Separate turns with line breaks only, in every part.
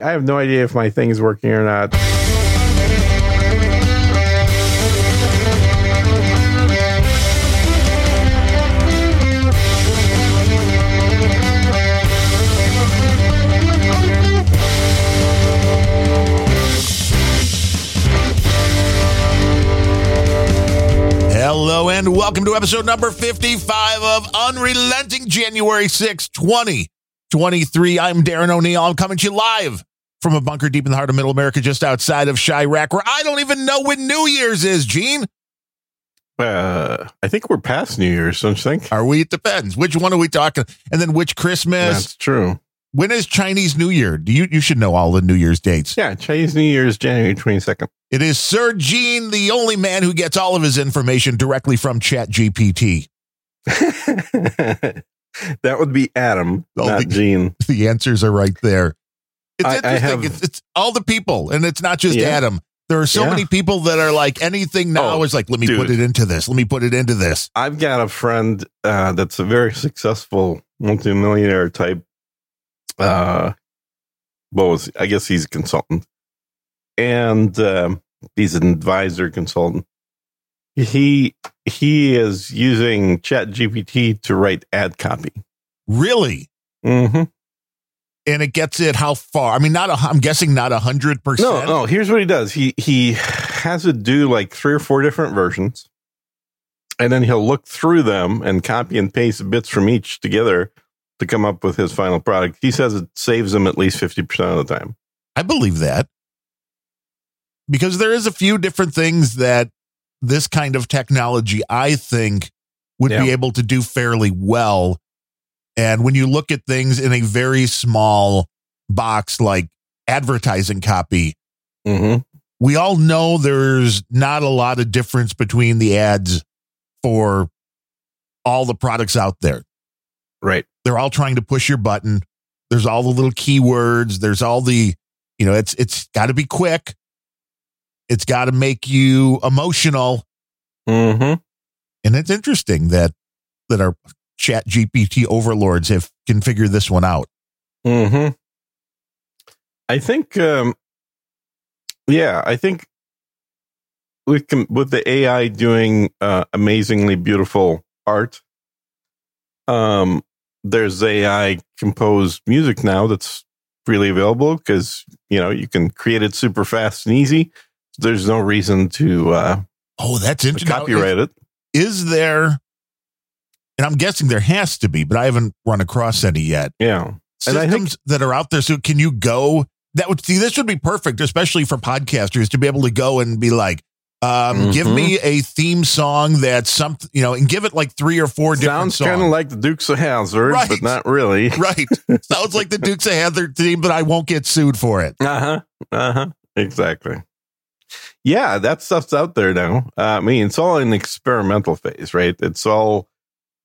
I have no idea if my thing is working or not.
Hello and welcome to episode number 55 of Unrelenting January 6, 2023. I'm Darren O'Neill. I'm coming to you live from a bunker deep in the heart of middle America, just outside of Chirac, where I don't even know when New Year's is, Gene.
Uh, I think we're past New Year's, don't you think?
Are we? It depends. Which one are we talking? And then which Christmas?
That's true.
When is Chinese New Year? Do you you should know all the New Year's dates.
Yeah, Chinese New Year is January 22nd.
It is Sir Gene, the only man who gets all of his information directly from Chat GPT.
that would be Adam, not
the-
Gene.
The answers are right there. It's
I- I
interesting.
have-
it's, it's all the people, and it's not just
Yeah.
Adam. There are so
Yeah.
many people that are like anything now
Oh,
is like, let me put it into this. Let me put it into this.
I've got a friend uh, that's a very successful multimillionaire type. Uh, what was I guess he's a consultant, and um, he's an advisor consultant. He he is using Chat GPT to write ad copy.
Really.
Mm-hmm.
And it gets it how far? I mean, not a, I'm guessing not a hundred percent.
no. no. Here's what he does. He he has it do like three or four different versions, and then he'll look through them and copy and paste bits from each together to come up with his final product. He says it saves him at least fifty percent of the time.
I believe that because there is a few different things that this kind of technology, I think, would be able to do fairly well. And when you look at things in a very small box like advertising copy,
Mm-hmm.
we all know there's not a lot of difference between the ads for all the products out there.
Right.
They're all trying to push your button. There's all the little keywords. There's all the, you know, it's it's got to be quick. It's got to make you emotional,
Mm-hmm.
and it's interesting that that our Chat GPT overlords have can figure this one out.
Mm-hmm. I think. Um, yeah, I think we can with the AI doing uh, amazingly beautiful art. Um, there's AI composed music now that's freely available because you know you can create it super fast and easy. There's no reason to uh,
Oh, that's interesting.
Copyright it.
Is there? And I'm guessing there has to be, but I haven't run across any yet.
Yeah, And I
systems
think-
that are out there. So can you go? That would see this would be perfect, especially for podcasters to be able to go and be like, um, give
Mhm.
me a theme song that's something, you know, and give it like three or four different
sounds kind of like the Dukes of Hazzard,
Right.
but not really.
right. Sounds like the Dukes of Hazzard theme, but I won't get sued for it.
Uh huh. Uh huh. Exactly. Yeah, that stuff's out there now. Uh, I mean, it's all in experimental phase, right? It's all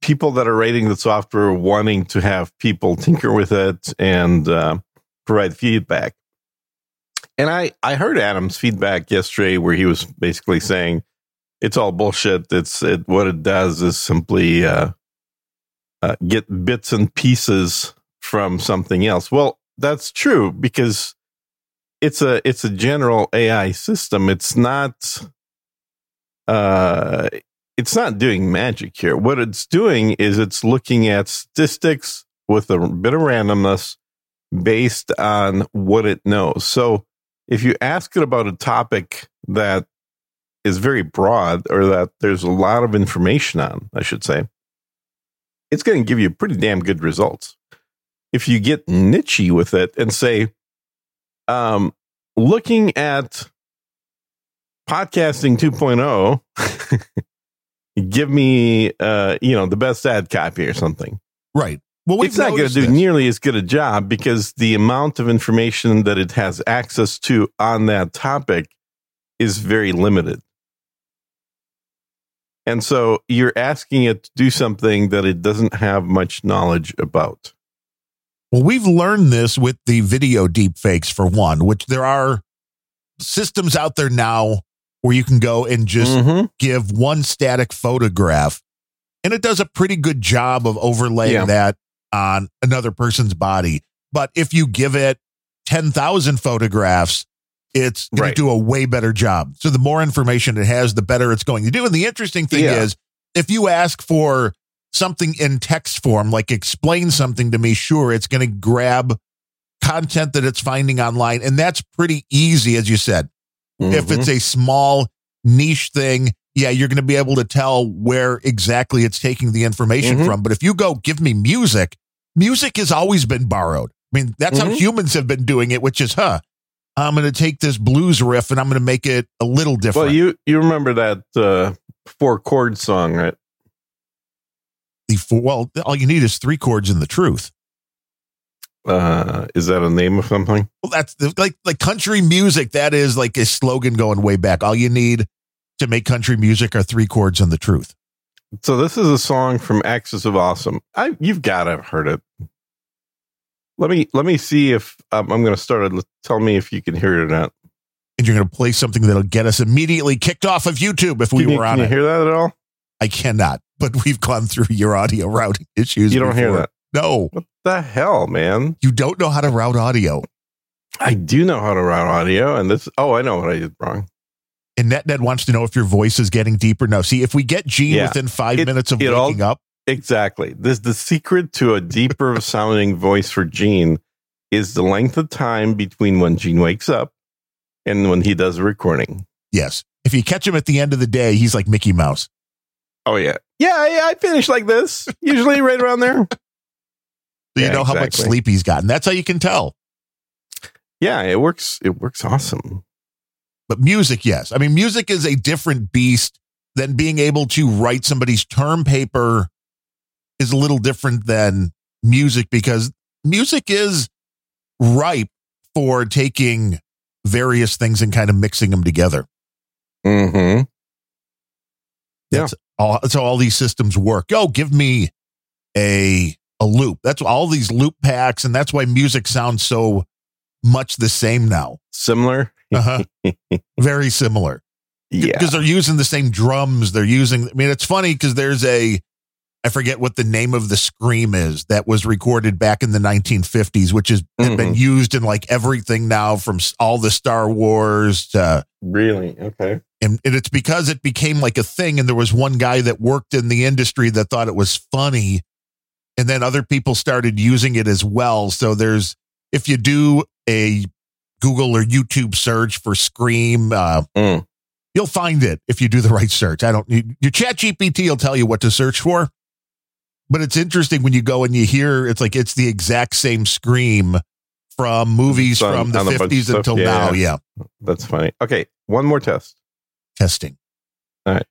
people that are writing the software wanting to have people tinker with it and uh, provide feedback. And I, I heard Adam's feedback yesterday where he was basically saying it's all bullshit. It's it, what it does is simply uh, uh, get bits and pieces from something else. Well, that's true because it's a it's a general AI system. It's not uh it's not doing magic here. What it's doing is it's looking at statistics with a bit of randomness based on what it knows. So if you ask it about a topic that is very broad or that there's a lot of information on, I should say, it's going to give you pretty damn good results. If you get nichey with it and say, um, looking at podcasting 2.0, give me, uh, you know, the best ad copy or something.
Right. Well, we've
it's not going to do
this.
nearly as good a job because the amount of information that it has access to on that topic is very limited. And so you're asking it to do something that it doesn't have much knowledge about.
Well, we've learned this with the video deepfakes for one, which there are systems out there now where you can go and just
Mhm.
give one static photograph and it does a pretty good job of overlaying
Yeah.
that on another person's body. But if you give it 10,000 photographs, it's going
Right.
to do a way better job. So the more information it has, the better it's going to do. And the interesting thing
Yeah.
is, if you ask for something in text form, like explain something to me, sure, it's going to grab content that it's finding online. And that's pretty easy, as you said. If
Mhm.
it's a small niche thing, yeah, you're going to be able to tell where exactly it's taking the information
Mhm.
from. But if you go, give me music, music has always been borrowed. I mean, that's how
Mhm.
humans have been doing it, which is, huh, I'm going to take this blues riff and I'm going to make it a little different.
well, you you remember that uh, four chord song, right?
The four, well, all you need is three chords in the truth.
Uh, is that a name of something?
Well, that's the, like like country music. That is like a slogan going way back. All you need to make country music are three chords and the truth.
So this is a song from Axis of Awesome. I you've got to have heard it. Let me let me see if um, I'm going to start it. Tell me if you can hear it or not.
and you're going to play something that'll get us immediately kicked off of YouTube if we
you,
were
can
on
you hear that at all?
I cannot, but we've gone through your audio routing issues.
You don't hear that.
No,
What the hell, man?
you don't know how to route audio.
I do know how to route audio, and this. Oh, I know what I did wrong.
And NetNet wants to know if your voice is getting deeper. No, see, if we get Gene
Yeah.
within five
It-
minutes of
it all-
waking up,
Exactly. This the secret to a deeper sounding voice for Gene is the length of time between when Gene wakes up and when he does a recording.
yes. If you catch him at the end of the day, he's like Mickey Mouse.
Oh yeah, yeah, yeah. I finish like this usually right around there.
So you
Yeah,
know how much sleep he's gotten. That's how you can tell.
Yeah, it works. It works awesome.
But music, yes. I mean, music is a different beast than being able to write somebody's term paper is a little different than music because music is ripe for taking various things and kind of mixing them together.
Mm-hmm. Yeah.
That's all that's how all these systems work. Oh, give me a a loop. That's all these loop packs, and that's why music sounds so much the same now.
Similar.
Uh-huh. Very similar.
Yeah.
because they're using the same drums. They're using. I mean, it's funny because there's a, I forget what the name of the scream is that was recorded back in the 1950s, which has had been used in like everything now from all the Star Wars to,
Really? Okay.
and, and it's because it became like a thing. And there was one guy that worked in the industry that thought it was funny, and then other people started using it as well. So there's if you do a Google or YouTube search for scream. Uh,
Mm.
You'll find it if you do the right search. I don't. You, your Chat GPT will tell you what to search for, but it's interesting when you go and you hear it's like it's the exact same scream from movies from the fifties until
yeah.
now. Yeah,
That's funny. Okay, one more test.
testing. All right.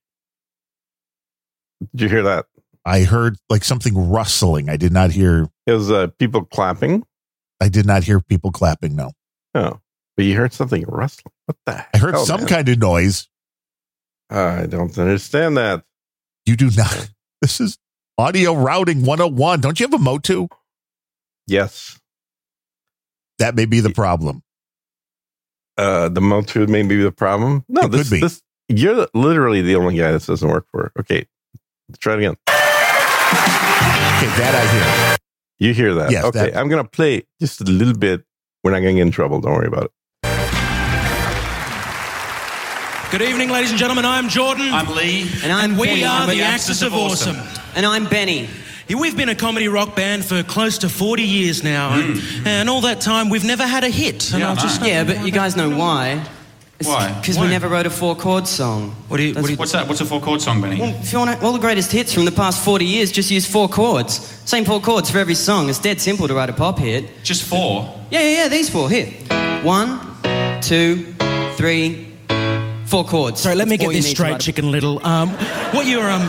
Did you hear that?
I heard like something rustling. I did not hear.
It was uh, people clapping.
I did not hear people clapping. No,
Oh, but you heard something rustling. What the?
I heard some
man?
kind of noise.
I don't understand that.
You do not. This is audio routing 101. Don't you have a Motu?
Yes,
That may be the problem.
uh, the Motu may be the problem. No,
It
this,
could be.
this you're literally the only guy this doesn't work for. Okay, let's try it again.
Okay, that I hear.
You hear that?
Yes,
okay,
that-
I'm gonna play just a little bit. We're not gonna get in trouble. Don't worry about it.
Good evening, ladies and gentlemen. I'm Jordan.
I'm Lee.
And I'm
and we
Benny.
are
I'm
the Axis of Awesome.
And I'm Benny.
Yeah, We've been a comedy rock band for close to 40 years now, and, and all that time we've never had a hit. And
Yeah,
I'll just
Yeah, but you guys know why.
Why?
Because
Why?
we never wrote a four chord song.
What do you- what do you-
What's that? What's a four chord song, Benny?
Well, if you want all the greatest hits from the past 40 years, just use four chords. Same four chords for every song. It's dead simple to write a pop hit.
Just four.
Yeah, yeah, yeah, these four. Here. One, two, three, four chords.
Sorry, let me
That's
get
all you
this
need to
straight,
write a-
Chicken Little. Um, what you're um,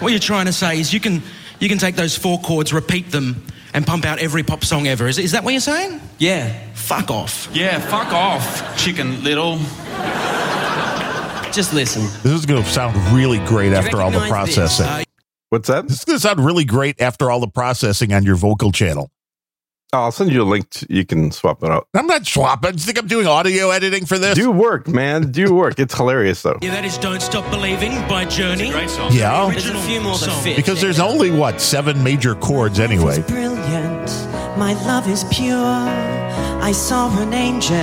what you're trying to say is you can you can take those four chords, repeat them, and pump out every pop song ever. Is, is that what you're saying?
Yeah.
Fuck off.
Yeah, fuck off, chicken little.
Just listen.
This is going to sound really great after all the
recognize this?
processing.
Uh,
What's that?
This is going to sound really great after all the processing on your vocal channel.
I'll send you a link. To, you can swap it out.
I'm not swapping. Do you think I'm doing audio editing for this?
Do work, man. Do work. It's hilarious though.
yeah, that is "Don't Stop Believing" by Journey.
Great song.
yeah.
There's a few more that
song.
fit.
Because there's only, what, seven major chords anyway.
brilliant. My love is pure.
I saw an angel,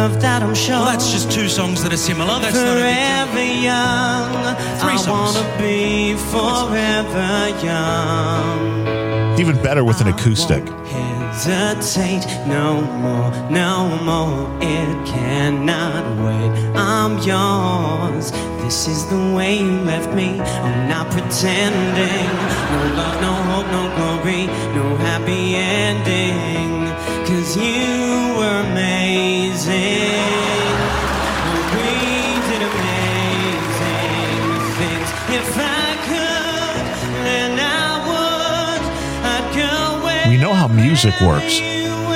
of that I'm sure.
Well, that's just two songs that are similar. That's not a big deal.
forever young.
Three
I
songs.
wanna be forever young.
Even better with an acoustic.
Hesitate no more, no more. It cannot wait. I'm yours. This is the way you left me. I'm not pretending. No love, no hope, no glory, no happy ending. Cause you were amazing.
How music works.
you will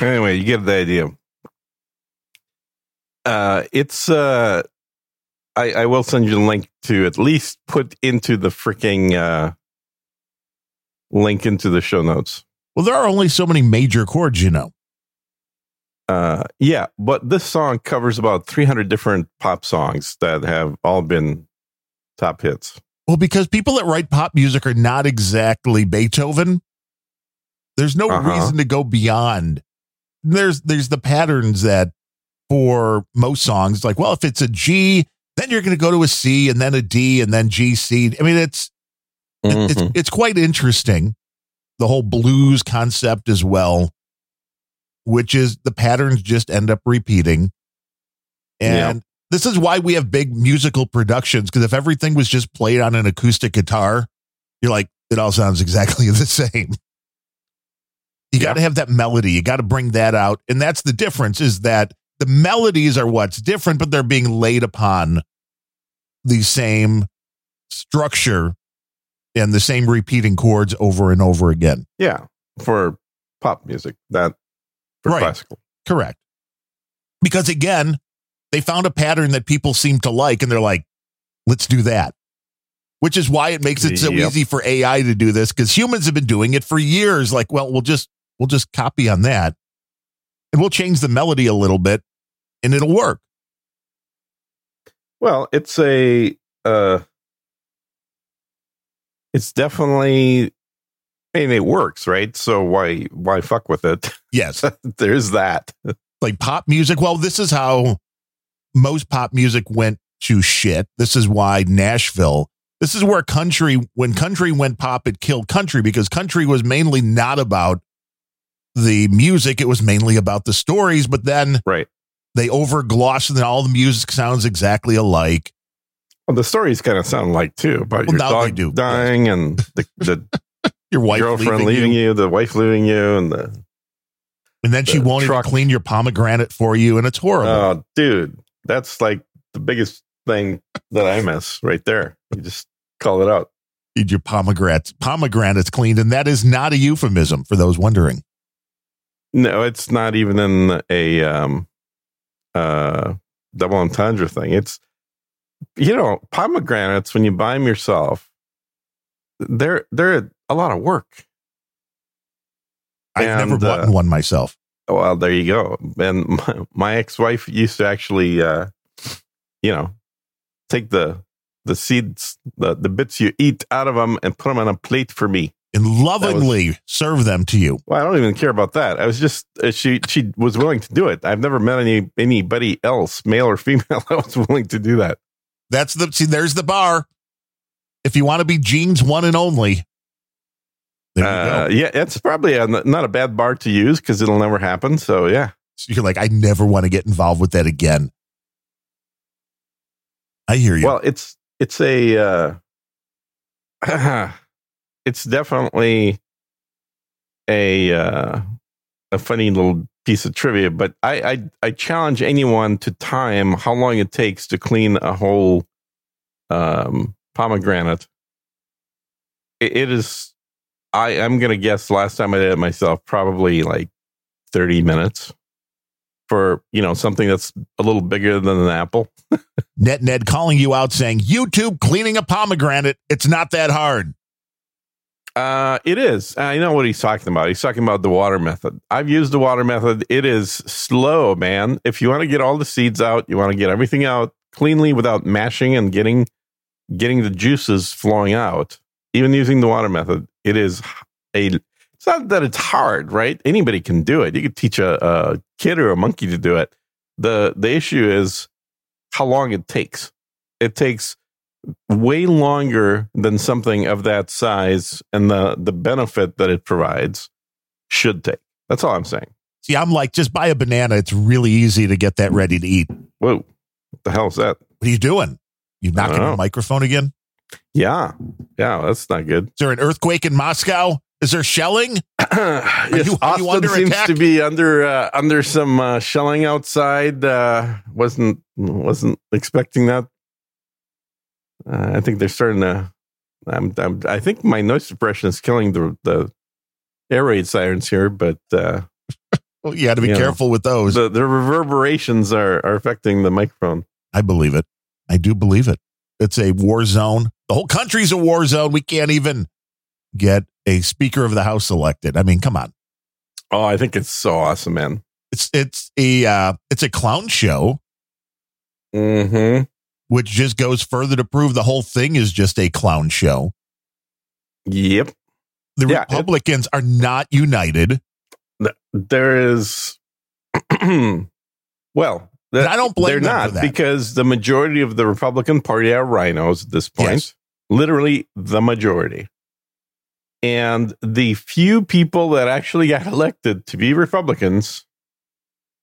go.
Anyway, you get the idea. Uh, it's uh, I, I will send you the link to at least put into the freaking uh, link into the show notes.
Well, there are only so many major chords, you know.
Uh, yeah, but this song covers about 300 different pop songs that have all been top hits.
Well, because people that write pop music are not exactly Beethoven. There's no
Uh-huh.
reason to go beyond. There's there's the patterns that for most songs, like, well, if it's a G, then you're going to go to a C and then a D and then G C. I mean, it's it- it's it's quite interesting. The whole blues concept as well, which is the patterns just end up repeating. And
Yeah.
this is why we have big musical productions because if everything was just played on an acoustic guitar, you're like, it all sounds exactly the same. You got to have that melody. You got to bring that out. And that's the difference is that the melodies are what's different, but they're being laid upon the same structure and the same repeating chords over and over again.
Yeah, for pop music, that for
Right.
classical.
Correct. Because again, they found a pattern that people seem to like and they're like, let's do that. Which is why it makes it so
Yep.
easy for AI to do this because humans have been doing it for years. Like, well, we'll just we'll just copy on that and we'll change the melody a little bit and it'll work.
Well, it's a uh it's definitely mean it works, right? So why why fuck with it?
Yes.
There's that.
like pop music. Well, this is how most pop music went to shit. This is why Nashville, this is where country, when country went pop, it killed country because country was mainly not about the music. It was mainly about the stories, but then
Right.
they over gloss and then all the music sounds exactly alike.
Well, the stories kind of sound like too about
Well,
your dog
do,
dying and the, the
Your wife
girlfriend
leaving,
leaving
you,
you. the wife leaving you, and the
and then she
the
won't
truck.
even clean your pomegranate for you, and it's horrible.
oh, dude, that's like the biggest thing that I miss right there. You just call it out.
Need your pomegranates, pomegranates cleaned, and that is not a euphemism for those wondering.
No, it's not even in a um uh double entendre thing. It's you know, pomegranates when you buy them yourself, they're they're a lot of work.
I've never
And,
bought
uh,
one myself.
Well, there you go. And my, my ex-wife used to actually uh you know, take the the seeds, the the bits you eat out of them and put them on a plate for me.
and lovingly serve them to you.
Well, I don't even care about that. I was just uh, she she was willing to do it. I've never met any anybody else, male or female, that was willing to do that.
That's the see. There's the bar. If you want to be Gene's one and only, there you
Uh,
go.
yeah, it's probably a, not a bad bar to use because it'll never happen. So yeah,
So you're like, I never want to get involved with that again. I hear you.
well, it's it's a uh, it's definitely a uh, a funny little piece of trivia. But I, I I challenge anyone to time how long it takes to clean a whole um, pomegranate. It, it is. I am gonna guess. Last time I did it myself, probably like thirty minutes for you know something that's a little bigger than an apple.
Net Ned calling you out saying, YouTube cleaning a pomegranate. It's not that hard.
Uh, it is. I know what he's talking about. He's talking about the water method. I've used the water method. It is slow, man. If you want to get all the seeds out, you want to get everything out cleanly without mashing and getting getting the juices flowing out, even using the water method, it is a. It's not that it's hard, right? Anybody can do it. You could teach a, a kid or a monkey to do it. the The issue is how long it takes. It takes way longer than something of that size, and the the benefit that it provides should take. That's all I'm saying.
See, I'm like, just buy a banana. It's really easy to get that ready to eat.
Whoa, what the hell is that?
What are you doing? You knocking the microphone again?
Yeah, yeah, that's not good.
Is there an earthquake in Moscow? Is there shelling?
yes,
you- are you
Austin
under
seems
attack?
to be under uh, under some uh, shelling outside. Uh, wasn't wasn't expecting that. Uh, I think they're starting to. I'm, I'm, I think my noise suppression is killing the the air raid sirens here, but uh,
Well, you got to be careful with those.
the the reverberations are are affecting the microphone.
I believe it. I do believe it. It's a war zone. The whole country's a war zone. We can't even get a Speaker of the House elected. I mean, come on.
Oh, I think it's so awesome, man.
It's it's a uh, it's a clown show,
hmm
which just goes further to prove the whole thing is just a clown show.
Yep.
The
Yeah, it-
Republicans are not united.
There is. well,
And I don't blame them.
they're not
for that.
because the majority of the Republican Party are RINOs at this point.
Yes.
Literally the majority. And the few people that actually got elected to be Republicans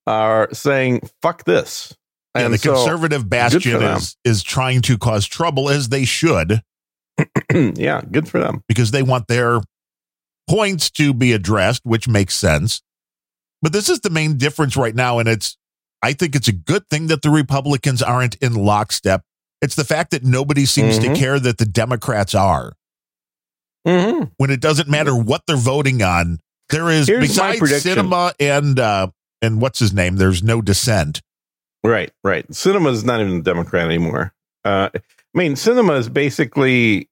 are saying, fuck this. And
the
so-
conservative bastion is is trying to cause trouble as they should
yeah, good for them.
because they want their points to be addressed, which makes sense. But this is the main difference right now, and it's I think it's a good thing that the Republicans aren't in lockstep. It's the fact that nobody seems to
Mhm.
care that the Democrats are.
hmm
When it doesn't matter what they're voting on, there is
Here's
besides Sinema and uh and what's his name, there's no dissent.
Right, right. Sinema is not even a Democrat anymore. Uh, I mean, Sinema is basically,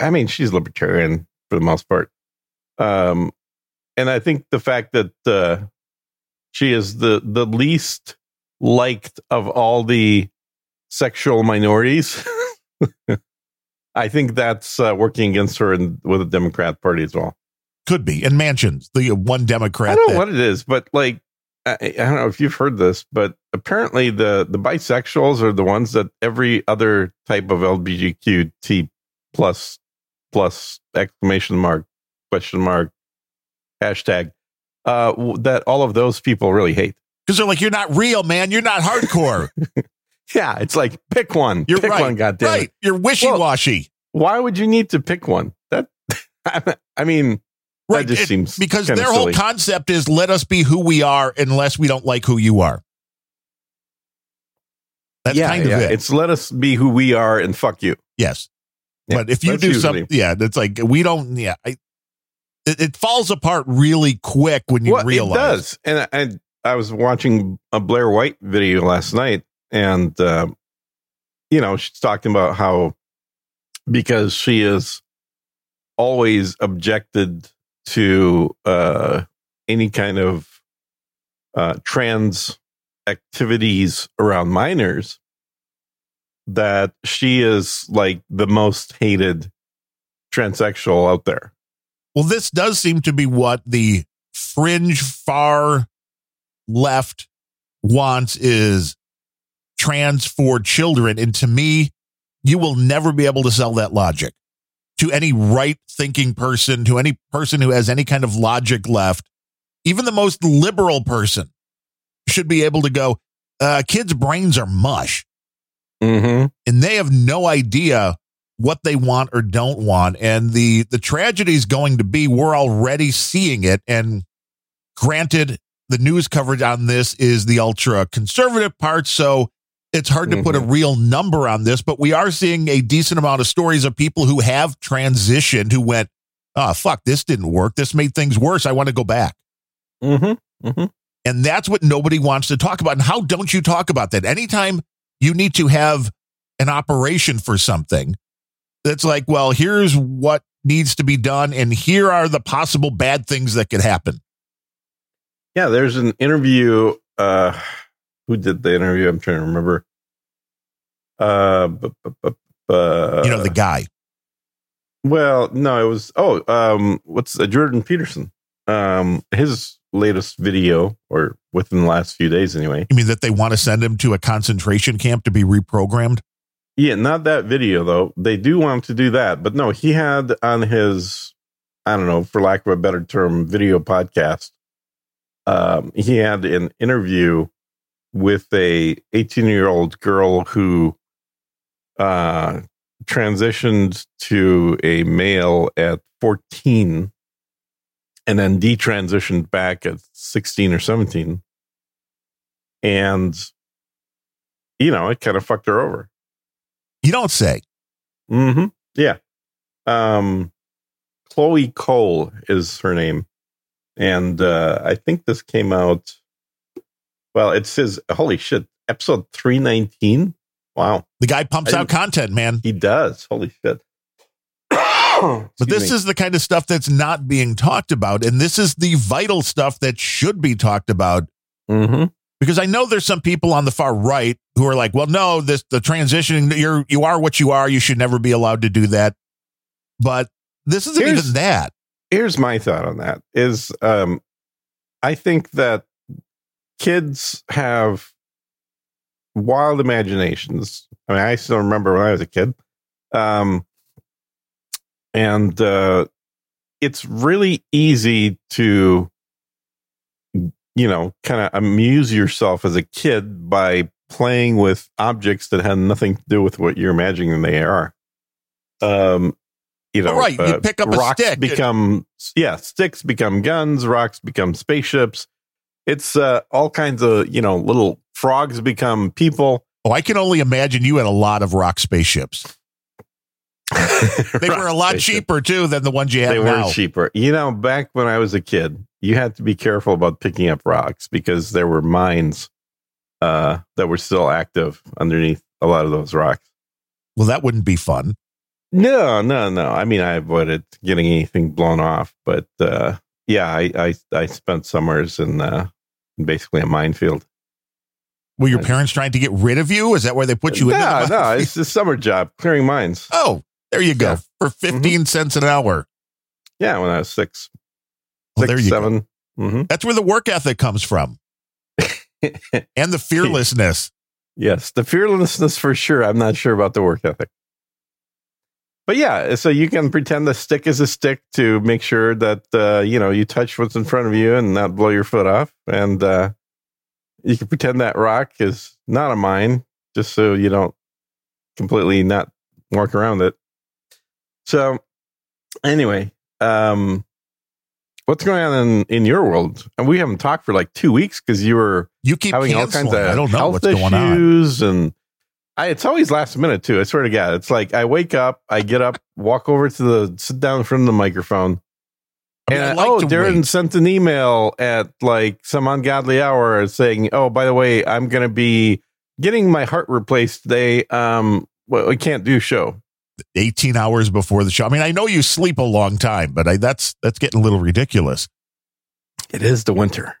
I mean, she's libertarian for the most part. Um, and I think the fact that uh, she is the the least liked of all the sexual minorities, I think that's uh, working against her in, with the Democrat Party as well.
Could be. And Manchin's, the one Democrat.
I don't know what it is, but like I, I don't know if you've heard this, but apparently the the bisexuals are the ones that every other type of LGBTQ plus plus exclamation mark question mark hashtag uh that all of those people really hate.
Because they're like, you're not real, man. You're not hardcore.
Yeah, it's like pick one.
You're
pick
right.
one. Goddamn
right.
it!
You're wishy washy.
Why would you need to pick one? That I mean,
Right.
that just
It-
seems
because their whole concept is let us be who we are unless we don't like who you are. That's
yeah,
kind of
yeah.
it.
It's let us be who we are and fuck you.
yes.
Yeah,
but if you do
usually-
something, yeah, it's like we don't, yeah, I, it, it falls apart really quick when you
well,
realize.
it does. And I, I, was watching a Blair White video last night, and uh, you know she's talking about how because she is always objected to uh, any kind of uh, trans activities around minors, that she is like the most hated transsexual out there.
Well, this does seem to be what the fringe far left wants is trans for children. And to me, you will never be able to sell that logic to any right thinking person, to any person who has any kind of logic left. Even the most liberal person should be able to go, uh, kids' brains are mush
Mm-hmm.
and they have no idea what they want or don't want and the the tragedy is going to be we're already seeing it and granted the news coverage on this is the ultra conservative part so it's hard to put a mm-hmm. real number on this but we are seeing a decent amount of stories of people who have transitioned who went oh fuck this didn't work this made things worse i want to go back
mm-hmm. mm-hmm.
and that's what nobody wants to talk about. And how don't you talk about that? Anytime you need to have an operation for something, that's like, well, here's what needs to be done, and here are the possible bad things that could happen.
Yeah, there's an interview. Uh, who did the interview? I'm trying to remember. Uh, bu- bu- bu-
you know, the guy.
Well, no, it was. Oh, um, what's uh, Jordan Peterson? Um, his latest video, or within the last few days, anyway.
You mean that they want to send him to a concentration camp to be reprogrammed?
Yeah, not that video though. They do want to do that, but no, he had on his, I don't know, for lack of a better term, video podcast. Um, he had an interview with a 18 year old girl who uh transitioned to a male at 14 and then detransitioned back at 16 or 17 and you know it kind of fucked her over.
You don't say.
mm-hmm. Yeah. Um chloe cole is her name and uh i think this came out well it says holy shit episode 319 wow
The guy pumps
I
out content, man.
he does holy shit
But this is the kind of stuff that's not being talked about. And this is the vital stuff that should be talked about
mm-hmm.
because I know there's some people on the far right who are like, well, no, this the transitioning, you're you are what you are. You should never be allowed to do that. But this isn't
Here's-
even that.
Here's my thought on that is um i think that kids have wild imaginations. I mean i still remember when i was a kid um and uh it's really easy to you know kind of amuse yourself as a kid by playing with objects that have nothing to do with what you're imagining they are. Um you know,
Oh, right, you pick up a
rocks
stick.
become yeah, sticks become guns, rocks become spaceships. It's uh, all kinds of you know little frogs become people.
Oh, I can only imagine you had a lot of rock spaceships. They were a lot
Spaceship.
cheaper too than the ones you have
They
now.
were cheaper. You know, back when I was a kid, you had to be careful about picking up rocks because there were mines uh, that were still active underneath a lot of those rocks.
Well, that wouldn't be fun.
No, no, no. I mean, I avoided getting anything blown off, but uh, yeah, I, I I spent summers in uh, basically a minefield.
Were your parents trying to get rid of you? Is that where they put you in?
no, no, it's a summer job clearing mines.
Oh, there you go.
Yeah.
For 15 cents an hour.
Yeah, when I was six,
Well,
six,
there you go.
7 hmm
That's where the work ethic comes from. and the fearlessness.
Yes, the fearlessness for sure. I'm not sure about the work ethic. But yeah, so you can pretend the stick is a stick to make sure that uh, you know you touch what's in front of you and not blow your foot off, and uh, you can pretend that rock is not a mine, just so you don't completely not walk around it. So, anyway, um, what's going on in in your world? And we haven't talked for like two weeks because you were
You keep
having all kinds of
I don't know
health
what's going on.
issues and I, it's always last minute too. I swear to God, it's like I wake up, I get up, walk over to the sit down in front of the microphone,
I mean,
and
like
oh, Darren
wait.
sent an email at like some ungodly hour saying, "Oh, by the way, I'm going to be getting my heart replaced today. Um, well, we can't do show."
18 hours before the show. I mean, I know you sleep a long time, but I, that's that's getting a little ridiculous.
It is the winter.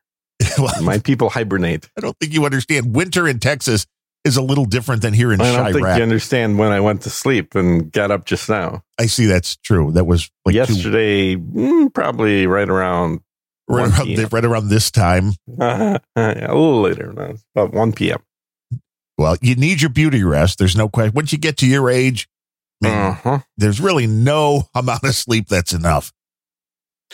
well,
My people hibernate.
I don't think you understand. Winter in Texas is a little different than here in
I don't think you understand when I went to sleep and got up just now.
I see that's true. That was like
Yesterday, mm, probably right around
right, around, thi- right around this time.
Uh, yeah, a little later, no, about 1 p.m.
Well, you need your beauty rest. There's no question. Once you get to your age, man,
Uh-huh.
there's really no amount of sleep that's enough.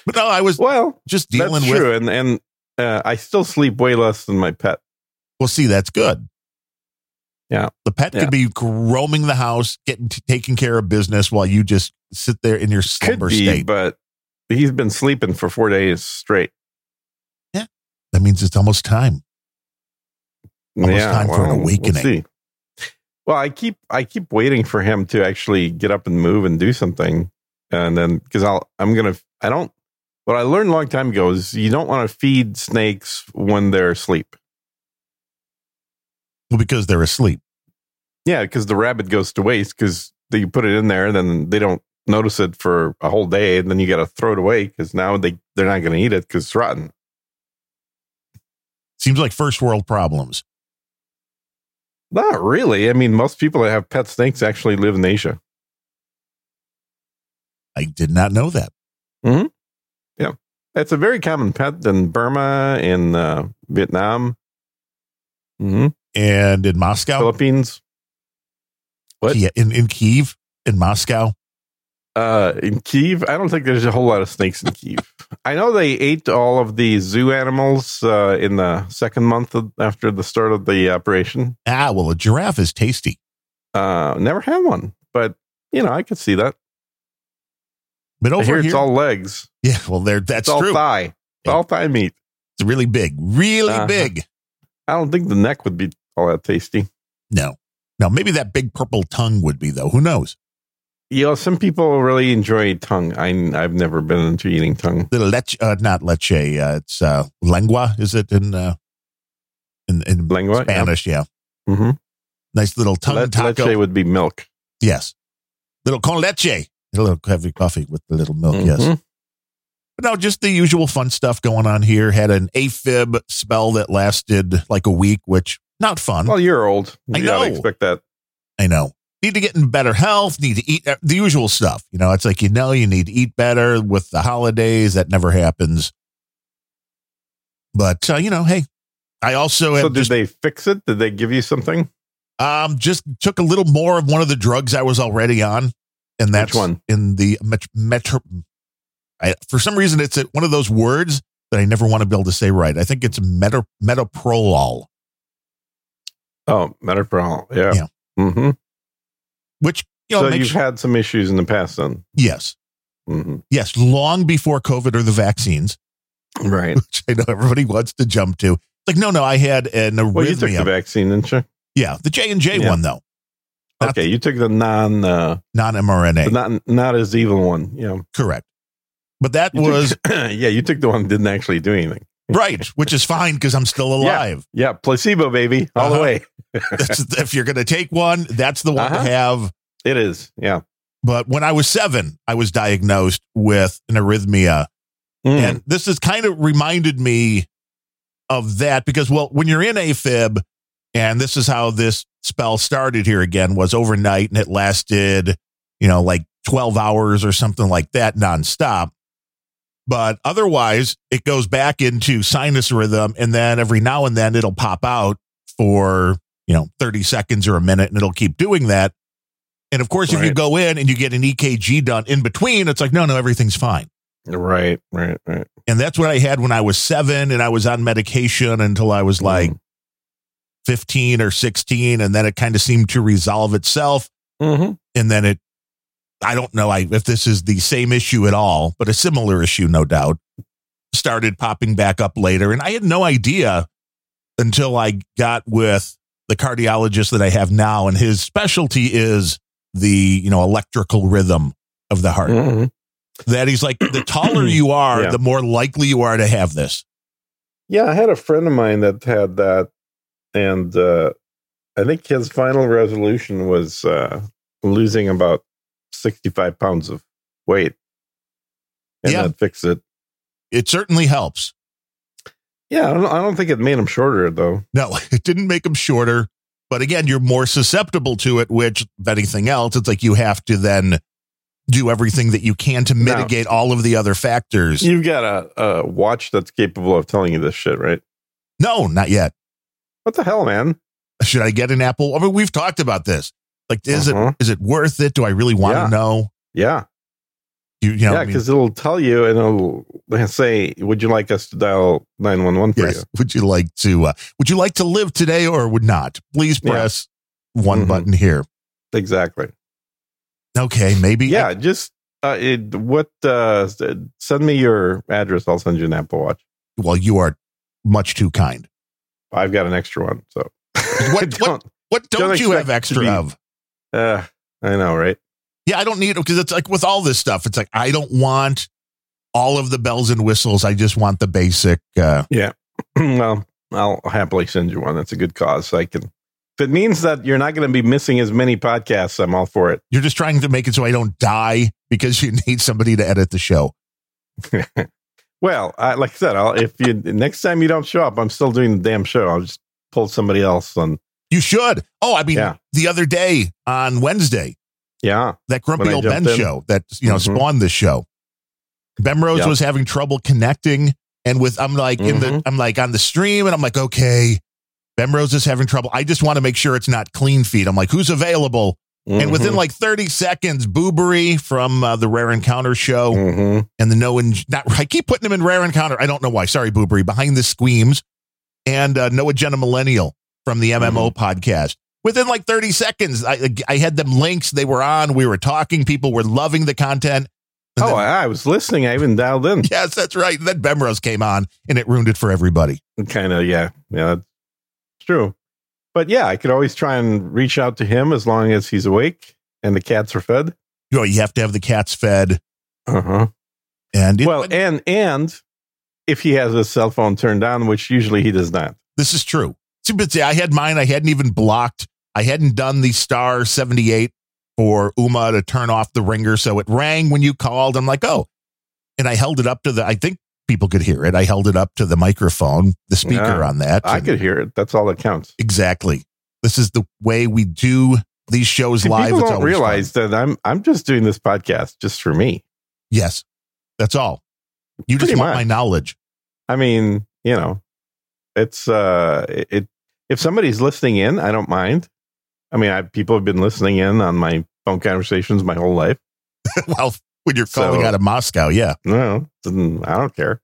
But no, I was
Well,
just dealing
that's
with.
true. And, and uh, I still sleep way less than my pet.
Well, see, that's good.
Yeah.
the pet
Yeah.
could be roaming the house, getting taking care of business while you just sit there in your
Could
slumber
be,
state.
but he's been sleeping for four days straight. Yeah.
That means it's almost time. Almost time for an awakening.
see. Well, I keep I keep waiting for him to actually get up and move and do something, and then because I'll I'm gonna I don't. What I learned a long time ago is you don't want to feed snakes when they're asleep.
Well, because they're asleep.
Yeah, because the rabbit goes to waste because you put it in there, and then they don't notice it for a whole day, and then you got to throw it away because now they they're not going to eat it because it's rotten.
Seems like first world problems.
Not really. I mean, most people that have pet snakes actually live in Asia.
I did not know that. Hmm.
Yeah, it's a very common pet in Burma, in uh, Vietnam, hmm
And in Moscow,
Philippines. What?
Ki- in, in Kiev, in Moscow,
Uh, in Kiev, I don't think there's a whole lot of snakes in Kiev. I know they ate all of the zoo animals uh, in the second month of, after the start of the operation.
ah, well, a giraffe is tasty.
Uh, never had one, but you know, I could see that.
But over here,
it's all legs.
yeah, well, there, that's
it's all
true.
thigh. It's
Yeah.
all thigh meat.
It's really big, really
Uh-huh.
big.
I don't think the neck would be all that tasty.
No, no, maybe that big purple tongue would be though. Who knows?
You know, some people really enjoy tongue. I, I've never been into eating tongue.
The leche, uh, not leche. Uh, it's uh, lengua. Is it in uh, in in
Lengua.
Spanish? Yeah.
Mm-hmm.
nice little tongue
Le-
taco.
leche would be milk.
yes, little con leche. A little heavy coffee with the little milk. Yes. But no, just the usual fun stuff going on here. Had an AFib spell that lasted like a week, which not fun.
Well, you're old.
I
You
know.
expect that.
I know. Need to get in better health, need to eat the usual stuff. You know, it's like, you know, you need to eat better with the holidays. That never happens. But, uh, you know, hey, I also
So did
just,
they fix it? Did they give you something?
um, just took a little more of one of the drugs I was already on. And that's
one?
in the met- metro. I, for some reason, it's a, one of those words that I never want to be able to say right. I think it's meta, metaprolol,
Oh, metoprolol. Yeah.
Yeah.
Mm-hmm.
which, you know,
so you've had some issues in the past then.
yes,
hmm
yes, long before COVID or the vaccines.
Right.
which I know everybody wants to jump to. It's like, no, no, I had an arrhythmia.
Well, you took the vaccine, didn't you?
yeah, the J and J
Yeah.
one though, Not
Okay, you took the non, uh,
non mRNA.
not not as evil one. Yeah.
Correct. But that
You
was
took- yeah, you took the one that didn't actually do anything.
right, which is fine because I'm still alive.
Yeah, placebo, baby, all
Uh-huh.
the way.
If you're going to take one, that's the one to
Uh-huh.
have.
It is. Yeah.
But when I was seven, I was diagnosed with an arrhythmia.
Mm.
And this has kind of reminded me of that because, well, when you're in AFib, and this is how this spell started here again, was overnight and it lasted, you know, like 12 hours or something like that nonstop. But otherwise, it goes back into sinus rhythm. And then every now and then it'll pop out for, you know, 30 seconds or a minute and it'll keep doing that. And of course, if you go in and you get an EKG done in between, it's like, no, no, everything's fine.
right, right, right.
And that's what I had when I was seven and I was on medication until I was like
Mm.
15 or 16. And then it kind of seemed to resolve itself.
Mhm.
And then it, I don't know if this is the same issue at all, but a similar issue, no doubt, started popping back up later. And I had no idea until I got with the cardiologist that I have now. And his specialty is the, you know, electrical rhythm of the heart.
Mhm.
That he's like, the taller you are,
Yeah.
the more likely you are to have this.
Yeah, I had a friend of mine that had that, and uh, I think his final resolution was uh, losing about sixty-five pounds of weight, and
Yeah.
that fixed it.
It certainly helps.
Yeah, I don't, I don't think it made him shorter though.
No, it didn't make them shorter. But again, you're more susceptible to it, which, if anything else, it's like you have to then do everything that you can to
Now-
mitigate all of the other factors.
You've got a, a watch that's capable of telling you this shit, right?
no, not yet.
What the hell, man?
Should I get an Apple? I mean, we've talked about this. Like, is
Uh-huh.
it is it worth it? Do I really want
Yeah.
to know?
Yeah,
You, you know,
yeah,
I mean,
because it'll tell you and it'll say, "Would you like us to dial nine one one for
yes. Would you like to? Uh, would you like to live today or would not? Please
Yeah.
press one
Mhm.
button here.
Exactly.
Okay, maybe.
Yeah, just uh, it, what? Uh, send me your address. I'll send you an Apple Watch.
Well, you are much too kind.
I've got an extra one, so
What- what- What don't,
Don't
you have extra
be-
of?
Uh, I know, right?
Yeah, I don't need it because it's like with all this stuff, it's like I don't want all of the bells and whistles. I just want the basic. Uh,
Yeah. well, I'll happily send you one. That's a good cause. I can. If it means that you're not going to be missing as many podcasts, I'm all for it.
you're just trying to make it so I don't die because you need somebody to edit the show.
Well, I, like I said, I'll, if you next time you don't show up, I'm still doing the damn show. I'll just pull somebody else, and
You should. Oh, I mean,
Yeah.
the other day on Wednesday,
Yeah.
that grumpy old Ben
in.
show that you know
Mhm.
spawned this show. Ben Rose
Yep.
was having trouble connecting, and with I'm like in the
Mhm.
I'm like on the stream, and I'm like, okay, Ben Rose is having trouble. I just want to make sure it's not clean feed. I'm like, who's available? And within like 30 seconds, Boobery from uh, the Rare Encounter show
Mhm.
and the Noah, not I keep putting him in Rare Encounter. I don't know why. Sorry, Boobery. Behind the Squeams and uh, Noah Jenna Millennial from the MMO
Mm-hmm.
podcast. Within like 30 seconds, I, I had them links. They were on. We were talking. People were loving the content. And
Oh,
then-
I was listening. I even dialed in.
yes, that's right. And then Bemrose came on and it ruined it for everybody.
Kind of, yeah. Yeah, that's true. But yeah, I could always try and reach out to him as long as he's awake and the cats are fed.
You know, you have to have the cats fed.
Uh huh.
And it-
Well, and and if he has his cell phone turned on, which usually he does not.
This is true. See, but see, I had mine. I hadn't even blocked. I hadn't done the star 78 for Uma to turn off the ringer. So it rang when you called. I'm like, oh. And I held it up to the, I think people could hear it. I held it up to the microphone, the speaker
Yeah.
on that.
I could hear it. That's all that counts.
Exactly. This is the way we do these shows
See,
live.
people
It's
don't realize
fun.
that I'm I'm just doing this podcast just for me.
Yes. That's all. You just want
much.
my knowledge.
I mean, you know, it's uh, it. If somebody's listening in, I don't mind. I mean, I, people have been listening in on my phone conversations my whole life.
well, when you're calling
So-
out of Moscow, yeah.
No, I don't care.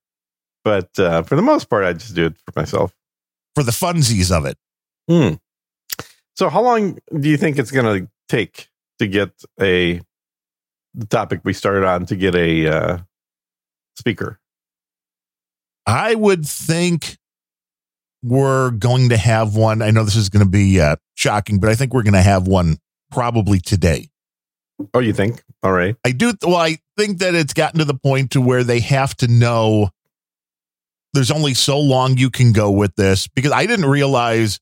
But uh, for the most part, I just do it for myself.
For the funsies of it.
Hmm. So, how long do you think it's going to take to get a the topic we started on to get a uh, speaker?
I would think we're going to have one. I know this is going to be uh, shocking, but I think we're going to have one probably today.
Oh, you think? All right.
I do. Well, I think that it's gotten to the point to where they have to know there's only so long you can go with this because I didn't realize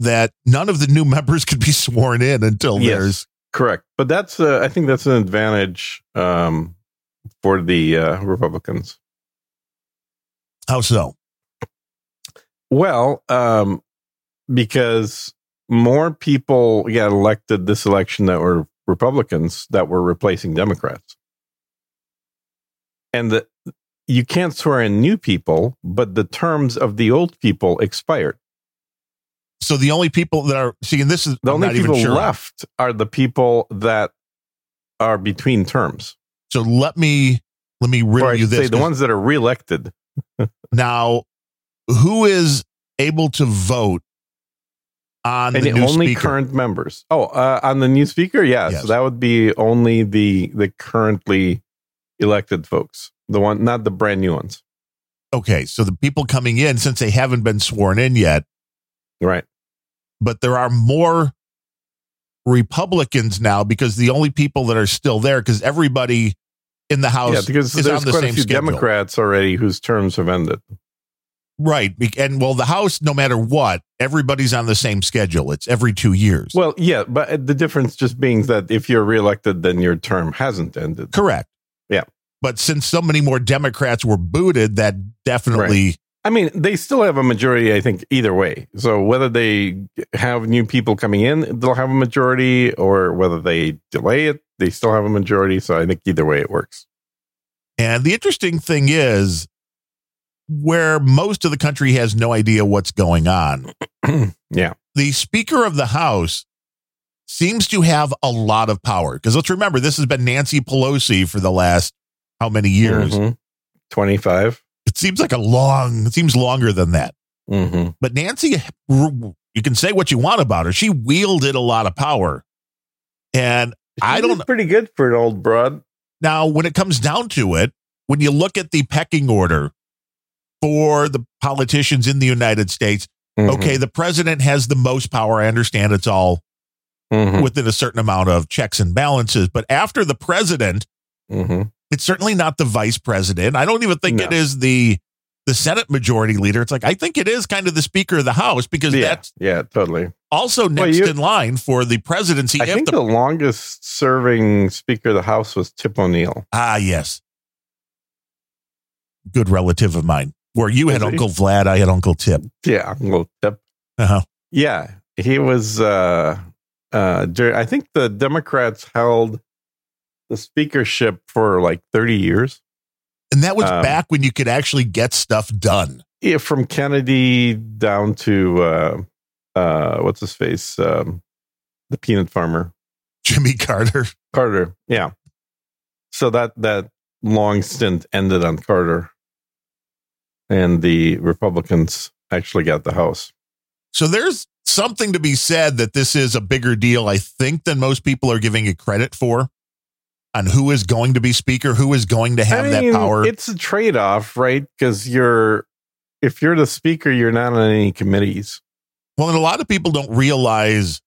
that none of the new members could be sworn in until
Yes.
there's
Correct. But that's uh, I think that's an advantage um, for the uh, Republicans.
how so.
Well, um, because more people got elected this election that were Republicans that were replacing Democrats. And the, you can't swear in new people, but the terms of the old people expired.
So the only people that are seeing this is
The
I'm
only people
sure.
left are the people that are between terms.
So let me let me riddle you this.
say the ones that are reelected.
Now, who is able to vote on
and
the new
only
speaker?
current members. Oh, uh, on the new speaker.
Yes.
So that would be only the the currently elected folks, the one, not the brand new ones,
okay, so the people coming in since they haven't been sworn in yet,
right?
but there are more Republicans now because the only people that are still there because everybody in the House
yeah, because
is
there's
on the
quite a
same
few
schedule.
Democrats already whose terms have ended.
Right? And well, the House, no matter what, everybody's on the same schedule. It's every two years.
Well, yeah, but uh, the difference just being that if you're reelected, then your term hasn't ended.
Correct.
Yeah.
But since so many more Democrats were booted, that definitely
I mean, they still have a majority, I think, either way. So whether they have new people coming in, they'll have a majority, or whether they delay it, they still have a majority. So I think either way it works.
And the interesting thing is, where most of the country has no idea what's going on,
Yeah.
the Speaker of the House seems to have a lot of power. Because let's remember, this has been Nancy Pelosi for the last how many years?
Mhm. 25.
It seems like a long, it seems longer than that.
Mm-hmm.
But Nancy, you can say what you want about her. She wielded a lot of power. And I don't.
Pretty good for an old broad.
Now, when it comes down to it, when you look at the pecking order for the politicians in the United States,
Mm-hmm.
okay, the president has the most power. I understand it's all
Mhm.
within a certain amount of checks and balances. But after the president,
Mhm.
it's certainly not the vice president. I don't even think
No.
it is the the Senate majority leader. It's like I think it is kind of the Speaker of the House because
Yeah.
that's
Yeah. Totally.
also next
you-
in line for the presidency.
I think
the-
the longest serving Speaker of the House was Tip O'Neill.
ah yes, good relative of mine. Where you had Uncle Vlad, I had Uncle Tip.
Yeah. Uncle Tip.
Uh-huh.
Yeah. he was. Uh, uh, I think the Democrats held the speakership for like thirty years.
And that was
Um,
back when you could actually get stuff done.
Yeah, from Kennedy down to uh, uh, what's his face, um, the peanut farmer
Jimmy Carter.
Carter. Yeah. So that that long stint ended on Carter, and the Republicans actually got the House.
So there's something to be said that this is a bigger deal, I think, than most people are giving it credit for on who is going to be speaker, who is going to have
I mean,
that power.
It's a trade off, right? Because you're if you're the speaker, you're not on any committees.
Well, and a lot of people don't realize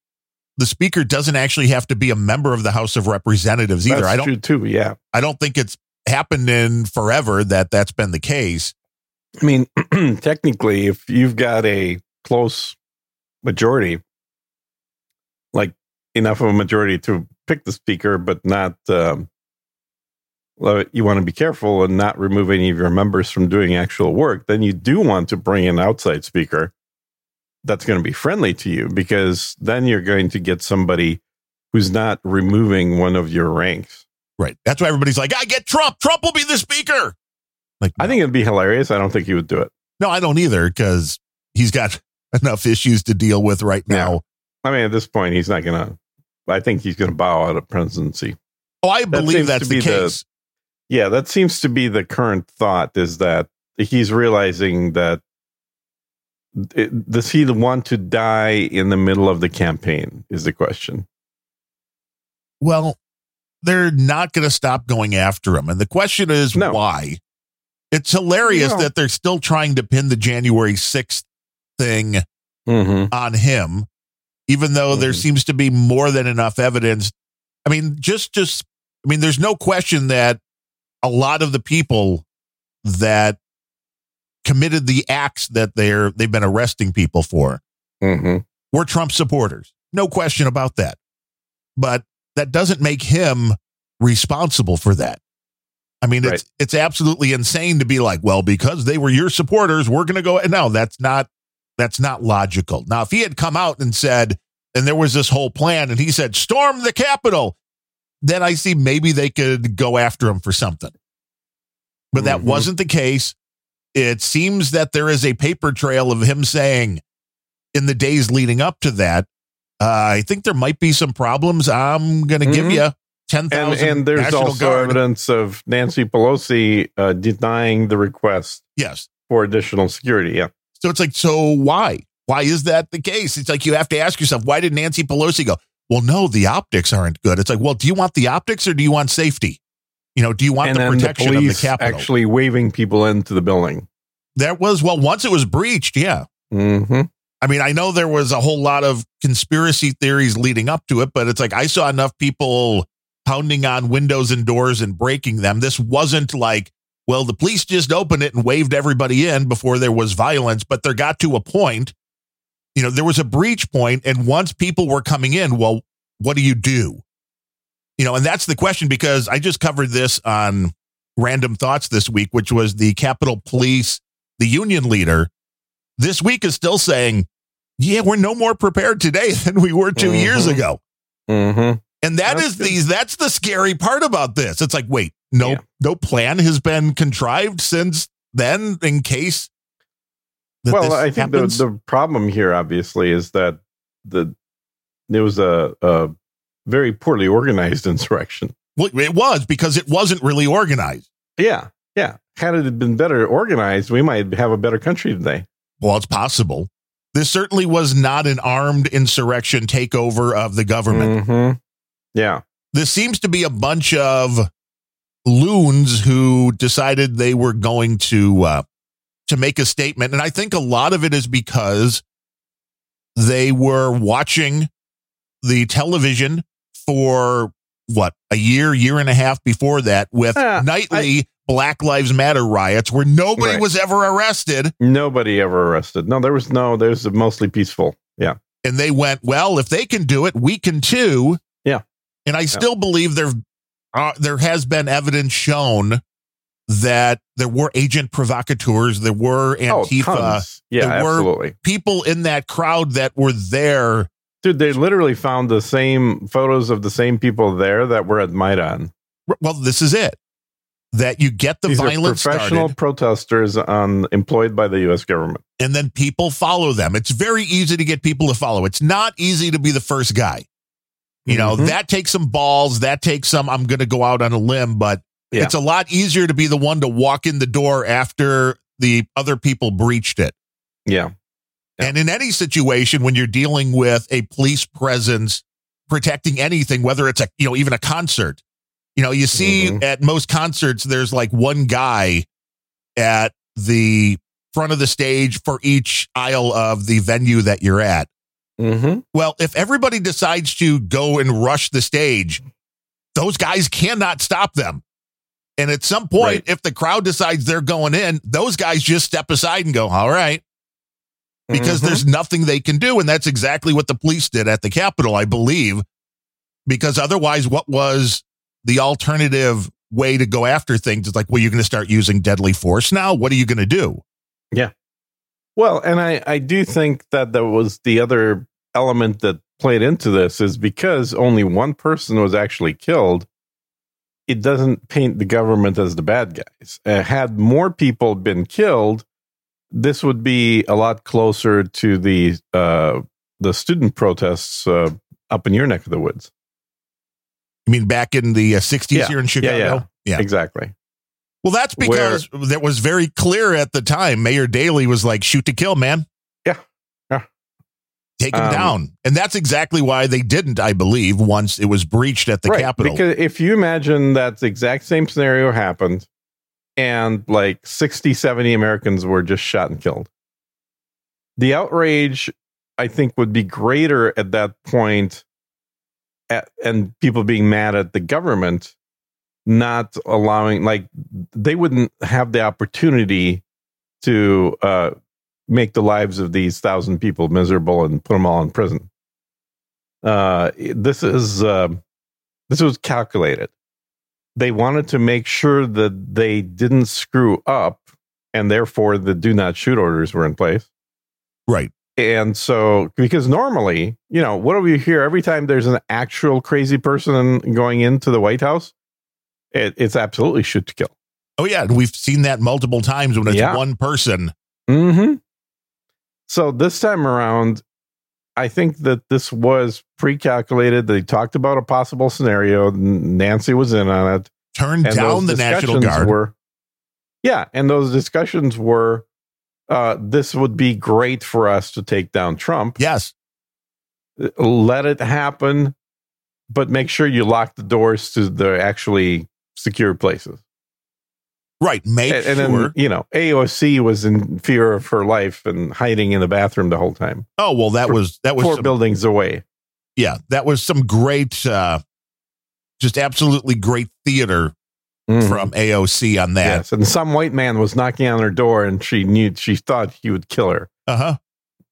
the speaker doesn't actually have to be a member of the House of Representatives either.
That's
I don't
true too. Yeah.
I don't think it's happened in forever that that's been the case.
I mean, technically, if you've got a close majority, like enough of a majority to pick the speaker, but not, um, you want to be careful and not remove any of your members from doing actual work, then you do want to bring an outside speaker that's going to be friendly to you because then you're going to get somebody who's not removing one of your ranks.
Right. That's why everybody's like, I get Trump. Trump will be the speaker. Like,
I think it'd be hilarious. I don't think he would do it.
no, I don't either because he's got enough issues to deal with right now.
I mean, at this point, he's not going to. I think he's going to bow out of presidency.
Oh, I believe that's the
be the-
case.
Yeah, that seems to be the current thought. Is that he's realizing that it, does he want to die in the middle of the campaign? Is the question.
well, they're not going to stop going after him. And the question is
No.
why? It's hilarious
No.
that they're still trying to pin the January 6th thing
Mm-hmm.
on him, even though there
Mhm.
seems to be more than enough evidence. I mean, just, just, I mean, there's no question that a lot of the people that committed the acts that they're, they've been arresting people for
Mm-hmm.
were Trump supporters. No question about that. But that doesn't make him responsible for that. I mean, it's it's absolutely insane to be like, well, because they were your supporters, we're going to go. No, that's not that's not logical. Now, if he had come out and said, and there was this whole plan, and he said, storm the Capitol, then I see maybe they could go after him for something. But that
Mhm.
wasn't the case. It seems that there is a paper trail of him saying, in the days leading up to that, uh, I think there might be some problems. I'm going to give
Mhm.
you ten
And and there's
National
also
Guard.
evidence of Nancy Pelosi uh, denying the request
Yes.
for additional security. Yeah.
So it's like, so why? Why is that the case? It's like you have to ask yourself, why did Nancy Pelosi go? Well, no, the optics aren't good. It's like, well, do you want the optics or do you want safety? You know, do you want
and
the
then the
protection of the Capitol?
actually waving people into the building.
That was well, once it was breached, yeah.
Mm-hmm.
I mean, I know there was a whole lot of conspiracy theories leading up to it, but it's like I saw enough people pounding on windows and doors and breaking them. This wasn't like, well, the police just opened it and waved everybody in before there was violence, but there got to a point, you know, there was a breach point, and once people were coming in, well, what do you do? You know, and that's the question because I just covered this on Random Thoughts this week, which was the Capitol Police, the union leader, this week is still saying, yeah, we're no more prepared today than we were 2 years
Mhm.
ago.
Mm-hmm.
And that
That's
is
good.
the that's the scary part about this. It's like, wait, no
Yeah.
no plan has been contrived since then in case
Well, I think the,
happens?
the problem here, obviously, is that the there was a, a very poorly organized insurrection.
Well, it was because it wasn't really organized.
Yeah, yeah. Had it been better organized, we might have a better country today.
Well, it's possible. This certainly was not an armed insurrection takeover of the government.
Mhm. Yeah,
this seems to be a bunch of loons who decided they were going to uh, to make a statement, and I think a lot of it is because they were watching the television for what a year, year and a half before that with
Uh,
nightly Black Lives Matter riots where nobody
Right.
was ever arrested.
nobody ever arrested. No, there was no. There's mostly peaceful. Yeah,
and they went, well, if they can do it, we can too. And I still believe there, uh, there has been evidence shown that there were agent provocateurs, there were
Oh,
Antifa,
tons. Yeah,
there were-
absolutely.
people in that crowd that were there.
Dude, they literally found the same photos of the same people there that were at Maidan.
Well, this is it. That you get the
These
violence
professional
started,
protesters on, employed by the U.S. government.
and then people follow them. It's very easy to get people to follow. It's not easy to be the first guy. You know,
Mhm.
that takes some balls. That takes some, I'm going to go out on a limb, but
Yeah.
it's a lot easier to be the one to walk in the door after the other people breached it.
Yeah. Yeah.
And in any situation, when you're dealing with a police presence protecting anything, whether it's a, you know, even a concert, you know, you see
Mhm.
at most concerts, there's like one guy at the front of the stage for each aisle of the venue that you're at.
Mm-hmm.
Well, if everybody decides to go and rush the stage, those guys cannot stop them. And at some point,
Right.
if the crowd decides they're going in, those guys just step aside and go, all right, because
Mhm.
there's nothing they can do. And that's exactly what the police did at the Capitol, I believe. Because otherwise, what was the alternative way to go after things? It's like, well, you're going to start using deadly force now. What are you going to do? Yeah.
Well, and I, I do think that that was the other element that played into this is because only one person was actually killed, it doesn't paint the government as the bad guys. Uh, had more people been killed, this would be a lot closer to the uh, the student protests uh, up in your neck of the woods.
I mean, back in the uh, 60s
Yeah.
here in
Yeah,
Chicago?
yeah. Exactly.
Well, that's because that was very clear at the time. Mayor Daley was like, shoot to kill, man. Take him
Um,
down. And that's exactly why they didn't, I believe, once it was breached at the Capitol.
Because if you imagine that the exact same scenario happened and like 60, 70 Americans were just shot and killed, the outrage, I think, would be greater at that point at, and people being mad at the government not allowing, like, they wouldn't have the opportunity to uh, make the lives of these thousand people miserable and put them all in prison. Uh, this is. Uh, this was calculated. They wanted to make sure that they didn't screw up, and therefore the do not shoot orders were in place.
right.
And so, because normally, you know, what do we hear every time there's an actual crazy person going into the White House? It, it's absolutely shoot to kill.
Oh, yeah. and We've seen that multiple times when it's
Yeah.
one person.
Mm-hmm. So this time around, I think that this was pre-calculated. They talked about a possible scenario. Nancy was in on it.
Turned down the National Guard.
Were, yeah, and those discussions were, uh, this would be great for us to take down Trump.
yes.
Let it happen, but make sure you lock the doors to the actually secure places.
Right. Make
And, and
sure.
then, you know, AOC was in fear of her life and hiding in the bathroom the whole time,
oh, well, that
for-
was, that was,
four
some,
buildings away.
yeah, that was some great, uh, just absolutely great theater
Mhm.
from AOC on that.
Yes, and some white man was knocking on her door, and she knew she thought he would kill her
Uh huh.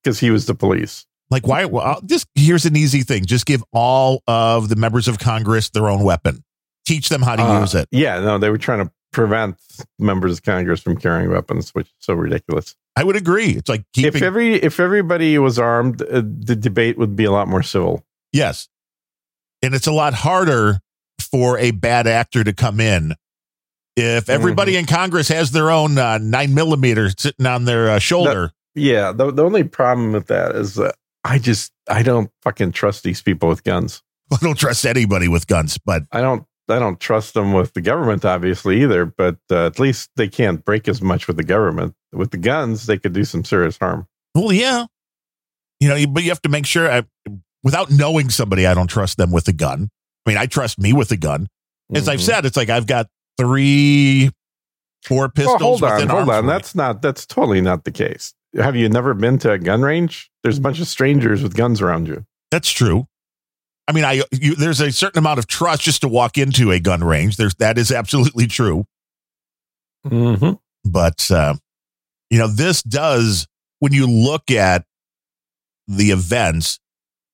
because he was the police.
Like, why? Well, just here's an easy thing: just give all of the members of Congress their own weapon. Teach them how to
Uh,
use it.
Yeah, no, they were trying to prevent members of Congress from carrying weapons, which is so ridiculous.
I would agree. It's like
if every if everybody was armed, uh, the debate would be a lot more civil.
yes, and it's a lot harder for a bad actor to come in. If everybody
Mm-hmm.
in Congress has their own uh, nine millimeter sitting on their uh, shoulder,
Yeah, the the only problem with that is that I just I don't fucking trust these people with guns.
I don't trust anybody with guns. But
I don't I don't trust them with the government, obviously either. But uh, at least they can't break as much with the government. With the guns, they could do some serious harm.
well, yeah, you know, you- but you have to make sure. I, without knowing somebody, I don't trust them with a gun. I mean, I trust me with a gun. As I've
Mhm.
said, it's like I've got three, four pistols.
hold on, hold on. That's not. That's totally not the case. Have you never been to a gun range? There's a bunch of strangers with guns around you.
That's true. I mean, I you, there's a certain amount of trust just to walk into a gun range. There's that is absolutely true.
Mm-hmm.
But uh, you know, this does when you look at the events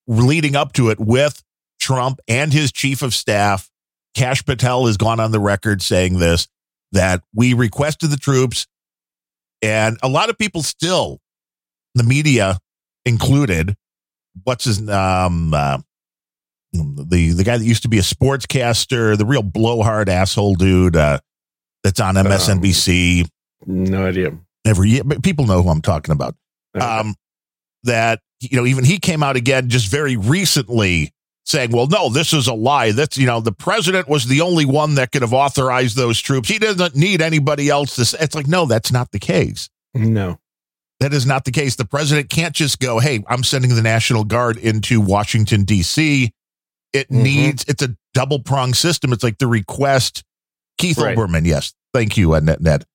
leading up to it with Trump and his chief of staff, Kash Patel has gone on the record saying this that we requested the troops, and a lot of people still, the media included, what's his um uh, the the guy that used to be a sportscaster, the real blowhard asshole dude uh, that's on MSNBC
No idea.
every year. But people know who I'm talking about. Um, that you know, even he came out again just very recently saying, "Well, no, this is a lie. That's you know, the president was the only one that could have authorized those troops. He doesn't need anybody else to." Say. It's like, no, that's not the case.
no.
That is not the case. The president can't just go, "Hey, I'm sending the National Guard into Washington D.C." It
Mhm.
needs it's a double prong system. It's like the request. Keith
Right.
Olbermann, yes, thank you, uh, Ned. Ned.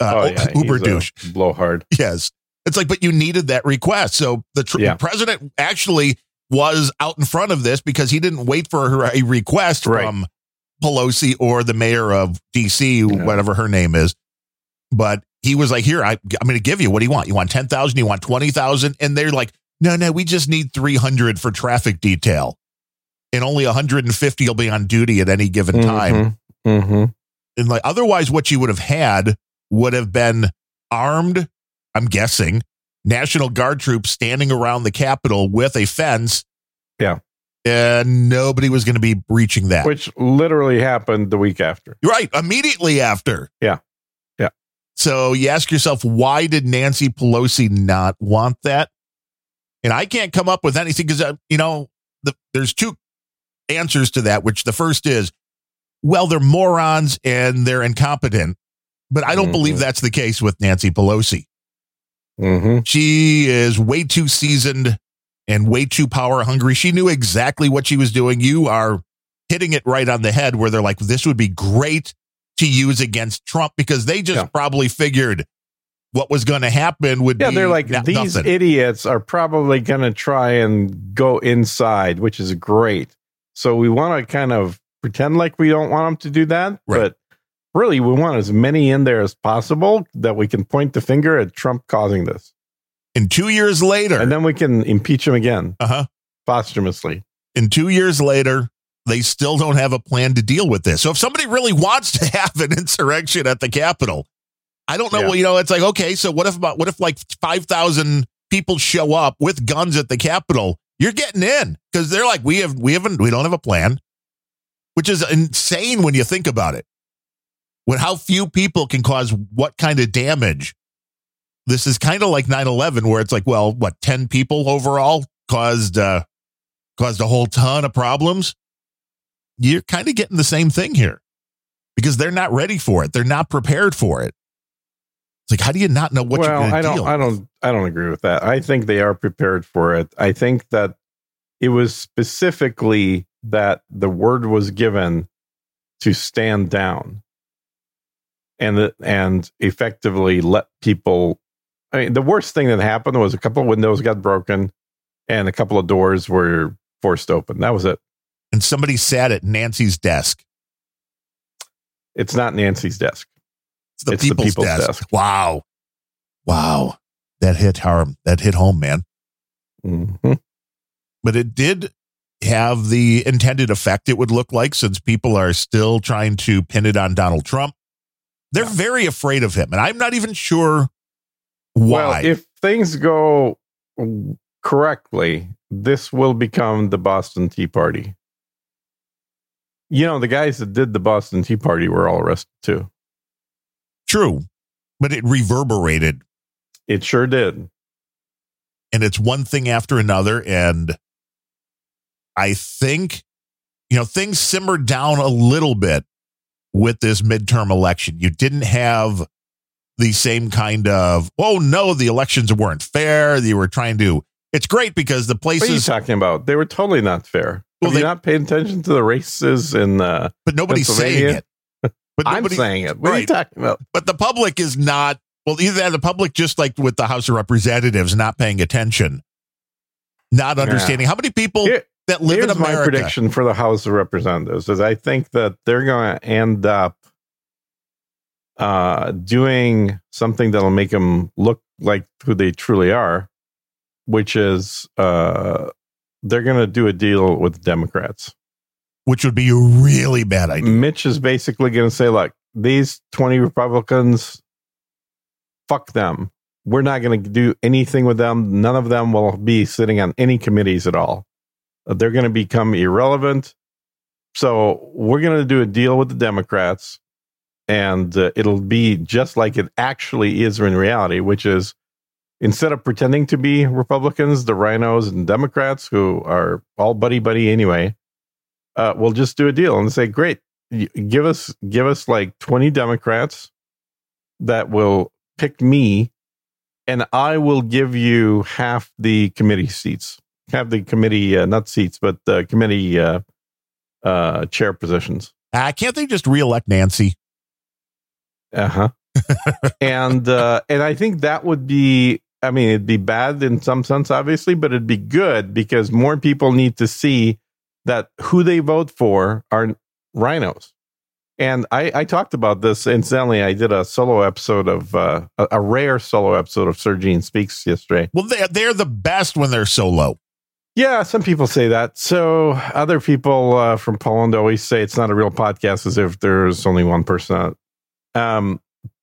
Uh,
oh yeah,
Uber douche.
blowhard.
Yes. It's like, but you needed that request. So the, tr-
Yeah.
the president actually was out in front of this because he didn't wait for a request
Right.
from Pelosi or the mayor of DC, whatever her name is. But he was like, here, I, I'm going to give you what do you want? You want 10,000? You want 20,000? And they're like, no, no, we just need 300 for traffic detail. And only 150 will be on duty at any given time
Mm-hmm.
and like otherwise what you would have had would have been armed i'm guessing national guard troops standing around the capitol with a fence
Yeah.
and nobody was going to be breaching that
Which literally happened the week after.
Right immediately after
Yeah. Yeah.
so you ask yourself why did nancy pelosi not want that and i can't come up with anything because uh, you know the, there's two answers to that which the first is well they're morons and they're incompetent but i don't
Mhm.
believe that's the case with nancy pelosi
Mm-hmm.
she is way too seasoned and way too power hungry. She knew exactly what she was doing. You are hitting it right on the head where they're like, this would be great to use against Trump because they just
Yeah.
probably figured what was going to happen would
Yeah,
be
they're like these
nothing.
idiots are probably going to try and go inside, which is great. So we want to kind of pretend like we don't want them to do that,
Right.
but really we want as many in there as possible that we can point the finger at Trump causing this,
and two years later,
and then we can impeach him again
uh-huh,
posthumously.
and two years later, they still don't have a plan to deal with this. So if somebody really wants to have an insurrection at the Capitol, I don't know.
Yeah.
Well, you know, it's like okay, so what if about what if like five thousand people show up with guns at the Capitol? You're getting in because they're like we have we haven't we don't have a plan, which is insane when you think about it. When how few people can cause what kind of damage. This is kind of like 9-11 where it's like, well, what, 10 people overall caused uh caused a whole ton of problems. You're kind of getting the same thing here because they're not ready for it. They're not prepared for it. It's like, how do you not know what you're
well,
going to
I don't,
deal?
I don't, I don't agree with that. I think they are prepared for it. I think that it was specifically that the word was given to stand down and and effectively let people. I mean, the worst thing that happened was a couple of windows got broken and a couple of doors were forced open. That was it.
and somebody sat at Nancy's desk.
It's not Nancy's desk.
It's the,
It's the
people's,
people's
desk.
desk.
Wow. Wow. That hit hard. That hit home, man.
Mhm.
But it did have the intended effect, it would look like, since people are still trying to pin it on Donald Trump. They're very afraid of him. And I'm not even sure why.
Well, if things go correctly, this will become the Boston Tea Party. You know, the guys that did the Boston Tea Party were all arrested too.
True. But it reverberated
It sure did.
and it's one thing after another. And I think, you know, things simmered down a little bit with this midterm election. You didn't have the same kind of, oh no, the elections weren't fair. They were trying to, it's great because the
What are you
places,
talking about? They were totally not fair.
Well,
Have
they-
not paid attention to the races in uh,
but nobody's saying it. But
I'm saying it. What are you talking about?
but the public is not, well, either that, the public, just like with the House of Representatives, not paying attention, not understanding how many people
Here-
that live in
Here's my prediction for the House of Representatives is I think that they're going to end up uh, doing something that'll make them look like who they truly are, which is uh, they're going to do a deal with Democrats.
Which would be a really bad idea.
Mitch is basically going to say, "Look, these 20 Republicans, fuck them. We're not going to do anything with them. None of them will be sitting on any committees at all. They're going to become irrelevant. So we're going to do a deal with the Democrats, and uh, it'll be just like it actually is in reality, which is instead of pretending to be Republicans, the RINOs and Democrats, who are all buddy buddy anyway, uh, we'll just do a deal and say, great, give us give us like twenty Democrats that will pick me, and I will give you half the committee seats, have the committee uh, not seats, but the committee uh, uh, chair positions.
Uh, can't they just reelect Nancy?
Uh huh. and uh, and I think that would be. I mean, it'd be bad in some sense, obviously, but it'd be good because more people need to see that who they vote for are RINOs. And I, I talked about this incidentally. I did a solo episode of uh, a, a rare solo episode of Sir Gene Speaks yesterday.
Well, they're, they're the best when they're solo.
Yeah, some people say that. So other people uh, from Poland always say it's not a real podcast as if there's only one person on it. Um,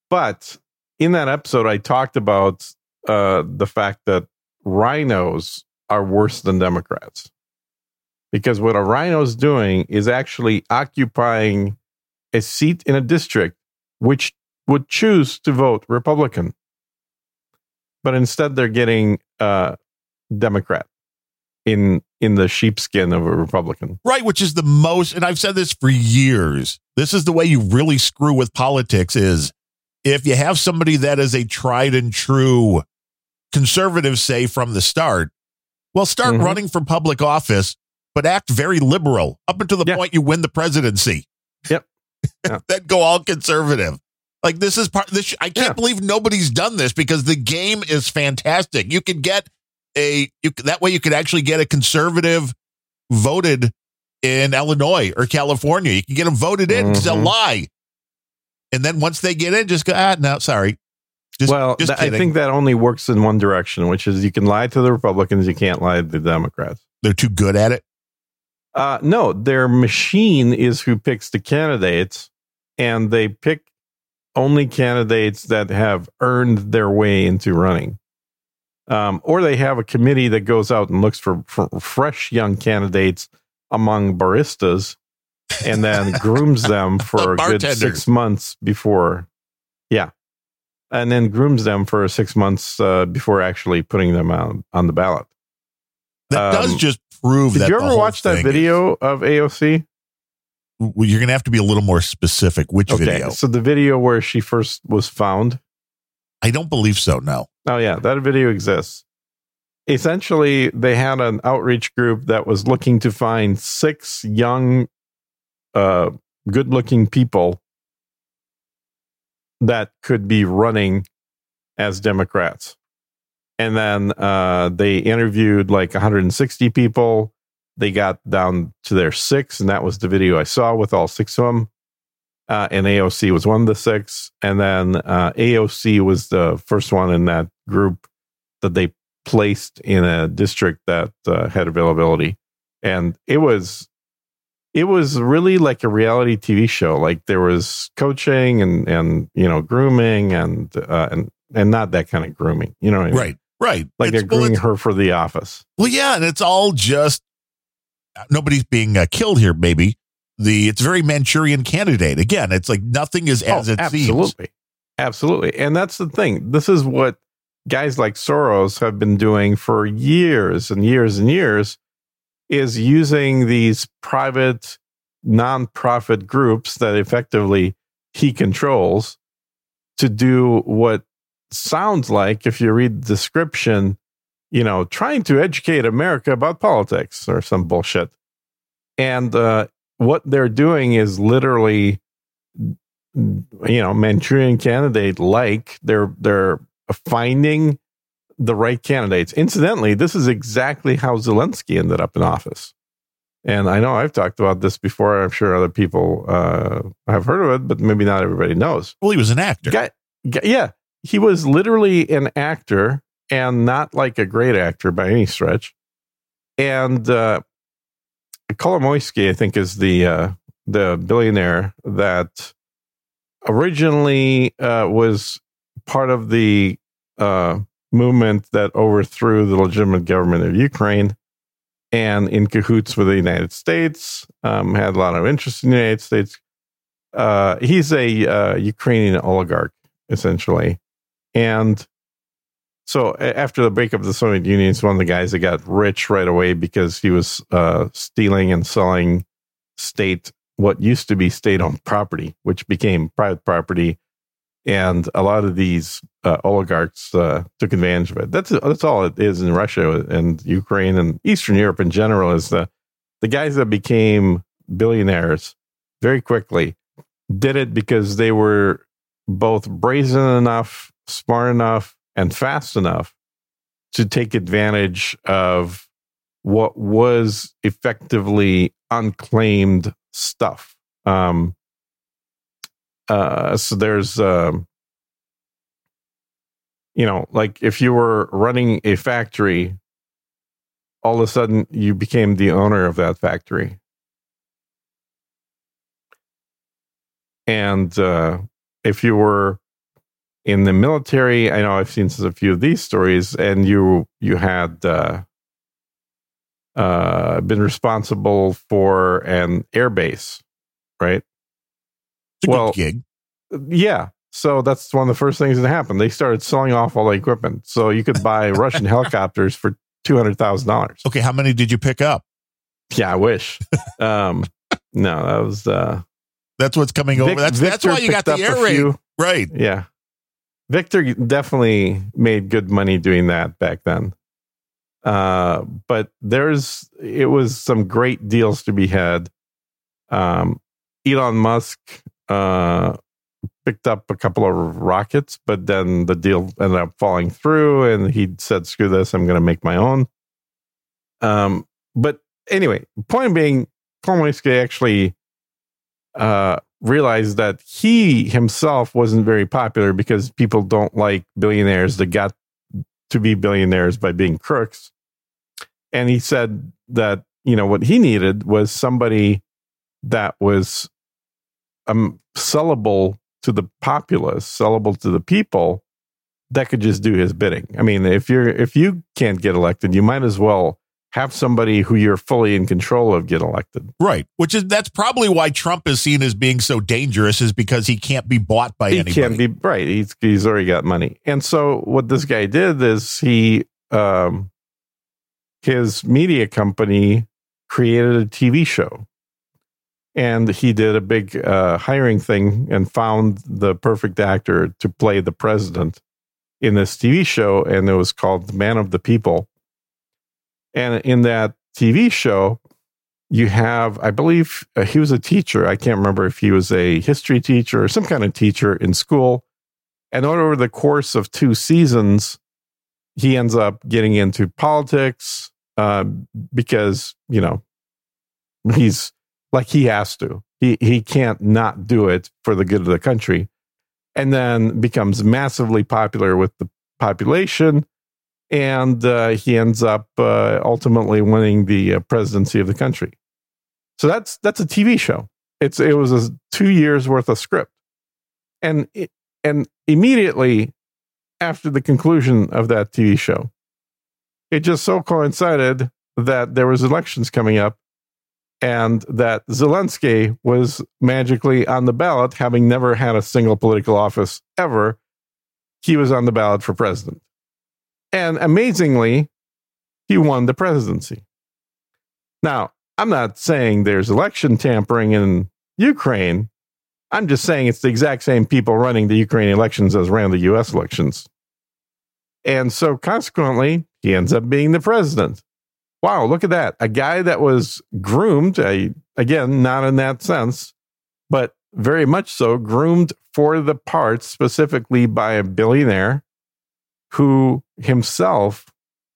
but in that episode, I talked about uh, the fact that RINOs are worse than Democrats. Because what a RINO is doing is actually occupying a seat in a district which would choose to vote Republican. But instead, they're getting uh, Democrat in in the sheepskin of a Republican.
Right, which is the most and I've said this for years. This is the way you really screw with politics is if you have somebody that is a tried and true conservative say from the start, well start
Mhm.
running for public office but act very liberal up until the
Yeah.
point you win the presidency.
Yep. Yeah.
then go all conservative. Like this is part this I can't
Yeah.
believe nobody's done this because the game is fantastic. You could get a you, that way you could actually get a conservative voted in Illinois or California. You can get them voted in because they'll lie. And then once they get in, just go, ah, no, sorry. Just,
well,
just
th- I think that only works in one direction, which is you can lie to the Republicans, you can't lie to the Democrats.
they're too good at it.
Uh, no, their machine is who picks the candidates, and they pick only candidates that have earned their way into running. Um, or they have a committee that goes out and looks for, for fresh young candidates among baristas and then grooms them for a good six months before. Yeah. And then grooms them for six months uh, before actually putting them on, on the ballot.
That does
Um,
just prove
Did you ever watch that video of AOC?
well, you're going to have to be a little more specific. Which video?
So the video where she first was found.
I don't believe so. No.
Oh yeah, that video exists. Essentially, they had an outreach group that was looking to find six young, uh, good-looking people that could be running as Democrats. And then uh, they interviewed like 160 people. They got down to their six, and that was the video I saw with all six of them. Uh, and AOC was one of the six. And then uh, AOC was the first one in that group that they placed in a district that uh, had availability. And it was it was really like a reality TV show. Like there was coaching and and you know grooming and uh, and and not that kind of grooming. You know, what I mean?
Right.
Like
It's-
they're grooming her for the office.
Well, yeah, and it's all just nobody's being uh, killed here, baby. The it's very Manchurian candidate. Again, it's like nothing is as
Oh,
it
absolutely.
seems.
Absolutely. And that's the thing. This is what guys like Soros have been doing for years and years and years is using these private nonprofit groups that effectively he controls to do what sounds like if you read the description, you know, trying to educate America about politics or some bullshit. And uh, what they're doing is literally you know Manchurian candidate like they're they're finding the right candidates. Incidentally, this is exactly how Zelensky ended up in office. And I know I've talked about this before. I'm sure other people uh, have heard of it, but maybe not everybody knows.
Well, he was an actor.
Guy, guy- yeah, he was literally an actor and not like a great actor by any stretch. And uh, Kolomoisky, I think, is the uh, the billionaire that originally uh, was part of the uh, movement that overthrew the legitimate government of Ukraine and in cahoots with the United States, um, had a lot of interest in the United States. Uh, he's a uh, Ukrainian oligarch, essentially. And so after the breakup of the Soviet Union, he's one of the guys that got rich right away because he was uh, stealing and selling state, what used to be state owned property, which became private property. And a lot of these uh, oligarchs uh, took advantage of it. That's that's all it is in Russia and Ukraine and Eastern Europe in general. Is the the guys that became billionaires very quickly did it because they were both brazen enough, smart enough, and fast enough to take advantage of what was effectively unclaimed stuff. Um, uh, so there's, um, you know, like if you were running a factory, all of a sudden you became the owner of that factory. And uh, if you were in the military, I know I've seen a few of these stories, and you you had uh, uh, been responsible for an air base, right? Well-
good gig.
Yeah. So that's one of the first things that happened. They started selling off all the equipment, so you could buy Russian helicopters for two hundred thousand dollars.
Okay, how many did you pick up?
Yeah, I wish. um, no, that was uh,
That's what's coming over.
Vic-
that's that's
Victor
why you got the air raid, right?
Yeah. Victor definitely made good money doing that back then. Uh, but there's, it was some great deals to be had. Um, Elon Musk, uh, picked up a couple of rockets, but then the deal ended up falling through and he said, screw this, I'm going to make my own. Um, but anyway, point being, Kolomoisky actually, uh, realized that he himself wasn't very popular because people don't like billionaires that got to be billionaires by being crooks. And he said that, you know, what he needed was somebody that was um, sellable to the populace, sellable to the people that could just do his bidding. I mean, if you're if you can't get elected, you might as well have somebody who you're fully in control of get elected.
Right. Which is that's probably why Trump is seen as being so dangerous is because he can't be bought by anybody.
he
anybody.
can't be right. He's he's already got money, and so what this guy did is he, um, his media company created a TV show, and he did a big uh, hiring thing and found the perfect actor to play the president in this TV show, and it was called The Man of the People. And in that TV show, you have, I believe uh, he was a teacher. I can't remember if he was a history teacher or some kind of teacher in school. And over the course of two seasons, he ends up getting into politics uh, because, you know, he's like he has to. He, he can't not do it for the good of the country. And then becomes massively popular with the population and uh, he ends up uh, ultimately winning the uh, presidency of the country. So that's that's a TV show. It's it was a two years worth of script, and it, and immediately after the conclusion of that TV show, it just so coincided that there was elections coming up, and that Zelensky was magically on the ballot, having never had a single political office ever. He was on the ballot for president. And amazingly, he won the presidency. Now, I'm not saying there's election tampering in Ukraine. I'm just saying it's the exact same people running the Ukrainian elections as ran the US elections. And so consequently, he ends up being the president. Wow, look at that. A guy that was groomed, uh, again, not in that sense, but very much so, groomed for the part specifically by a billionaire who himself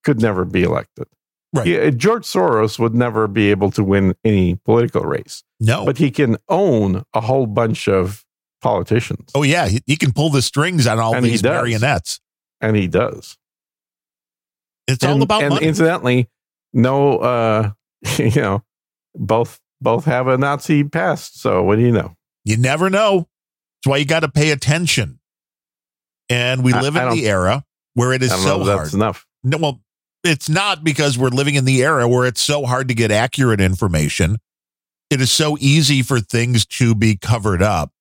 could never be elected.
Right.
Yeah, George Soros would never be able to win any political race,
No.
but he can own a whole bunch of politicians,
oh yeah, he, he can pull the strings on all
And
these marionettes.
and he does.
It's
and,
all about
and
money.
incidentally, no, uh, you know, both both have a Nazi past. So what do you know?
you never know. That's why you got to pay attention. And we live
I
in the era where it is so hard.
that's enough.
No, well, it's not because we're living in the era where it's so hard to get accurate information. It is so easy for things to be covered up.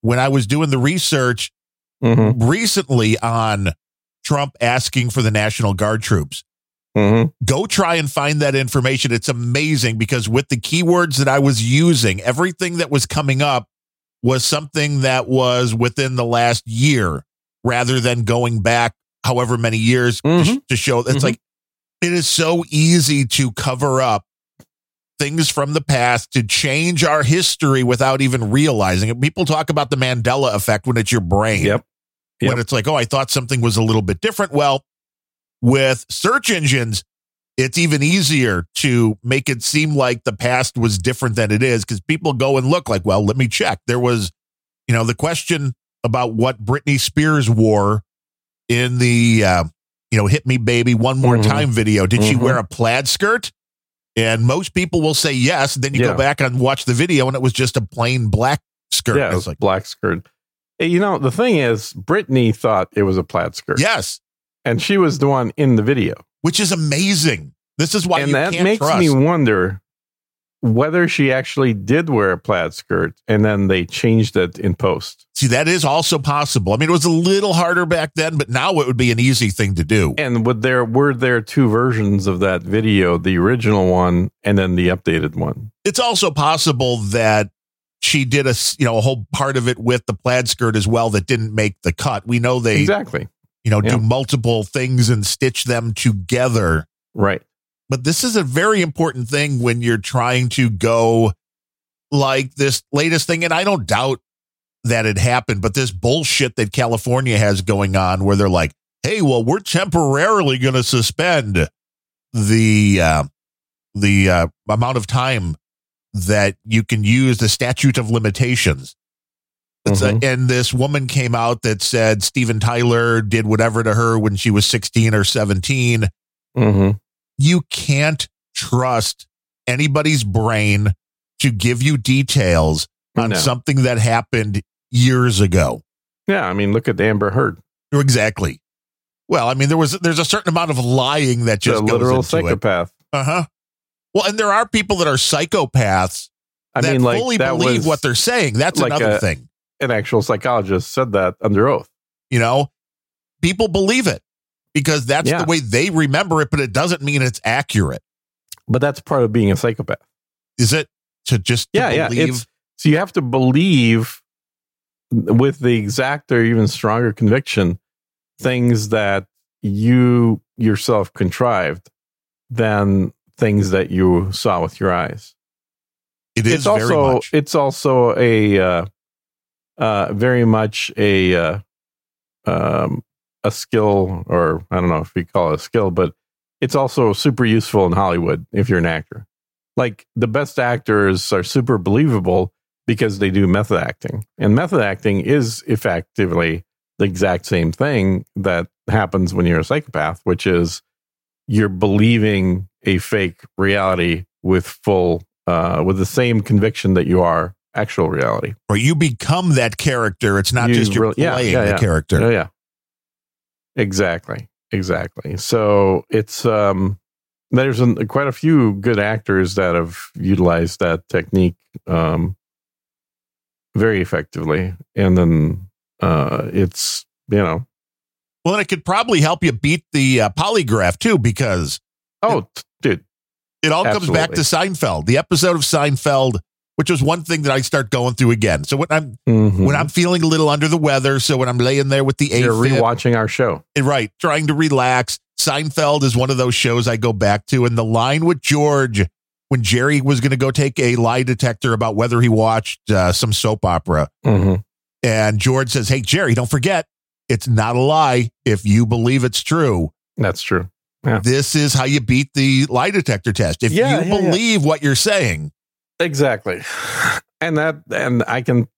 When I was doing the research
hmm
recently on Trump asking for the National Guard troops,
hmm
go try and find that information. It's amazing because with the keywords that I was using, everything that was coming up was something that was within the last year rather than going back however many years to, sh-
Mhm.
to show. It's
Mhm.
like it is so easy to cover up things from the past to change our history without even realizing it. People talk about the Mandela effect when it's your brain
Yep.
when it's like, oh, I thought something was a little bit different. Well, with search engines, it's even easier to make it seem like the past was different than it is because people go and look like, well, let me check. There was, you know, the question about what Britney Spears wore in the, uh, you know, Hit Me Baby One More
Mhm.
Time video. Did she
Mhm.
wear a plaid skirt? And most people will say yes. Then you
Yeah.
go back and watch the video and it was just a plain black skirt.
Yeah, it was
like,
black skirt. You know, the thing is, Britney thought it was a plaid skirt.
yes.
And she was the one in the video.
which is amazing. This is why
and that makes
trust.
me wonder whether she actually did wear a plaid skirt and then they changed it in post.
See, that is also possible. I mean, it was a little harder back then, but now it would be an easy thing to do.
And would there were there two versions of that video, the original one and then the updated one?
It's also possible that she did a you know a whole part of it with the plaid skirt as well that didn't make the cut. We know they
exactly.
you know
Yeah.
do multiple things and stitch them together.
Right.
But this is a very important thing when you're trying to go like this latest thing, and I don't doubt that it happened, but this bullshit that California has going on where they're like, hey, well, we're temporarily going to suspend the uh, the uh, amount of time that you can use the statute of limitations. It's a- and this woman came out that said Steven Tyler did whatever to her when she was 16 or 17
hmm
you can't trust anybody's brain to give you details on
No.
something that happened years ago.
Yeah, I mean, look at Amber Heard,
Exactly. Well, I mean, there was there's a certain amount of lying that just goes
literal psychopath.
Uh huh. Well, and there are people that are psychopaths
I
that
mean, like
fully
that
believe what they're saying. That's
like
another
a-
thing.
an actual psychologist said that under oath.
You know, people believe it because that's
Yeah.
the way they remember it, but it doesn't mean it's accurate.
But that's part of being a psychopath.
Is it to just to
yeah, yeah.
believe?
It's so you have to believe with the exact or even stronger conviction things that you yourself contrived than things that you saw with your eyes.
it is
it's
very
also
much.
it's also a uh, uh, very much a uh, um, a skill, or I don't know if you call it a skill, but it's also super useful in Hollywood if you're an actor. Like the best actors are super believable because they do method acting, and method acting is effectively the exact same thing that happens when you're a psychopath, which is you're believing a fake reality with full uh, with the same conviction that you are actual reality.
or you become that character. It's not
You
just you're
really- yeah,
playing
yeah,
the
yeah.
character.
Yeah, yeah. Exactly. Exactly. So it's um there's an, quite a few good actors that have utilized that technique um very effectively and then uh it's you know
Well, and it could probably help you beat the uh, polygraph too, because
oh t- dude
it all comes back to Seinfeld, the episode of Seinfeld, which was one thing that I start going through again. So when I'm
mhm.
when I'm feeling a little under the weather, so when I'm laying there with the
you're
AFib,
rewatching our show
right, trying to relax, Seinfeld is one of those shows I go back to, and the line with George when Jerry was going to go take a lie detector about whether he watched uh, some soap opera.
Mhm.
And George says, Hey, Jerry, don't forget, it's not a lie if you believe it's true.
that's true Yeah.
This is how you beat the lie detector test. If
Yeah,
you
yeah.
believe what you're saying,
exactly and that and i can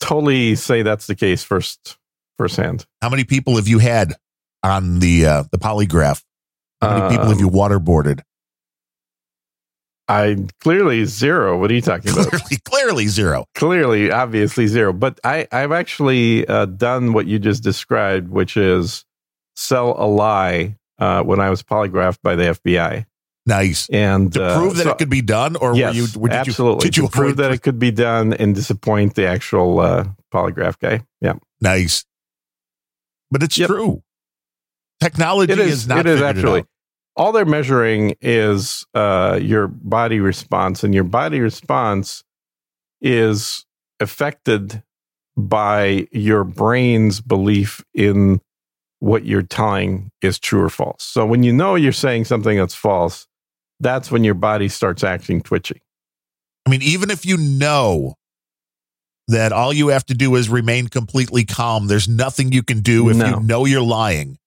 totally say that's the case first firsthand
how many people have you had on the uh, the polygraph? How many people have
Um,
you waterboarded?
I clearly zero. What are you talking about?
Clearly, clearly zero.
clearly, obviously zero. But I, I've actually uh, done what you just described, which is sell a lie uh, when I was polygraphed by the FBI.
Nice.
And
To
uh,
prove that
so-
it could be done, or
yes,
were you were- did
absolutely.
you did you
to prove that it could be done and disappoint the actual uh, polygraph guy? Yeah,
nice? But it's
Yep.
true. Technology
it is.
is not
it is actually.
out.
All they're measuring is uh, your body response, and your body response is affected by your brain's belief in what you're telling is true or false. So when you know you're saying something that's false, that's when your body starts acting twitchy.
I mean, even if you know that all you have to do is remain completely calm, there's nothing you can do if
No.
you know you're lying.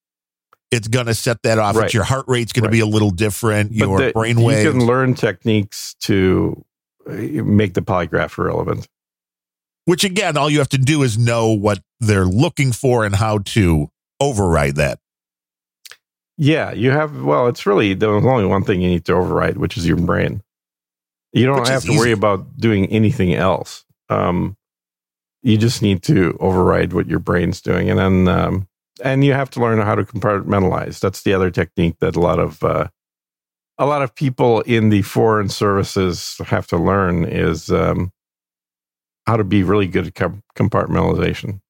It's going to set that off.
Right.
Your heart rate's going
Right.
to be a little different. Your
the-
brain
you can learn techniques to uh, make the polygraph irrelevant.
which again, all you have to do is know what they're looking for and how to override that.
Yeah, you have. Well, it's really there's only one thing you need to override, which is your brain. You don't
Which
have to worry about doing anything else. Um, you just need to override what your brain's doing, and then um, and you have to learn how to compartmentalize. That's the other technique that a lot of uh, a lot of people in the foreign services have to learn is um, how to be really good at compartmentalization.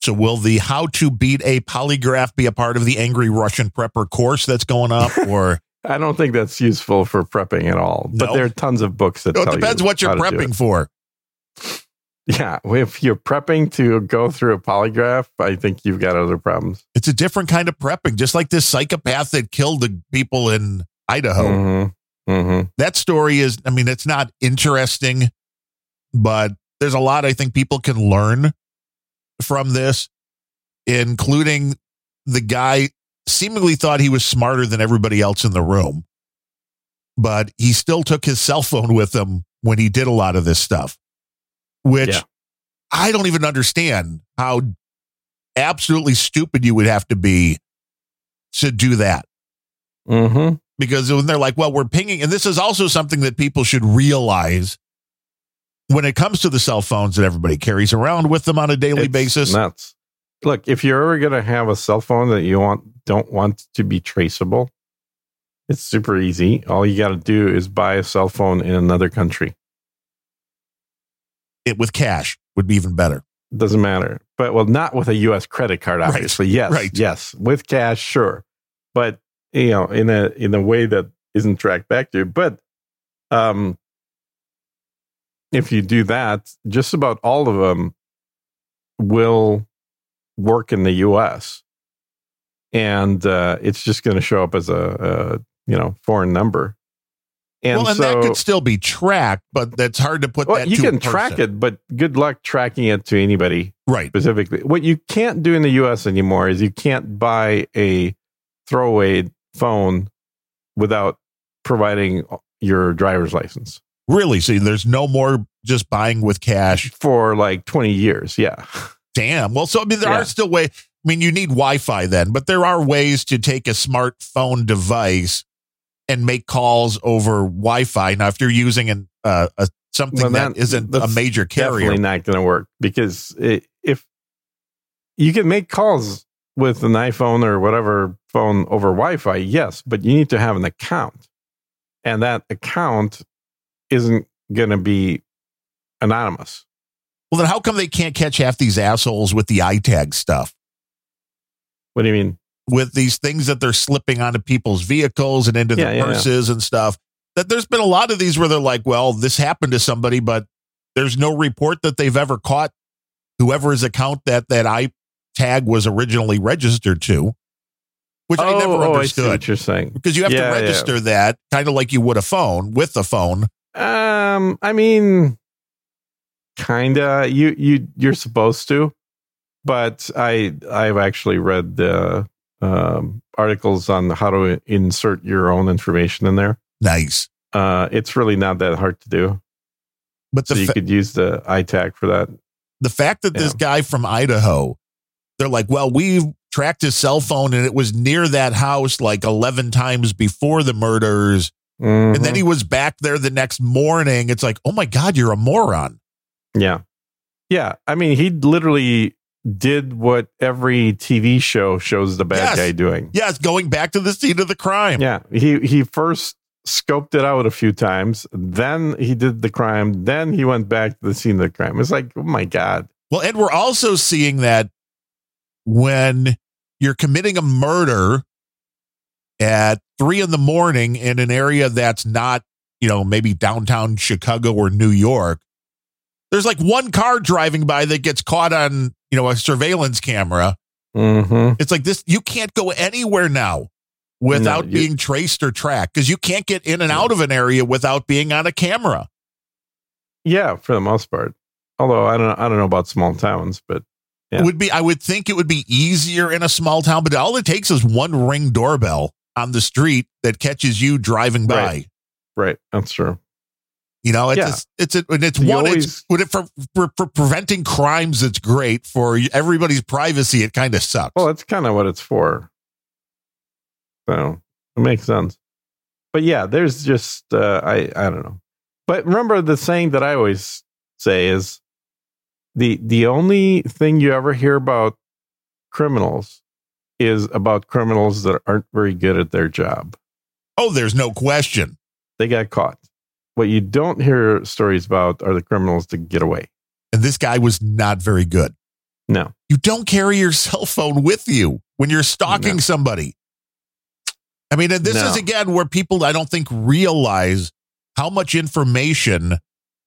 So, will the how to beat a polygraph be a part of the Angry Russian Prepper course that's going up? Or
I don't think that's useful for prepping at all, but
No?
there are tons of books that
No, it
tell
depends
you
what you're
how to do it.
prepping for.
Yeah, if you're prepping to go through a polygraph, I think you've got other problems.
It's a different kind of prepping, just like this psychopath that killed the people in Idaho.
Mm-hmm. Mm-hmm.
That story is, I mean, it's not interesting, but there's a lot I think people can learn from this, including the guy seemingly thought he was smarter than everybody else in the room, but he still took his cell phone with him when he did a lot of this stuff, which
Yeah.
I don't even understand how absolutely stupid you would have to be to do that
Mm-hmm.
because when they're like, well, we're pinging, and this is also something that people should realize when it comes to the cell phones that everybody carries around with them on a daily
It's
basis.
nuts. Look, if you're ever going to have a cell phone that you want don't want to be traceable, it's super easy. All you got to do is buy a cell phone in another country.
it with cash would be even better.
Doesn't matter. But well, not with a US credit card,
Right,
obviously. Yes.
right.
Yes. With cash, sure. But you know, in a in a way that isn't tracked back to you. But um if you do that, just about all of them will work in the US. And uh, it's just going to show up as a, a you know foreign number. And
well, and
so
that could still be tracked, but that's hard to put
well,
that
you can track it, but good luck tracking it to anybody
Right.
specifically. What you can't do in the US anymore is you can't buy a throwaway phone without providing your driver's license
Really. See, there's no more just buying with cash.
for like 20 years. Yeah.
Damn. Well, so I mean, there
Yeah.
are still ways. I mean, you need Wi Fi then, but there are ways to take a smartphone device and make calls over Wi Fi. Now, if you're using an, uh, a, something
Well,
that
that-
isn't a major carrier,
Definitely not going to work because it, if you can make calls with an iPhone or whatever phone over Wi Fi, yes, but you need to have an account. And that account isn't going to be anonymous.
well, then how come they can't catch half these assholes with the iTag stuff?
What do you mean?
with these things that they're slipping onto people's vehicles and into
Yeah,
their
yeah, yeah.
purses and stuff. That there's been a lot of these where they're like, well, this happened to somebody, but there's no report that they've ever caught whoever's account that that I tag was originally registered to, which I never oh, oh,
I see
understood
what you're saying.
because you have
Yeah,
to
yeah.
register that kind of like you would a phone with a phone.
Um, I mean, kinda. You you you're supposed to, but I I've actually read the um, articles on how to insert your own information in there.
Nice,
Uh, it's really not that hard to do.
but
So you could use the iTag for that.
the fact that this guy from Idaho, they're like, well, we tracked his cell phone and it was near that house like 11 times before the murders. And
Mhm.
then he was back there the next morning. It's like, oh my God, you're a moron.
Yeah. Yeah. I mean, he literally did what every TV show shows the bad
Yes.
guy doing.
Yes, going back to the scene of the crime.
Yeah. He he first scoped it out a few times, then he did the crime, then he went back to the scene of the crime. It's like, oh my God.
Well, and we're also seeing that when you're committing a murder at three in the morning in an area that's not, you know, maybe downtown Chicago or New York, there's like one car driving by that gets caught on, you know, a surveillance camera.
Mm-hmm.
It's like this, you can't go anywhere now without
you-
being traced or tracked because you can't get in and out of an area without being on a camera.
Yeah, for the most part. Although I don't I don't know about small towns, but Yeah.
It would be I would think it would be easier in a small town, but all it takes is one ring doorbell on the street that catches you driving by.
Right. right, that's true.
You know, it's
Yeah.
a, it's a, and it's
You
one
always-
it's for, for for preventing crimes it's great for everybody's privacy it kind of sucks.
Well, that's kind of what it's for. So it makes sense. But yeah, there's just uh, I I don't know. But remember the saying that I always say is the the only thing you ever hear about criminals is about criminals that aren't very good at their job.
oh, there's no question.
They got caught. What you don't hear stories about are the criminals to get away.
And this guy was not very good.
No.
You don't carry your cell phone with you when you're stalking
No.
somebody. I mean, and this
No.
is again where people I don't think realize how much information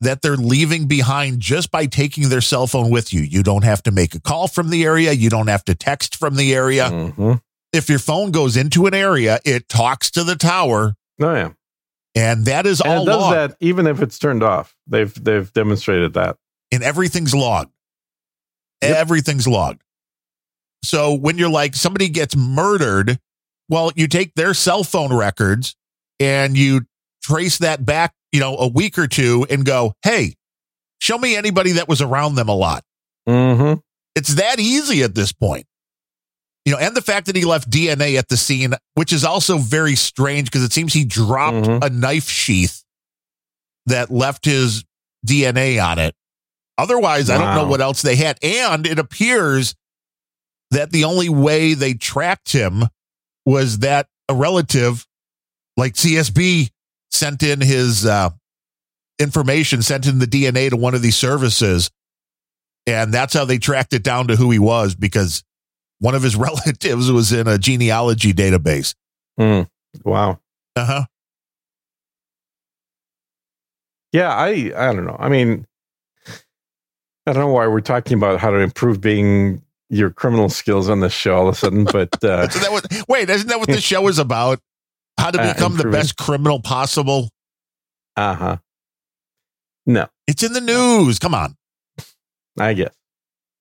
that they're leaving behind just by taking their cell phone with you. You don't have to make a call from the area, you don't have to text from the area.
Mhm.
If your phone goes into an area, it talks to the tower,
Oh yeah.
and that is
And
all
it does
logged,
that even if it's turned off. They've they've demonstrated that.
and everything's logged.
Yep.
Everything's logged. So when you're like somebody gets murdered, well, you take their cell phone records and you trace that back, you know, a week or two and go, hey, show me anybody that was around them a lot.
Mm-hmm.
It's that easy at this point. You know, and the fact that he left DNA at the scene, which is also very strange because it seems he dropped
Mhm.
a knife sheath that left his DNA on it. Otherwise, I don't know what else they had. And it appears that the only way they tracked him was that a relative like CSB sent in his uh, information, sent in the DNA to one of these services. And that's how they tracked it down to who he was because one of his relatives was in a genealogy database.
Mm. Wow.
Uh huh.
Yeah, I I don't know. I mean, I don't know why we're talking about how to improve being your criminal skills on this show all of a sudden, but uh,
So that was, wait, isn't that what the show is about? How to
Uh,
become the best criminal possible?
uh huh. No,
It's in the news. Come on.
I guess.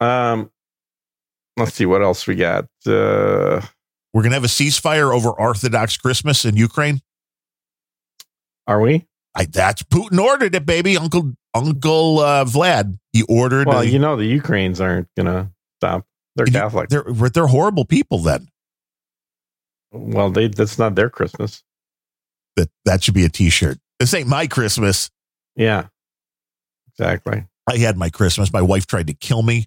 Um, let's see what else we got. Uh,
We're going to have a ceasefire over Orthodox Christmas in Ukraine.
are we?
I, that's Putin ordered it, baby. Uncle Uncle uh, Vlad. He ordered.
Well,
a-
you know the Ukrainians aren't gonna stop. They're Catholic.
they're they're horrible people. Then
well, they that's not their Christmas.
that that should be a T-shirt. This ain't my Christmas.
Yeah, exactly.
I had my Christmas. My wife tried to kill me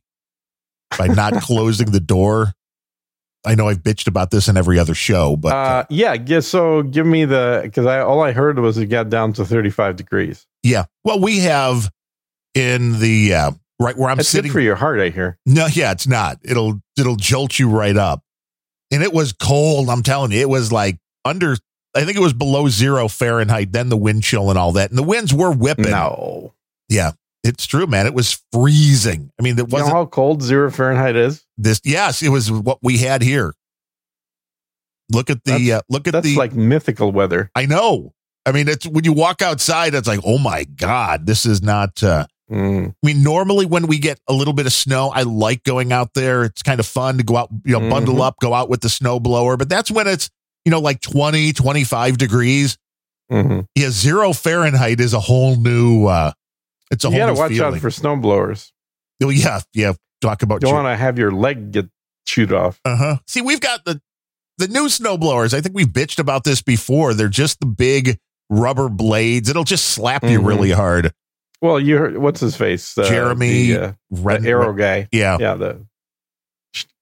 by not closing the door. I know I've bitched about this in every other show, but uh,
uh, yeah, yeah. So give me the because I all I heard was it got down to thirty five degrees.
yeah. Well, we have in the uh, right where I'm
That's
sitting.
good for your heart, I hear.
No, yeah, it's not. It'll it'll jolt you right up. And it was cold, I'm telling you. It was like under I think it was below 0 Fahrenheit, then the wind chill and all that. And the winds were whipping.
No,
Yeah. It's true, man. It was freezing. I mean, it
you know
wasn't
how cold zero Fahrenheit is.
this yes, it was what we had here. Look at the uh, look at
That's
the
like mythical weather.
I know. I mean, it's when you walk outside, it's like, oh my God, this is not uh
Mm,
I mean, normally when we get a little bit of snow, I like going out there. It's kind of fun to go out, you know, bundle
Mhm.
up, go out with the snow blower. But that's when it's, you know, like 20, 25 degrees.
mhm.
Yeah, zero Fahrenheit is a whole new, uh, it's a
You
whole
got to
new
watch
feeling.
out for snow blowers.
oh, yeah, yeah. Talk about
You don't want to have your leg get chewed off.
Uh huh. See, we've got the the new snow blowers. I think we've bitched about this before. They're just the big rubber blades. It'll just slap you
Mhm.
really hard.
Well, you heard what's his face? Uh,
Jeremy
the, uh,
Ren-
the arrow guy.
Yeah,
Yeah, the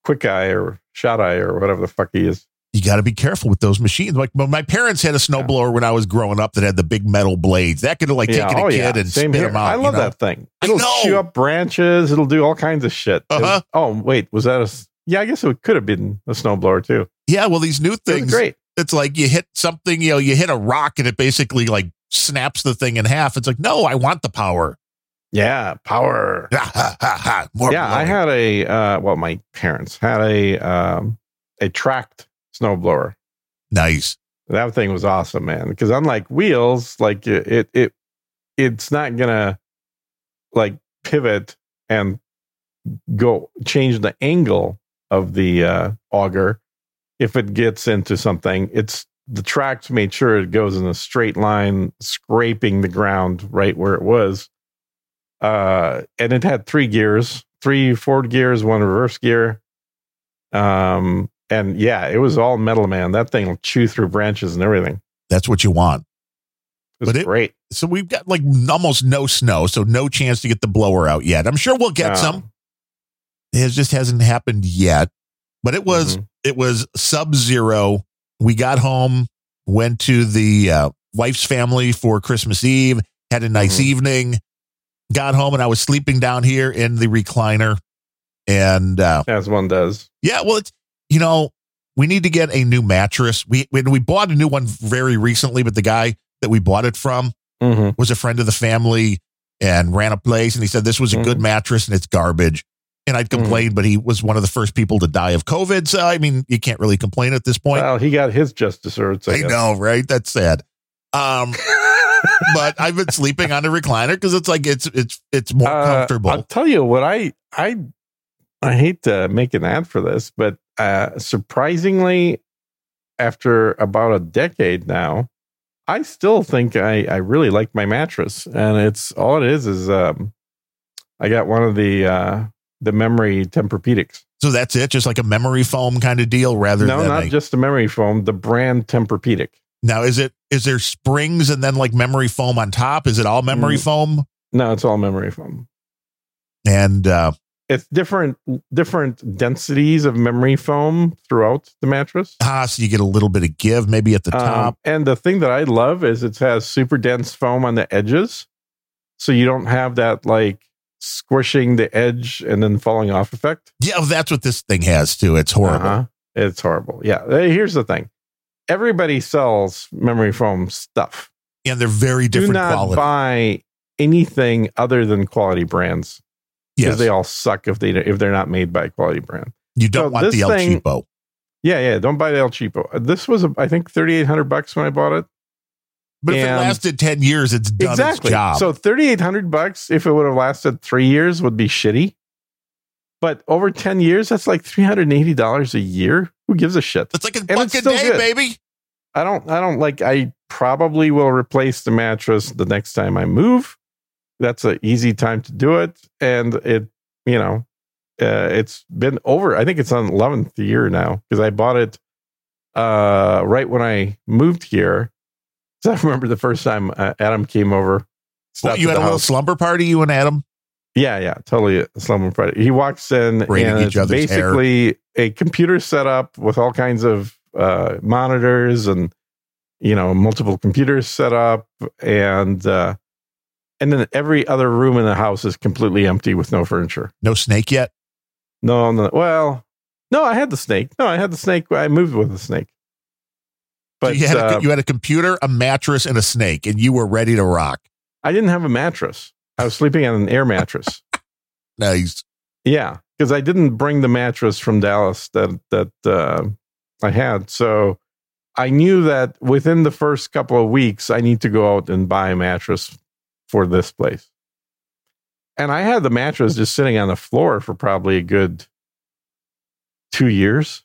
quick eye or shot eye or whatever the fuck he is.
you got to be careful with those machines. Like my parents had a snowblower when I was growing up that had the big metal blades. That could have like
yeah,
taken a
oh
kid
yeah,
and
same
spit
here.
them out.
I
you
love
know?
that thing. It'll chew up branches. It'll do all kinds of shit.
Uh-huh.
oh wait, was that a? Yeah, I guess it could have been a snowblower too.
Yeah, well, these new things,
great.
it's like you hit something, you know, you hit a rock and it basically like snaps the thing in half. It's like, no, I want the power.
Yeah, power.
Ha, ha, ha, ha. More
yeah, I had a. Uh, well, my parents had a um, a tracked snowblower.
nice.
That thing was awesome, man. Because unlike wheels, like it, it, it it's not gonna like pivot and go change the angle of the uh, auger if it gets into something. It's the tracks made sure it goes in a straight line, scraping the ground right where it was. Uh, and it had three gears, three forward gears, one reverse gear. Um, and yeah, it was all metal, man. That thing will chew through branches and everything.
That's what you want.
It was
But it-
great.
So we've got like almost no snow, so no chance to get the blower out yet. I'm sure we'll get
No.
some. It just hasn't happened yet. But it was
Mhm.
it was sub zero. We got home, went to the uh, wife's family for Christmas Eve, had a nice
Mhm.
evening, got home, and I was sleeping down here in the recliner. And uh,
as one does.
yeah, well, it's you know we need to get a new mattress. We when we bought a new one very recently, but the guy that we bought it from
Mm-hmm.
was a friend of the family and ran a place, and he said this was a good mattress and it's garbage. And I'd
Mhm.
complain, but he was one of the first people to die of COVID. So I mean, you can't really complain at this point.
Well, he got his just desserts. I,
I know, right? That's sad. Um, but I've been sleeping on a recliner because it's like it's it's it's more
Uh,
comfortable.
I'll tell you what I I I hate to make an ad for this, but uh, surprisingly, after about a decade now, I still think I I really like my mattress, and it's all it is is um, I got one of the uh, the memory Tempur-Pedics.
so that's it, just like a memory foam kind of deal, rather
No,
than
not
a-
just a memory foam, the brand Tempur-Pedic.
now. Is it is there springs and then like memory foam on top? Is it all memory
Mm.
foam?
No, it's all memory foam.
And uh,
It's different different densities of memory foam throughout the mattress.
ah, so you get a little bit of give, maybe at the
Um,
top.
and the thing that I love is it has super dense foam on the edges. So you don't have that like squishing the edge and then falling off effect.
Yeah, well, that's what this thing has too. It's horrible.
Uh-huh. It's horrible. Yeah. Here's the thing everybody sells memory foam stuff.
And they're very different Do
not
quality.
buy anything other than quality brands because
yes.
they all suck if they if they're not made by a quality brand.
you don't
so
want the El
thing-
Cheapo.
Yeah, yeah. Don't buy the El Cheapo. This was, I think, thirty eight hundred bucks when I bought it.
But if it lasted 10 years, it's done
exactly.
its job.
So thirty eight hundred bucks, if it would have lasted three years, would be shitty. But over ten years, that's like three hundred and eighty dollars a year. Who gives a shit?
That's like a
and
buck a day,
good.
baby.
I don't. I don't like. I probably will replace the mattress the next time I move. That's an easy time to do it, and it. You know, uh, it's been over. I think it's on eleventh year now because I bought it uh, right when I moved here. So I remember the first time uh, Adam came over. Stopped
you had a
the
little slumber party, you and Adam?
Yeah, yeah, totally a slumber party. He walks in
Braiding
and it's
other's hair.
basically a computer setup with all kinds of uh, monitors and you know multiple computers set up, and uh, and then every other room in the house is completely empty with no furniture.
No snake yet?
No, no. Well, no, I had the snake. No, I had the snake. I moved with the snake.
So you had,
uh,
a, you had a computer, a mattress, and a snake, and you were ready to rock.
I didn't have a mattress. I was sleeping on an air mattress.
Nice.
Yeah, because I didn't bring the mattress from Dallas that that uh, I had, so I knew that within the first couple of weeks, I need to go out and buy a mattress for this place. And I had the mattress just sitting on the floor for probably a good two years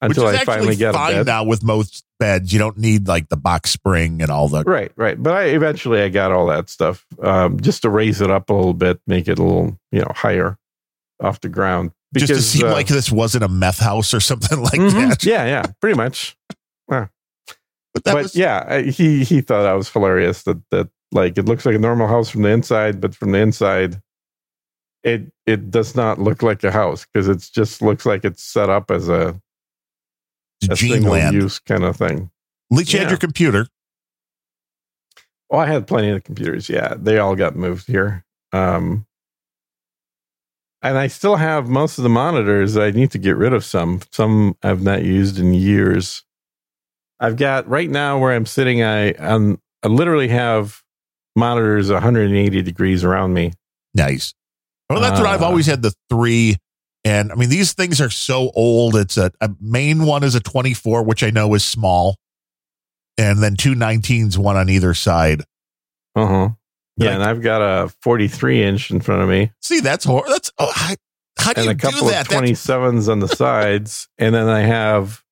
until
Which is
I finally a
fine now with most beds. You don't need like the box spring and all the.
Right, right. But I eventually I got all that stuff um, just to raise it up a little bit, make it a little you know higher off the ground.
just to seem
uh,
like this wasn't a meth house or something like
Mhm.
that.
Yeah, yeah, pretty much. Yeah.
But that
but
was
yeah, I- he he thought I was hilarious that that like it looks like a normal house from the inside, but from the inside, it it does not look like a house because it just looks like it's set up as a
Gene
single
Land.
use kind of thing.
At least you had your computer.
Oh, I had plenty of computers. Yeah, they all got moved here. Um, and I still have most of the monitors. I need to get rid of some. Some I've not used in years. I've got right now where I'm sitting. I um, I literally have monitors 180 degrees around me.
Nice. Well, that's what I've
Uh,
always had the three. And I mean, these things are so old. It's a, a main one is a 24, which I know is small. And then two 19s, one on either side.
Uh huh. Yeah,
I-
and I've got a 43 inch in front of me,
See, that's hor That's, oh, how, how do
and
you
a
do that?
of 27s on the sides, and then I have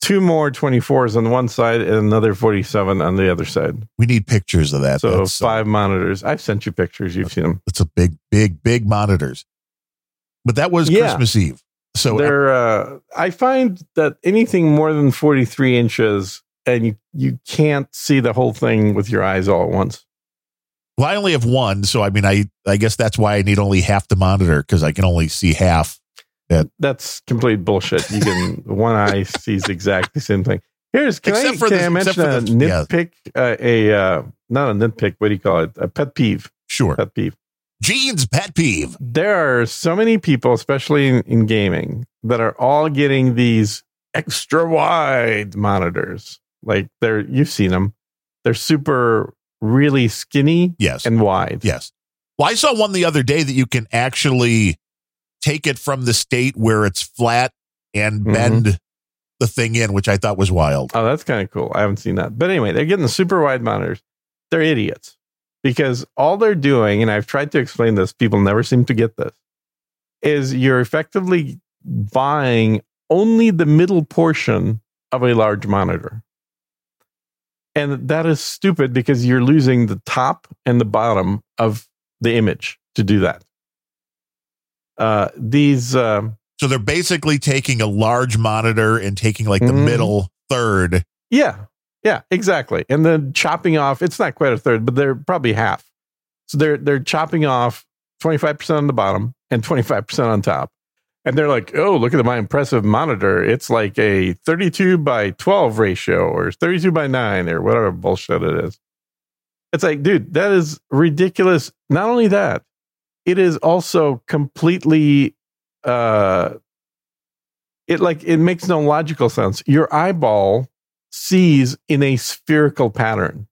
two more 24s on one side and another 47 on the other side.
we need pictures of that.
So
That's,
five monitors. I've sent you pictures. You've seen them.
It's a big, big, big monitors. But that was
Yeah.
Christmas Eve. So
They're. Uh, I find that anything more than 43 inches, and you you can't see the whole thing with your eyes all at once.
well, I only have one. So I mean, I I guess that's why I need only half the monitor because I can only see half.
That's complete bullshit. You can one eye sees exactly the same thing. Here's can
Except
I,
for
can
the-
I mention a
the- yeah.
nitpick? Uh, a uh, not a nitpick. What do you call it? A pet peeve.
Sure.
Pet peeve.
Gene's pet peeve.
there are so many people, especially in, in gaming, that are all getting these extra wide monitors. Like they're, you've seen them. They're super, really skinny
Yes.
and wide.
Yes. Well, I saw one the other day that you can actually take it from the state where it's flat and
Mhm.
bend the thing in, which I thought was wild.
Oh, that's kind of cool. I haven't seen that. But anyway, they're getting the super wide monitors. They're idiots because all they're doing, and I've tried to explain this, people never seem to get this, is you're effectively buying only the middle portion of a large monitor. And that is stupid because you're losing the top and the bottom of the image to do that. Uh, these, um,
So they're basically taking a large monitor and taking like the
Mhm.
middle third.
Yeah. Yeah, exactly. And then chopping off, it's not quite a third, but they're probably half. So they're they're chopping off 25% on the bottom and 25% on top. And they're like, "Oh, look at my impressive monitor. It's like a 32 by 12 ratio or 32 by 9 or whatever bullshit it is." It's like, dude, that is ridiculous. Not only that, it is also completely uh it like it makes no logical sense. Your eyeball sees in a spherical pattern.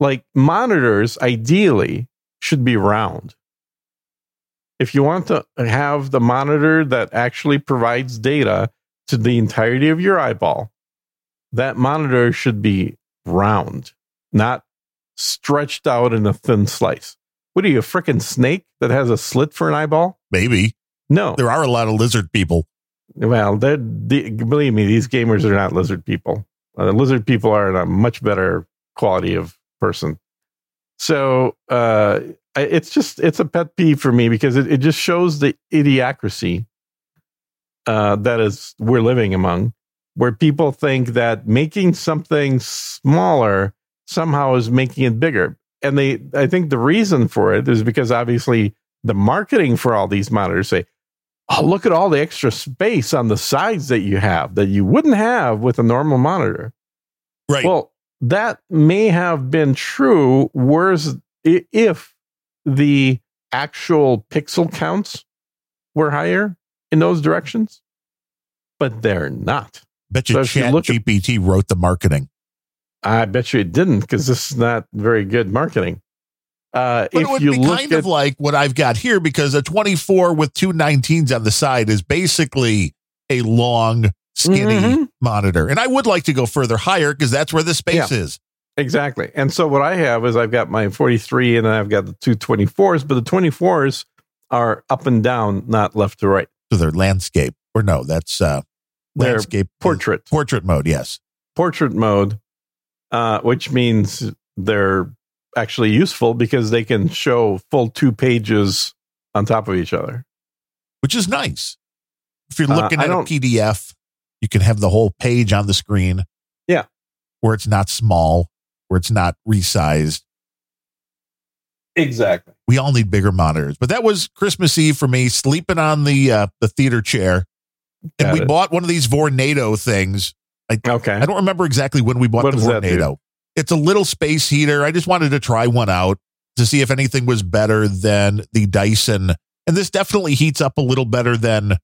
Like monitors, ideally, should be round. If you want to have the monitor that actually provides data to the entirety of your eyeball, that monitor should be round, not stretched out in a thin slice. What are you, a freaking snake that has a slit for an eyeball?
Maybe
No.
there are a lot of lizard people.
Well, they're, the, believe me, these gamers are not lizard people. Uh, lizard people are a much better quality of person. So uh, it's just it's a pet peeve for me because it, it just shows the idiocracy uh, that is we're living among, where people think that making something smaller somehow is making it bigger, and they I think the reason for it is because obviously the marketing for all these monitors say oh, look at all the extra space on the sides that you have that you wouldn't have with a normal monitor.
Right.
Well, that may have been true, whereas if the actual pixel counts were higher in those directions, but they're not.
Bet you
so if you
Chat
look at-
GPT wrote the marketing.
I bet you it didn't because this is not very good marketing. Uh,
But
if
it would
you
be
look
kind
at
of like what I've got here because a 24 with two 19s on the side is basically a long, skinny
Mhm.
monitor. And I would like to go further higher because that's where the space is.
Exactly. And so what I have is I've got my 43 and then I've got the two 24s, but the 24s are up and down, not left to right.
So they're landscape. Or no, that's uh
They're
landscape
portrait,
portrait mode, yes.
portrait mode, uh, which means they're actually useful because they can show full two pages on top of each other.
Which is nice. If you're
Uh,
looking
I
at a PDF, you can have the whole page on the screen. Yeah. Where it's not small, where it's not resized.
Exactly.
We all need bigger monitors. But that was Christmas Eve for me, sleeping on the uh, the theater chair. And we
it.
bought one of these Vornado things.
Okay.
I don't remember exactly when we bought
What
the? Vornado. It's a little space heater. I just wanted to try one out to see if anything was better than the Dyson. And this definitely heats up a little better than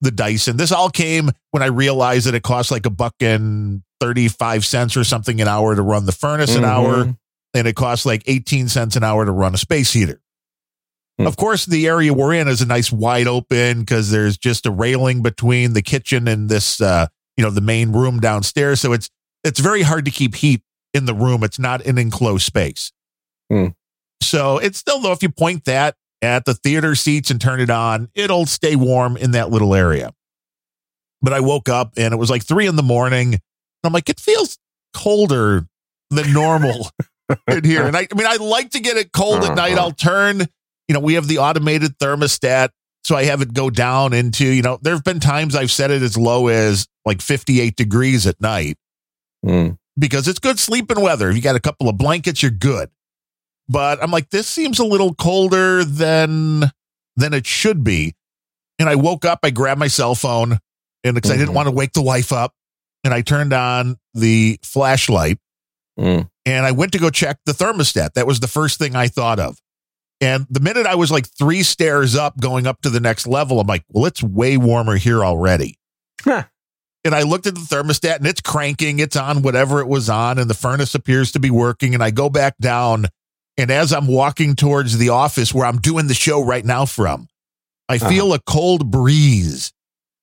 the Dyson. This all came when I realized that it costs like a buck and 35 cents or something an hour to run the furnace an
Mhm.
hour. And it costs like 18 cents an hour to run a space heater.
Hmm.
Of course, the area we're in is a nice wide open because there's just a railing between the kitchen and this, uh, you know, the main room downstairs. So it's it's very hard to keep heat in the room. It's not an enclosed space.
Hmm.
So it's still though, if you point that at the theater seats and turn it on, it'll stay warm in that little area. But I woke up and it was like three in the morning. And I'm like, it feels colder than normal in here. And I, I mean, I like to get it cold at night.
Uh-huh.
I'll turn, you know, we have the automated thermostat. So I have it go down into, you know, there have been times I've set it as low as like 58 degrees at night
Mm.
Because it's good sleeping weather. If you got a couple of blankets, you're good. But I'm like, this seems a little colder than than it should be. And I woke up, I grabbed my cell phone, and because I didn't
Mhm.
want to wake the wife up, and I turned on the flashlight
Mm.
and I went to go check the thermostat. That was the first thing I thought of. And the minute I was like three stairs up, going up to the next level, I'm like, well, it's way warmer here already.
Huh.
And I looked at the thermostat and it's cranking, it's on whatever it was on, and the furnace appears to be working. And I go back down. And as I'm walking towards the office where I'm doing the show right now from, I
Uh-huh.
feel a cold breeze.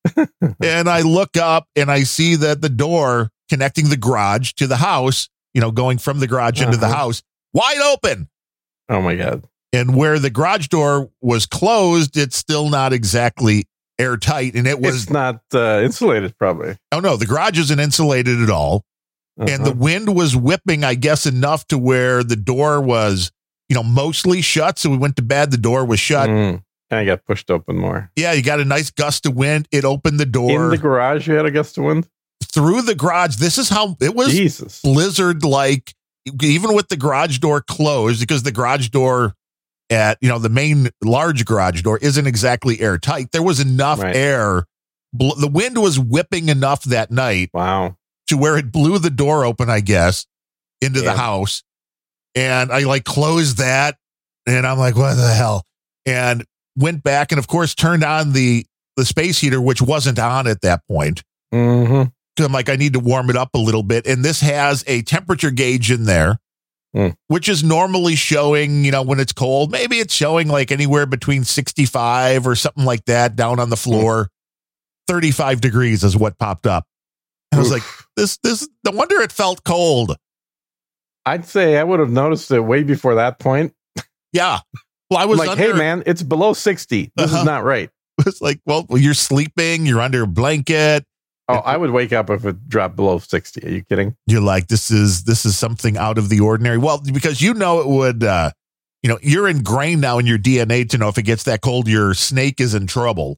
and I look up and I see that the door connecting the garage to the house, you know, going from the garage into the
Uh-huh.
house, wide open.
Oh my god.
And where the garage door was closed, it's still not exactly airtight. And it was,
it's not uh, insulated, probably.
oh no, the garage isn't insulated at all. and the
Uh-huh.
wind was whipping, I guess, enough to where the door was, you know, mostly shut. So we went to bed, the door was shut.
Mm. kind of got pushed open more.
Yeah, you got a nice gust of wind. It opened the door
In the garage, you had a gust of wind.
through the garage. This is how it was
Jesus.
blizzard like, even with the garage door closed, because the garage door at, you know, the main large garage door isn't exactly airtight. There was enough
Right.
air. Bl- The wind was whipping enough that night
Wow.
to where it blew the door open, I guess, into the house. And I like closed that and I'm like, what the hell? And went back and of course turned on the the space heater, which wasn't on at that point.
hmm
'Cause I'm like, I need to warm it up a little bit. And this has a temperature gauge in there,
Hmm.
which is normally showing, you know, when it's cold, maybe it's showing like anywhere between 65 or something like that down on the floor. 35 degrees is what popped up. And I was like, this, this, no wonder it felt cold.
I'd say I would have noticed it way before that point.
Yeah. Well, I was
like,
under,
hey, man, it's below 60. This
Uh-huh.
is not right.
It's like, well, you're sleeping, you're under a blanket.
Oh, I would wake up if it dropped below 60. Are you kidding?
You're like, this is this is something out of the ordinary. Well, because you know it would uh you know, you're ingrained now in your DNA to know if it gets that cold, your snake is in trouble.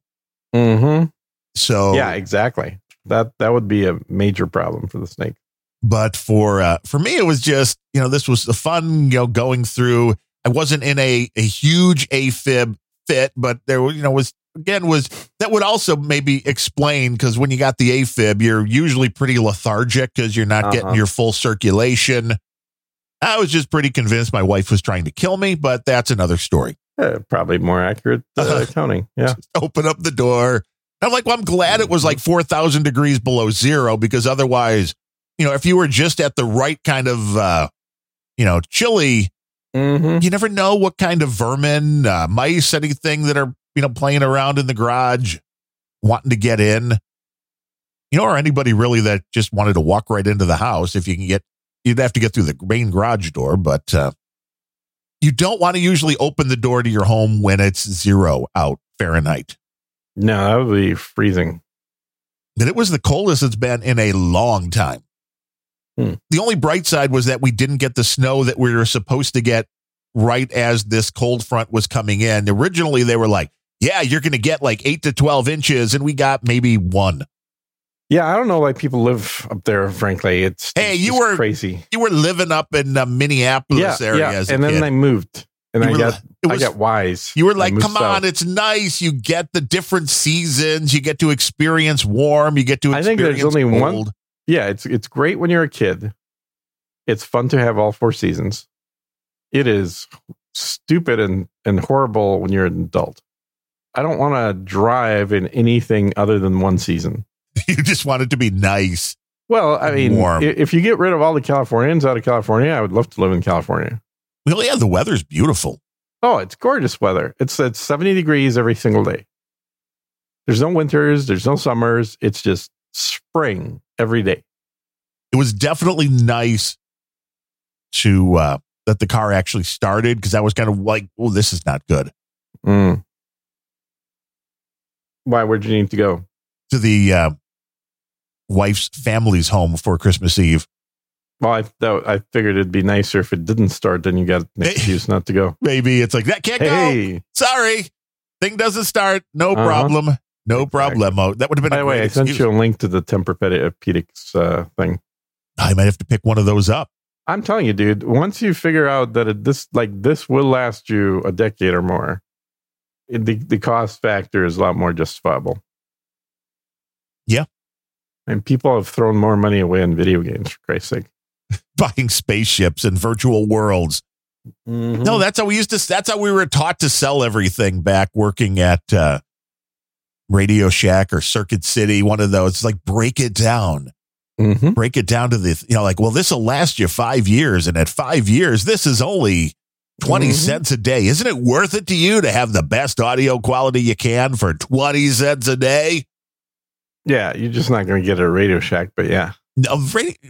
Mm-hmm.
So
Yeah, exactly. That that would be a major problem for the snake.
but for uh for me it was just, you know, this was a fun, you know, going through. I wasn't in a a huge AFib fit, but there was, you know, was again was that would also maybe explain because when you got the AFib, you're usually pretty lethargic because you're not getting
Uh-huh.
your full circulation. I was just pretty convinced my wife was trying to kill me, but that's another story.
Uh, probably more accurate uh,
Uh-huh.
accounting. Yeah.
Open up the door. I'm like, well, I'm glad it was like 4,000 degrees below zero because otherwise, you know, if you were just at the right kind of, uh, you know, chilly,
Mm-hmm.
you never know what kind of vermin, uh, mice, anything that are, you know, playing around in the garage, wanting to get in, you know, or anybody really that just wanted to walk right into the house. If you can get, you'd have to get through the main garage door, but, uh, you don't want to usually open the door to your home when it's zero out Fahrenheit.
No, that would be freezing.
That it was the coldest it's been in a long time.
Hmm.
The only bright side was that we didn't get the snow that we were supposed to get right as this cold front was coming in. Originally, they were like, yeah, you're going to get like eight to 12 inches, and we got maybe one.
Yeah, I don't know why people live up there. Frankly, it's
Hey,
it's
you were-
crazy.
You were living up in uh, Minneapolis
Yeah,
area
yeah.
as a
and then
kid.
I moved, and
You
I got
was-
I got wise.
You were like, come on,
south.
it's nice. You get the different seasons. You get to experience warm. You get to
I think there's only one- yeah, it's it's great when you're a kid. It's fun to have all four seasons. It is stupid and, and horrible when you're an adult. I don't want to drive in anything other than one season.
You just want it to be nice.
Well, I mean,
Warm.
if you get rid of all the Californians out of California, I would love to live in California.
Well, yeah, the weather's beautiful.
Oh, it's gorgeous weather. It's it's 70 degrees every single day. There's no winters, there's no summers. It's just spring every day.
It was definitely nice to uh that the car actually started because I was kind of like, oh, this is not good.
Mm. Why? Where'd you need to go?
To the uh, wife's family's home for Christmas Eve.
Well, I thought I figured it'd be nicer if it didn't start. Then you got an excuse not to go.
Maybe it's like that can't go.
Hey,
Sorry, thing doesn't start. No
Uh-huh.
problem. No
Exactly.
problemo. That would have been.
by the way, I sent
excuse.
you a link to the Tempur-Pedics uh, thing.
I might have to pick one of those up.
I'm telling you, dude. Once you figure out that it, this like this will last you a decade or more, the the cost factor is a lot more justifiable.
Yeah.
and people have thrown more money away on video games for Christ's sake.
Buying spaceships and virtual worlds.
Mm-hmm.
No, that's how we used to. That's how we were taught to sell everything back working at uh, Radio Shack or Circuit City. One of those. It's like break it down.
hmm
Break it down to the. You know, like well, this will last you five years, and at five years, this is only 20
Mhm.
cents a day. Isn't it worth it to you to have the best audio quality you can for twenty cents a day?
Yeah, you're just not going to get a Radio Shack, but yeah.
No,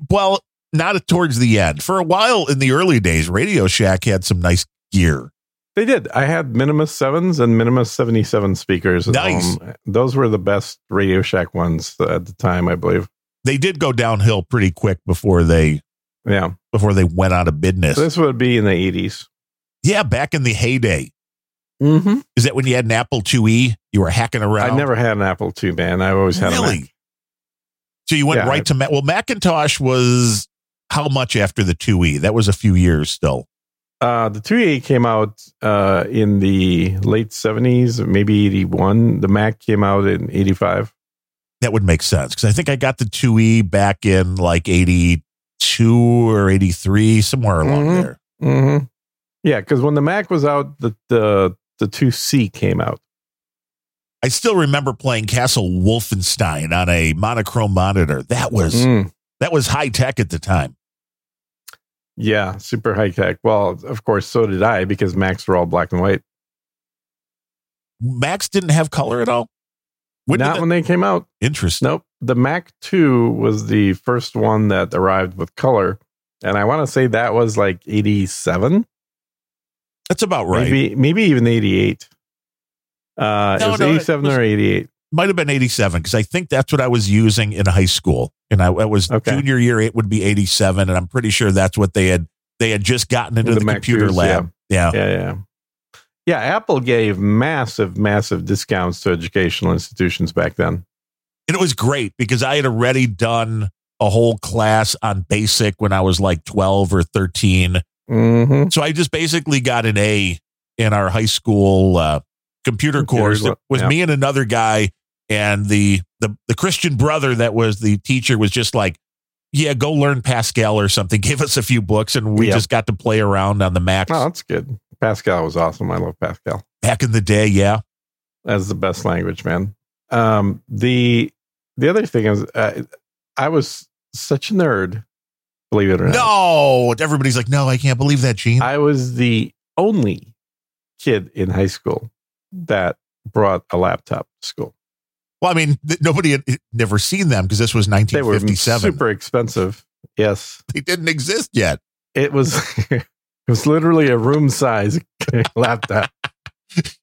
well, not towards the end. For a while in the early days, Radio Shack had some nice gear.
They did. I had Minimus sevens and Minimus seventy seven speakers. At
Nice.
home. Those were the best Radio Shack ones at the time, I believe.
They did go downhill pretty quick before they
Yeah,
before they went out of business.
this would be in the eighties.
Yeah, back in the heyday.
Mm-hmm.
Is that when you had an Apple IIe? You were hacking around.
I never had an Apple II, man. I always had a
really.
Mac.
So you went
Yeah,
right
I-
to Mac. Well, Macintosh was how much after the 2e? That was a few years still.
Uh, the 2E came out uh, in the late seventies, maybe eighty one. The Mac came out in eighty five.
That would make sense because I think I got the 2e back in like 82 or 83, somewhere along
Mhm.
there.
Mm-hmm. Yeah, because when the Mac was out, the the the 2C came out.
I still remember playing Castle Wolfenstein on a monochrome monitor. That was
Mm.
that was high tech at the time.
Yeah, super high tech. Well, of course, so did I because Macs were all black and white.
Macs didn't have color at all. When
Not
that-
when they came out.
interesting.
Nope. The Mac 2 was the first one that arrived with color. And I want to say that was like 87,
That's about right.
maybe maybe even 88. Uh,
No,
it was
no, it
87
was-
or 88.
Might have been 87 because I think that's what I was using in high school. And I, I was
Okay.
junior year, it would be 87. And I'm pretty sure that's what they had. They had just gotten into
The
the, computer
2s,
lab. Yeah.
Yeah, yeah. Yeah, Apple gave massive, massive discounts to educational institutions back then.
And it was great because I had already done a whole class on basic when I was like 12 or 13.
Mm-hmm.
So I just basically got an A in our high school uh, computer
Computer
course. It was
yeah.
me and another guy, and the, the the Christian brother that was the teacher was just like, "Yeah, go learn Pascal or something." Gave us a few books, and we
Yeah.
just got to play around on the Macs
Oh, that's good. Pascal was awesome. I love Pascal.
back in the day. Yeah,
That's the best language, man. Um, the the other thing is, uh, I was such a nerd. Believe it or not,
no, everybody's like, "No, I can't believe that, Gene."
I was the only kid in high school that brought a laptop to school.
well, I mean, th- nobody had never seen them because this was
They were
1957.
super expensive. Yes,
they didn't exist yet.
it was. it was literally a room size laptop.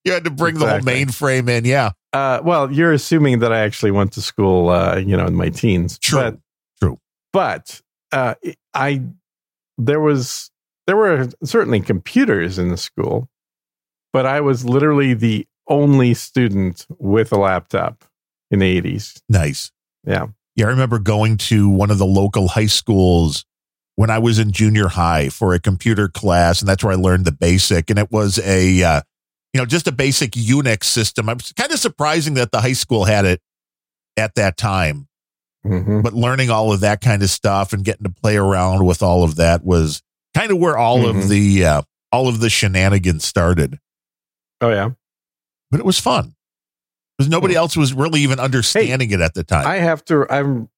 You had to bring
Exactly.
the whole mainframe in. Yeah,
Uh, well, you're assuming that I actually went to school, uh, you know, in my teens.
True.
But,
True.
But uh, I, there was, there were certainly computers in the school, but I was literally the only student with a laptop in the 80s.
nice.
Yeah.
Yeah, I remember going to one of the local high schools when I was in junior high for a computer class, and that's where I learned the basic. And it was a, uh, you know, just a basic Unix system. I'm kind of surprising that the high school had it at that time,
Mhm.
but learning all of that kind of stuff and getting to play around with all of that was kind of where all of
Mhm.
the uh, all of the shenanigans started.
Oh yeah.
But it was fun because nobody else was really even understanding it at the time.
I have to. I'm.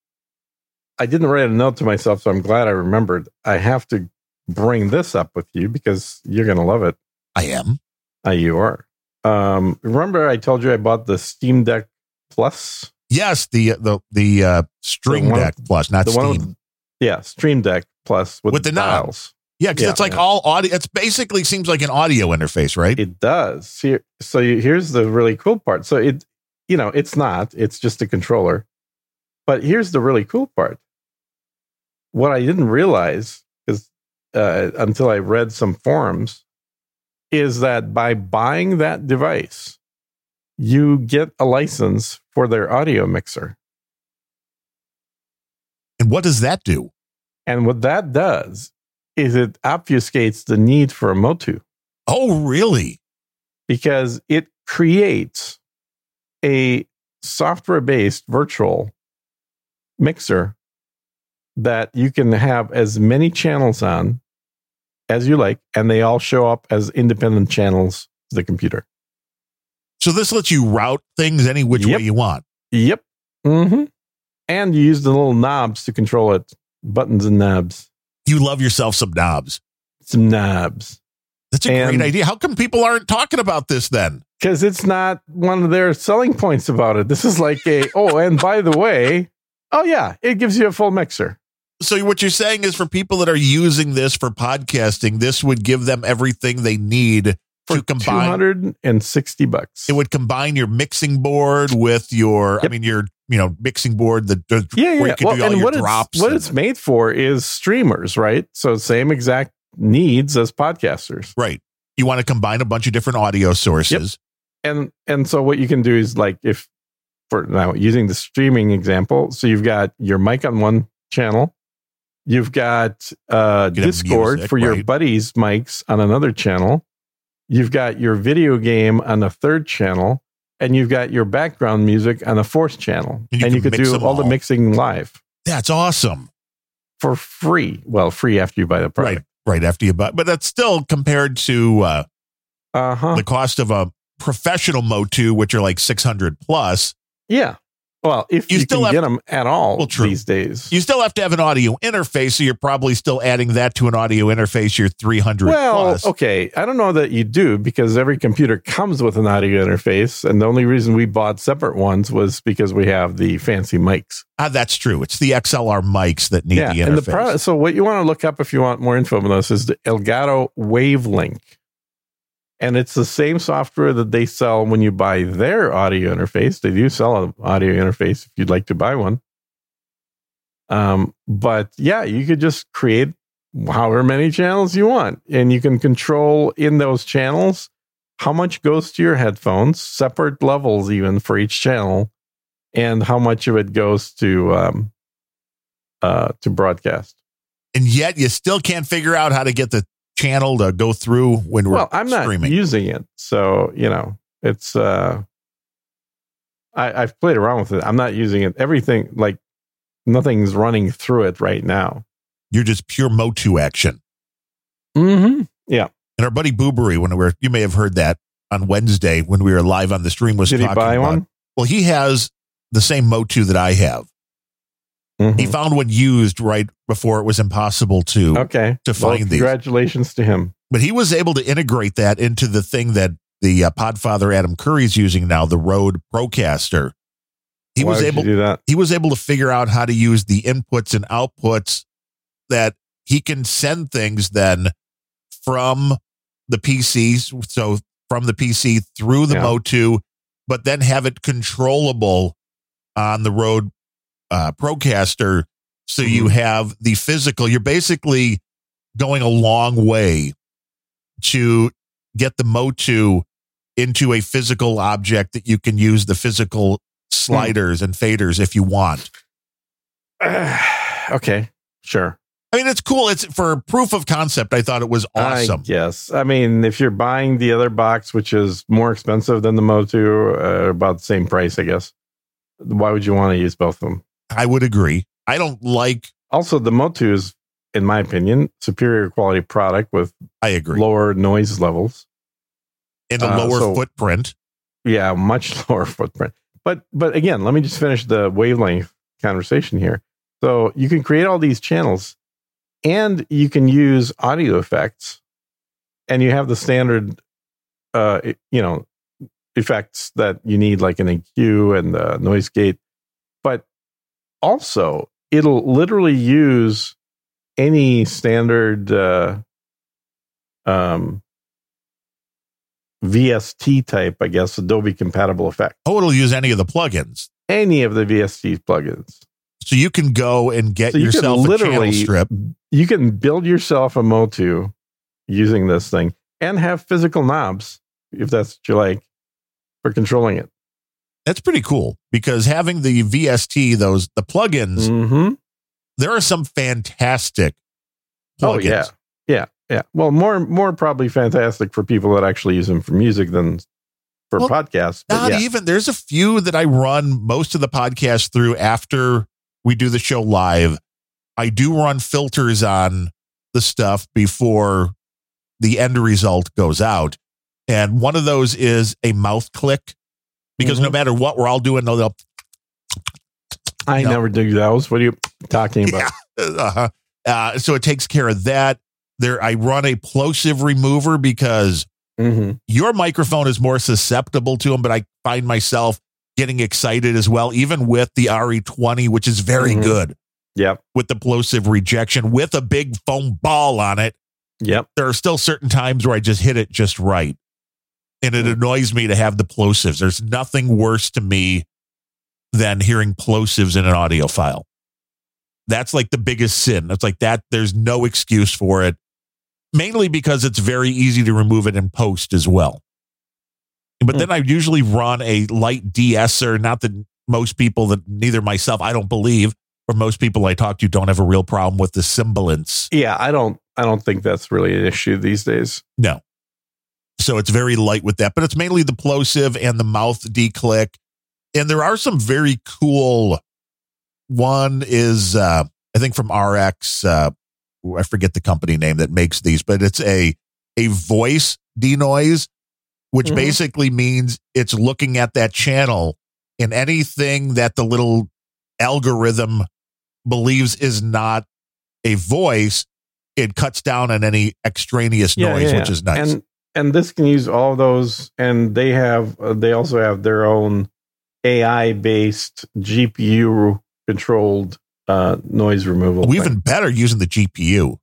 I didn't write a note to myself, so I'm glad I remembered. I have to bring this up with you because you're going to love it.
I am.
Uh, you are. Um, remember, I told you I bought the Steam Deck Plus,
Yes, the the the uh, Stream
The one
Deck Plus, not Steam.
with, yeah, Stream Deck Plus with,
With the
dials.
yeah, because
yeah,
it's like
yeah.
all audio. It's basically seems like an audio interface, right?
It does. Here, so you, here's the really cool part. So it, you know, it's not. It's just a controller. But here's the really cool part. What I didn't realize is uh, until I read some forums is that by buying that device, you get a license for their audio mixer.
and what does that do?
And what that does is it obfuscates the need for a Motu.
Oh, really?
because it creates a software based virtual mixer that you can have as many channels on as you like, and they all show up as independent channels to the computer.
So this lets you route things any which
Yep.
way you want.
Yep. Mm-hmm. And you use the little knobs to control it buttons and knobs.
You love yourself some knobs.
Some knobs.
That's a
And-
great idea. How come people aren't talking about this then?
Because it's not one of their selling points about it. This is like a, oh, and by the way, oh, yeah, it gives you a full mixer.
So what you're saying is for people that are using this for podcasting, this would give them everything they need
for
to combine.
260 bucks.
It would combine your mixing board with your, I mean, your you know mixing board. The, the
yeah,
where
yeah.
you can
Well,
do all
and
your
what
drops.
it's what it's made for is streamers, right? So same exact needs as podcasters.
right. You want to combine a bunch of different audio sources.
And and so what you can do is like if for now using the streaming example, so you've got your mic on one channel, you've got uh Discord
music,
for your buddies' mics on another channel. You've got your video game on the third channel, and you've got your background music on the fourth channel.
And you
And you,
can
could do
them
all the mixing live.
That's awesome.
for free. Well, free after you buy the product.
Right. Right after you buy, but that's still compared to uh,
Uh huh.
the cost of a professional Motu, which are like six hundred plus.
Yeah. Well, if
You
you,
still
can
have-
get them at all
Well, true.
these days.
You still have to have an audio interface, so you're probably still adding that to an audio interface. Three hundred
well,
plus.
okay. I don't know that you do because every computer comes with an audio interface, and the only reason we bought separate ones was because we have the fancy mics.
Ah, that's true. It's the XLR mics that need the
and
interface.
the pro- so what you want to look up if you want more info on this is the Elgato Wavelink, and it's the same software that they sell when you buy their audio interface. They do sell an audio interface if you'd like to buy one. Um, but yeah, you could just create however many channels you want, and you can control in those channels how much goes to your headphones, separate levels even for each channel, and how much of it goes to um, uh, to broadcast.
and yet you still can't figure out how to get the channel to go through when we're
Well, I'm not
streaming.
using it, so you know it's. uh I, I've played around with it. I'm not using it. Everything like nothing's running through it right now.
You're just pure Motu action.
Mm-hmm. Yeah.
And our buddy Boobery, when we were, you may have heard that on Wednesday when we were live on the stream, was
Did he
talking
buy
about-
one?
Well, he has the same Motu that I have.
Mhm.
He found one used right before it was impossible to.
Okay.
to
Well,
find these.
Congratulations to him.
But he was able to integrate that into the thing that the uh, Podfather Adam Curry is using now, the Rode Procaster. He
Why
was able
do that.
he was able to figure out how to use the inputs and outputs that he can send things then from the PCs, so from the PC through the
Yeah.
Motu, but then have it controllable on the Rode uh, Procaster. So you
Mhm.
have the physical. You're basically going a long way to get the Motu into a physical object that you can use the physical sliders and faders if you want.
okay, sure.
I mean, it's cool. It's for proof of concept. I thought it was awesome.
Yes, I mean, if you're buying the other box, which is more expensive than the Motu, uh, about the same price, I guess. Why would you want to use both of them?
I would agree. I don't like.
Also, the Motu is, in my opinion, superior quality product with
I agree.
lower noise levels.
and a
uh,
lower
so-
footprint.
Yeah, much lower footprint. But but again, let me just finish the Wavelink conversation here. So you can create all these channels and you can use audio effects and you have the standard uh you know effects that you need like an EQ and the noise gate. Also it'll literally use any standard uh um VST type, I guess, Adobe compatible effect.
Oh, it'll use any of the plugins.
Any of the VST plugins.
So you can go and get
So you
yourself a
literally-
strip.
You can build yourself a Motu using this thing and have physical knobs if that's what you like for controlling it.
That's pretty cool because having the VST, those the plugins,
Mm-hmm.
there are some fantastic plugins.
Oh yeah, yeah, yeah. Well, more more probably fantastic for people that actually use them for music than for
Well,
podcasts.
Not
yeah.
even. There's a few that I run most of the podcast through after we do the show live. I do run filters on the stuff before the end result goes out. And one of those is a mouth click because no
Mhm.
matter what we're all doing, they'll, they'll
I
No.
never do those. What are you talking about?
uh, uh, so it takes care of that. There, I run a plosive remover because
hmm
your microphone is more susceptible to them, but I find myself getting excited as well, even with the RE20, which is very
Mhm.
good
Yep,
with the plosive rejection with a big foam ball on it.
yep.
There are still certain times where I just hit it just right. And it annoys me to have the plosives. There's nothing worse to me than hearing plosives in an audio file. That's like the biggest sin. It's like that. There's no excuse for it, mainly because it's very easy to remove it in post as well. But
Hmm.
then I usually run a light de-esser. Not that most people, that neither myself, I don't believe, or most people I talk to don't have a real problem with the sibilance.
Yeah, I don't. I don't think that's really an issue these days.
No. So it's very light with that, but it's mainly the plosive and the mouth declick. And there are some very cool. One is, uh, I think from RX, uh, I forget the company name that makes these, but it's a, a voice denoise, which
Mhm.
basically means it's looking at that channel and anything that the little algorithm believes is not a voice, it cuts down on any extraneous noise, which is nice.
And and this can use all those, and they have uh, they also have their own AI based GPU controlled uh, noise removal.
Well, even better using the GPU.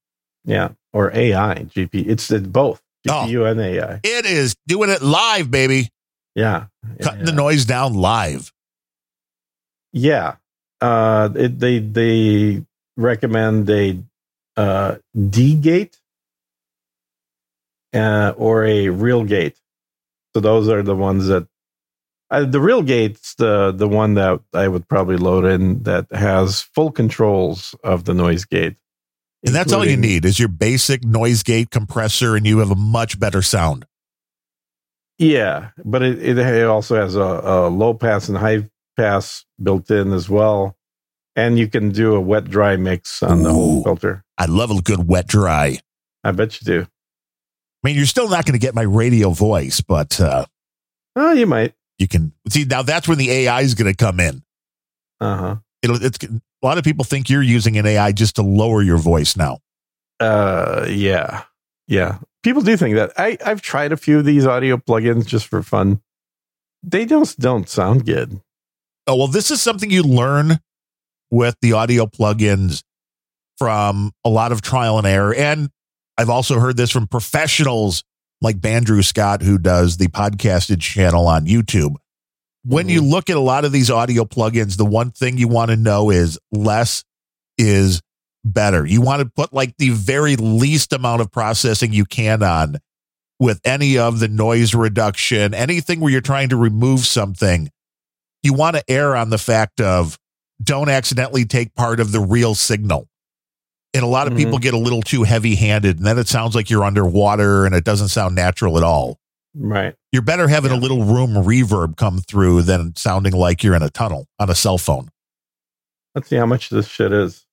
yeah, or AI GPU. It's, it's both
Oh.
GPU and AI.
It is doing it live, baby.
Yeah,
Cutting
yeah.
the noise down live.
Yeah, uh, it, they they recommend a uh, D gate uh, or a real gate. So those are the ones that uh, the real gate's the the one that I would probably load in that has full controls of the noise gate.
And that's all you need is your basic noise gate compressor, and you have a much better sound.
Yeah, but it, it also has a, a low pass and high pass built in as well. And you can do a wet dry mix on the
Ooh.
whole filter.
I love a good wet dry.
I bet you do.
I mean, you're still not going to get my radio voice, but uh,
Oh, you might.
you can see now that's when the AI is going to come in.
Uh huh.
It'll, it's a lot of people think you're using an AI just to lower your voice now.
Uh, yeah, yeah. People do think that. I I've tried a few of these audio plugins just for fun. They just don't sound good.
Oh, well, this is something you learn with the audio plugins from a lot of trial and error. And I've also heard this from professionals like Bandrew Scott, who does the podcasted channel on YouTube. When you mm-hmm. look at a lot of these audio plugins, the one thing you want to know is less is better. You want to put like the very least amount of processing you can on with any of the noise reduction, anything where you're trying to remove something you want to err on the fact of don't accidentally take part of the real signal. And a lot of
Mhm.
people get a little too heavy handed, and then it sounds like you're underwater and it doesn't sound natural at all.
Right.
You're better having a little room reverb come through than sounding like you're in a tunnel on a cell phone.
Let's see how much this shit is.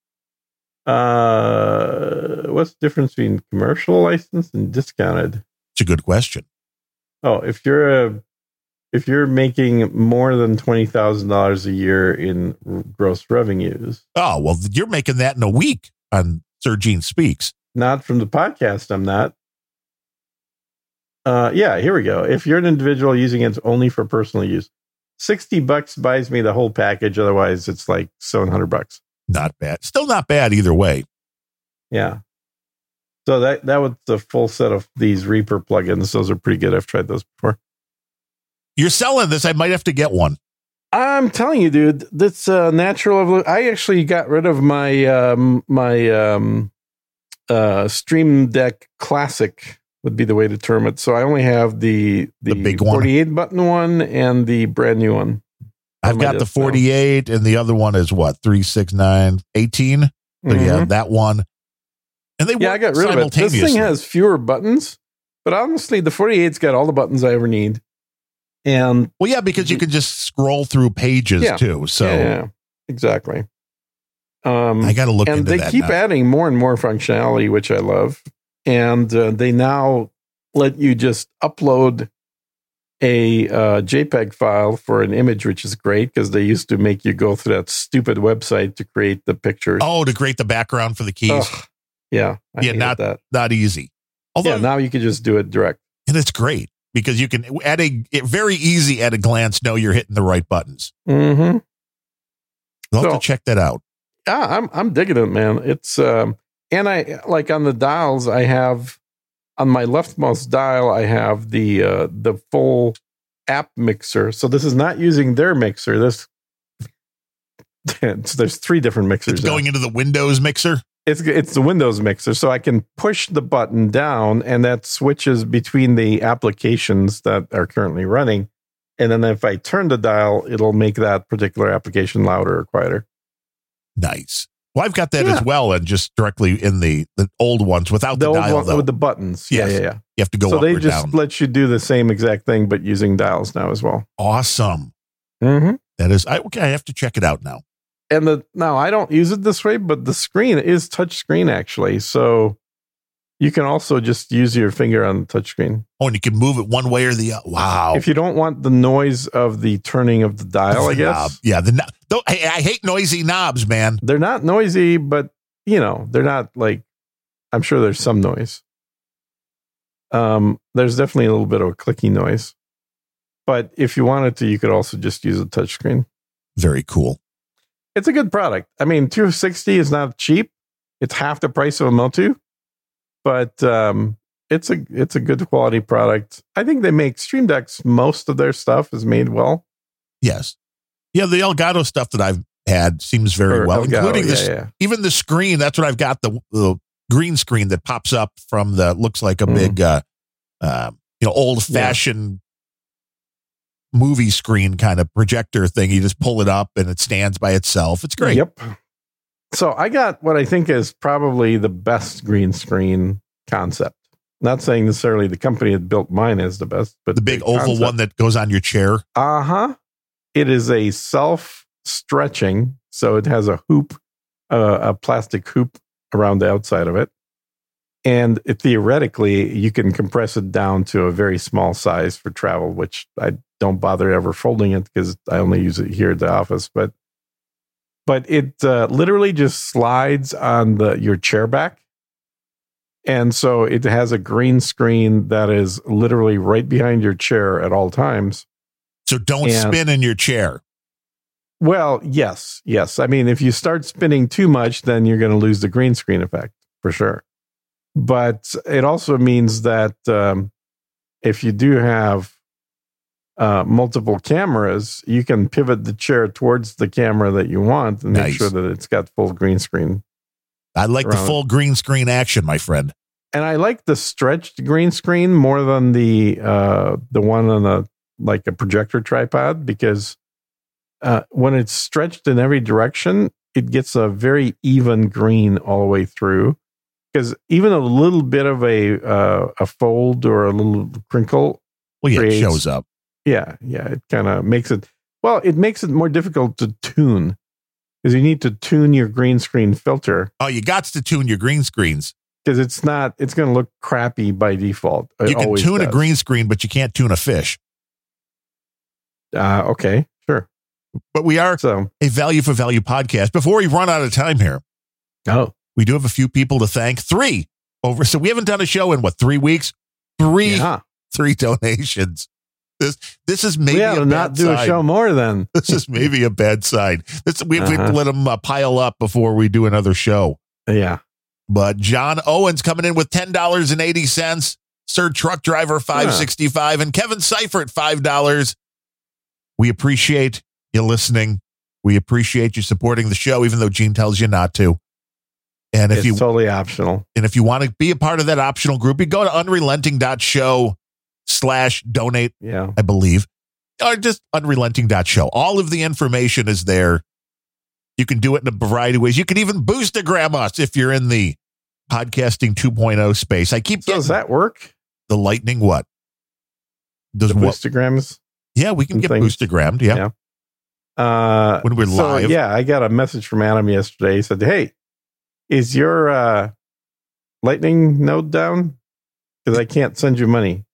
Uh, what's the difference between commercial license and discounted?
It's a good question.
Oh, if you're a if you're making more than twenty thousand dollars a year in r- gross revenues,
Oh, well, you're making that in a week on Sir Gene Speaks.
not from the podcast, I'm not. Uh, yeah, here we go. If you're an individual using it only for personal use, sixty bucks buys me the whole package. Otherwise, it's like seven hundred bucks.
Not bad. Still not bad either way.
Yeah. So that that was the full set of these Reaper plugins. Those are pretty good. I've tried those before.
You're selling this. I might have to get one.
I'm telling you, dude, that's uh, natural. evolution. I actually got rid of my um, my um, uh, Stream Deck Classic would be the way to term it. So I only have the the,
The big one?
48 button one and the brand new one.
I've got the
desk now.
48, and the other one is what? 369, 18. So yeah,
Mhm.
that one. And they
yeah, I got rid of it. This thing has fewer buttons, but honestly, the 48's got all the buttons I ever need. And
well, yeah, because you can just scroll through pages
Yeah.
too. So
yeah, yeah, exactly. Um,
I got to look
and they keep
now.
adding more and more functionality, which I love. And uh, they now let you just upload a uh, JPEG file for an image, which is great because they used to make you go through that stupid website to create the pictures.
oh, to create the background for the keys.
Ugh. yeah, I
Yeah, not-
that.
Not easy. Although,
Yeah, now you can just do it direct.
and it's great because you can, at a very easy at a glance, know you're hitting the right buttons.
Mm-hmm.
Have
So-
to check that out.
yeah, I'm I'm digging it, man. It's um and I like on the dials I have on my leftmost dial I have the uh the full app mixer. So this is not using their mixer. This there's three different mixers.
It's
now.
going into the Windows mixer.
It's it's the Windows mixer, so I can push the button down, and that switches between the applications that are currently running. And then if I turn the dial, it'll make that particular application louder or quieter.
Nice. Well, I've got that
Yeah.
as well, and just directly in the the old ones without
The
the, dial
one
though.
with the buttons.
Yes.
Yeah, yeah, yeah.
you have to go
with
the
bottom.
so they
just
down.
let you do the same exact thing, but using dials now as well.
Awesome.
Mm-hmm.
That is. I okay. I have to check it out now.
And the now I don't use it this way, but the screen is touch screen actually. So you can also just use your finger on the touch screen.
Oh, and you can move it one way or the other. Wow.
If you don't want the noise of the turning of the dial, I
The knob.
guess
Yeah. The no- I, I hate noisy knobs, man.
they're not noisy, but you know they're not like. I'm sure there's some noise. Um, there's definitely a little bit of a clicky noise, but if you wanted to, you could also just use a touch screen.
Very cool.
It's a good product. I mean, 260 is not cheap. It's half the price of a Motu, but um, it's a it's a good quality product. I think they make Stream Decks. Most of their stuff is made well.
Yes. Yeah. The Elgato stuff that I've had seems very
Or
well,
Elgato,
including
yeah,
this.
yeah.
Even the screen. That's what I've got. The, the green screen that pops up from the looks like a
Mm.
big, uh, uh, you know, old fashioned movie screen kind of projector thing. You just pull it up and it stands by itself. It's great.
Yep. So I got what I think is probably the best green screen concept. Not saying necessarily the company that built mine is the best, but
The big oval one that goes on your chair.
Uh huh. It is a self stretching, so it has a hoop, uh, a plastic hoop around the outside of it, and it, theoretically you can compress it down to a very small size for travel, which I don't bother ever folding it because I only use it here at the office. But but it uh, literally just slides on the your chair back. And so it has a green screen that is literally right behind your chair at all times.
So don't
And-
spin in your chair.
Well, yes, yes. I mean, if you start spinning too much, then you're going to lose the green screen effect for sure. But it also means that um, if you do have uh, multiple cameras, you can pivot the chair towards the camera that you want and make sure that it's got full green screen.
I like the full green screen action, my friend.
And I like the stretched green screen more than the uh, the one on a like a projector tripod because uh, when it's stretched in every direction, it gets a very even green all the way through. Because even a little bit of a uh, a fold or a little crinkle,
Well, yeah, it shows up.
Yeah, yeah, it kind of makes it. Well, it makes it more difficult to tune because you need to tune your green screen filter
Oh, you got to tune your green screens.
because it's not. It's going to look crappy by default. It
You can tune a green screen, but you can't tune a fish.
Uh, okay, sure.
But we are
So,
a value for value podcast. Before we run out of time here,
oh,
we do have a few people to thank. Three over. So we haven't done a show in what three weeks? Three
yeah.
three donations. This this is maybe
we ought to not
bad
do a show more then.
This is maybe a bad sign. This we we
Uh-huh.
let them uh, pile up before we do another show.
Yeah.
But John Owens coming in with ten dollars and eighty cents. Sir Truck Driver five sixty five and Kevin Seifert five dollars. We appreciate you listening. We appreciate you supporting the show, even though Gene tells you not to. And if
it's
you
totally optional.
and if you want to be a part of that optional group, you go to unrelenting.show slash donate,
Yeah.
I believe, or just unrelenting.show. All of the information is there. You can do it in a variety of ways. You can even boostagram us if you're in the podcasting 2.0 space. I keep
So does that work?
the lightning what? Does
The
what?
boostagrams?
Yeah, we can get
things.
boostagrammed. Yeah.
Yeah. Uh,
When we're
so,
live.
Yeah, I got a message from Adam yesterday. He said, "Hey, is your uh, lightning node down? Because I can't send you money."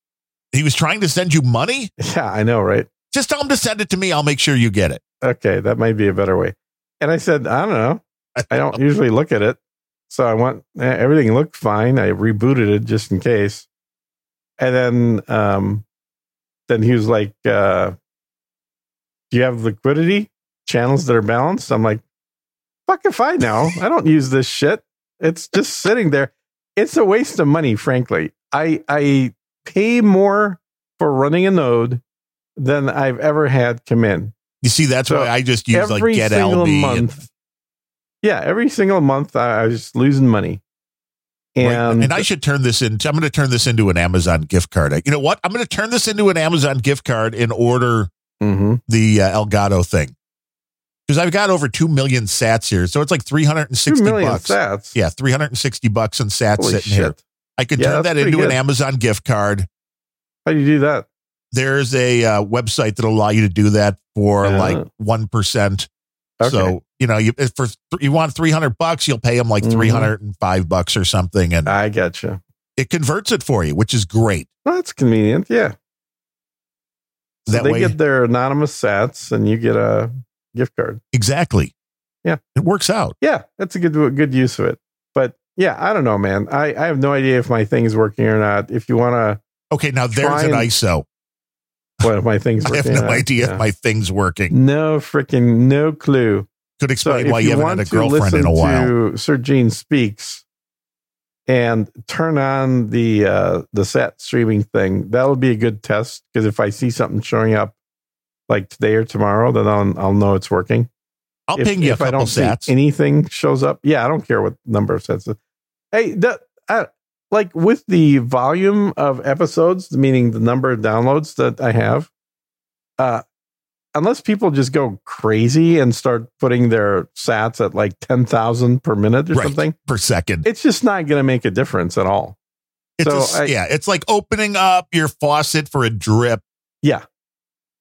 He was trying to send you money.
Yeah, I know, right?
Just tell him to send it to me. I'll make sure you get it.
Okay, that might be a better way. And I said, I don't know. I don't usually look at it. So I went, eh, everything looked fine. I rebooted it just in case. And then, um, then he was like, uh, do you have liquidity channels that are balanced? I'm like, fuck if I know. I don't use this shit. It's just sitting there. It's a waste of money, frankly. I, I pay more for running a node than I've ever had come in
You see, that's
So
why I just use like Get Alby. and-
yeah, every single month I, I was losing money.
Right.
And,
and I should turn this into. I'm going to turn this into an Amazon gift card. You know what? I'm going to turn this into an Amazon gift card and order
Mhm.
the uh, Elgato thing because I've got over two million Sats here, so it's like three hundred and
two
sixty
million
bucks.
sats.
Yeah, three hundred and sixty bucks in Sats
Holy
sitting
shit!
here. I could
Yeah,
turn that into
pretty
an. Amazon gift card.
How do you do that?
There's a uh, website that'll allow you to do that for
Uh.
like one percent.
Okay.
So you know, you if for you want three hundred bucks, you'll pay them like
Mhm.
three hundred and five bucks or something, and
I get you.
it converts it for you, which is great.
Well, that's convenient. Yeah. So
That
they
way-
get their anonymous sats, and you get a gift card.
Exactly.
Yeah.
it works out.
Yeah, that's a good good use of it. Yeah, I don't know, man. I, I have no idea if my thing is working or not. If you want to,
Okay, now there's an
and-
ISO.
what if my thing's
I have no idea
Yeah.
if my thing's working.
no freaking no clue.
Could explain
if
why you, haven't
want
had a girlfriend in a while.
to Sir Gene speaks and turn on the uh, the sat streaming thing, that'll be a good test because if I see something showing up like today or tomorrow, then I'll I'll know it's working.
I'll
if,
ping you a
if I don't see anything shows up, yeah, I don't care what number of sets. Hey, like with the volume of episodes, meaning the number of downloads that I have, uh, unless people just go crazy and start putting their sats at like ten thousand per minute or
Right.
something,
per second.
it's just not going to make a difference at all.
It's
so
a
I-
yeah, it's like opening up your faucet for a drip.
Yeah.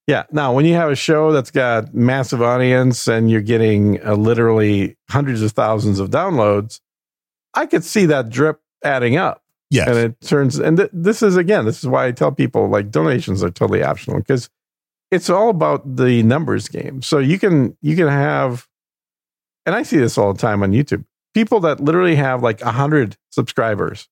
Yeah. Now, when you have a show that's got massive audience and you're getting uh, literally hundreds of thousands of downloads, I could see that drip adding up.
Yes.
And it turns, and th- this is again, this is why I tell people like donations are totally optional because it's all about the numbers game. So you can, you can have, and I see this all the time on YouTube, people that literally have like a hundred subscribers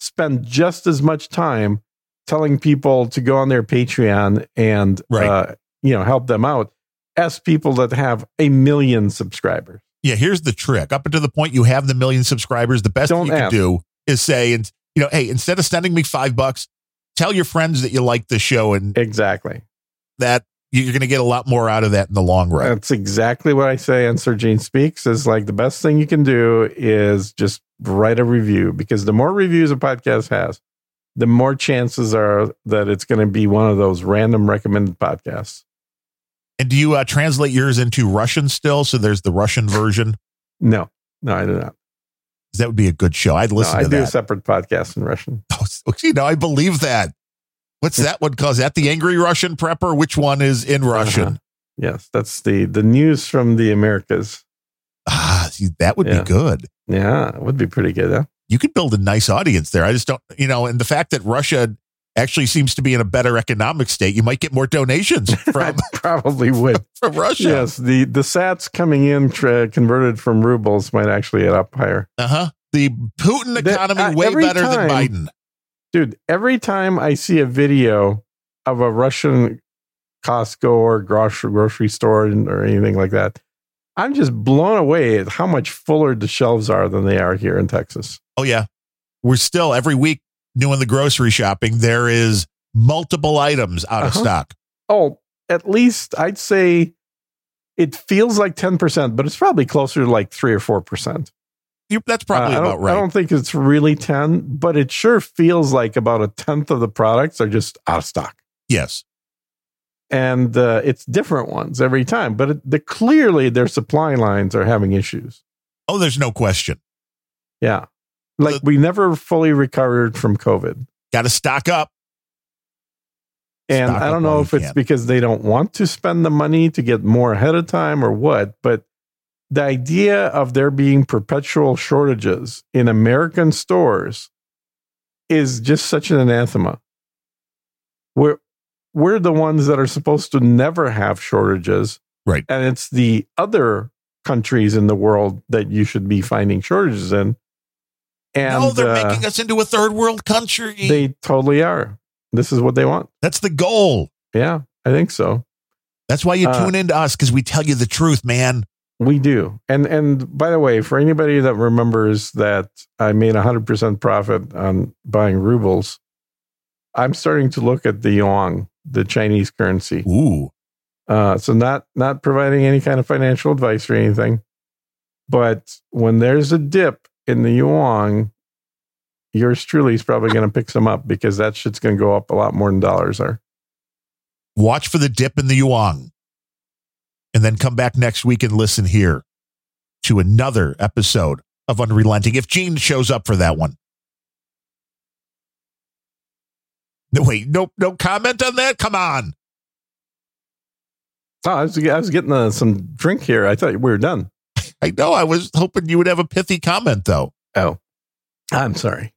spend just as much time telling people to go on their Patreon and,
Right.
uh, you know, help them out as people that have a million subscribers.
Yeah, here's the trick. Up until the point you have the million subscribers, the best
Don't
you can do is say, and you know, hey, instead of sending me five bucks, tell your friends that you like the show and
Exactly.
that you're going to get a lot more out of that in the long run.
That's exactly what I say on Sir Gene Speaks is like the best thing you can do is just write a review because the more reviews a podcast has, the more chances are that it's going to be one of those random recommended podcasts.
And do you uh, translate yours into Russian still? So there's the Russian version.
No, no, I do not.
That would be a good show. I'd
No,
listen
I
to
do a separate podcast in Russian.
Oh, you know, I believe that. What's that one called? Is that the Angry Russian Prepper? Which one is in Russian?
Uh-huh. Yes, that's the the news from the Americas.
Ah, see, that would
Yeah.
be good.
Yeah, it would be pretty good. Huh?
You could build a nice audience there. I just don't, you know, and the fact that Russia actually seems to be in a better economic state, you might get more donations from,
probably would.
from Russia.
Yes, the the Sats coming in tra- converted from rubles might actually get up higher.
Uh huh. The Putin
The-
economy
uh,
way better than
time-
Biden.
Dude, every time I see a video of a Russian Costco or grocery grocery store or anything like that, I'm just blown away at how much fuller the shelves are than they are here in Texas.
Oh yeah, we're still every week doing the grocery shopping. There is multiple items out of
Uh-huh.
stock.
Oh, at least I'd say it feels like 10%, but it's probably closer to like 3 or 4%.
You- That's probably
Uh,
about right.
I don't think it's really 10, but it sure feels like about a tenth of the products are just out of stock.
yes.
And uh, it's different ones every time, but it, the, clearly their supply lines are having issues.
Oh, there's no question.
Yeah. Like uh, we never fully recovered from COVID.
Got to stock up.
And
Stock
I don't know if it's
can.
because they don't want to spend the money to get more ahead of time or what, but the idea of there being perpetual shortages in American stores is just such an anathema. We're we're the ones that are supposed to never have shortages.
Right.
And it's the other countries in the world that you should be finding shortages in. And
no, they're
uh,
making us into a third world country.
they totally are. This is what they want.
That's the goal.
Yeah, I think so.
That's why you
Uh,
tune into us because we tell you the truth, man.
We do. And and by the way, for anybody that remembers that I made 100% profit on buying rubles, I'm starting to look at the yuan, the Chinese currency.
Ooh.
Uh, so not not providing any kind of financial advice or anything, but when there's a dip in the yuan, yours truly is probably going to pick some up because that shit's going to go up a lot more than dollars are.
Watch for the dip in the yuan. And then come back next week and listen here to another episode of Unrelenting. If Gene shows up for that one. No, wait, no, no comment on that. Come on.
Oh, I was, I was getting uh, some drink here. I thought we were done.
I know. I was hoping you would have a pithy comment, though.
Oh, I'm sorry.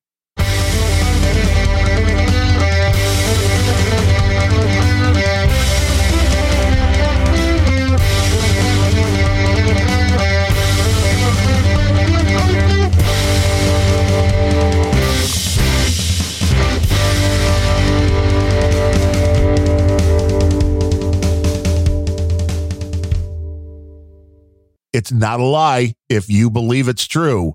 It's not a lie if you believe it's true.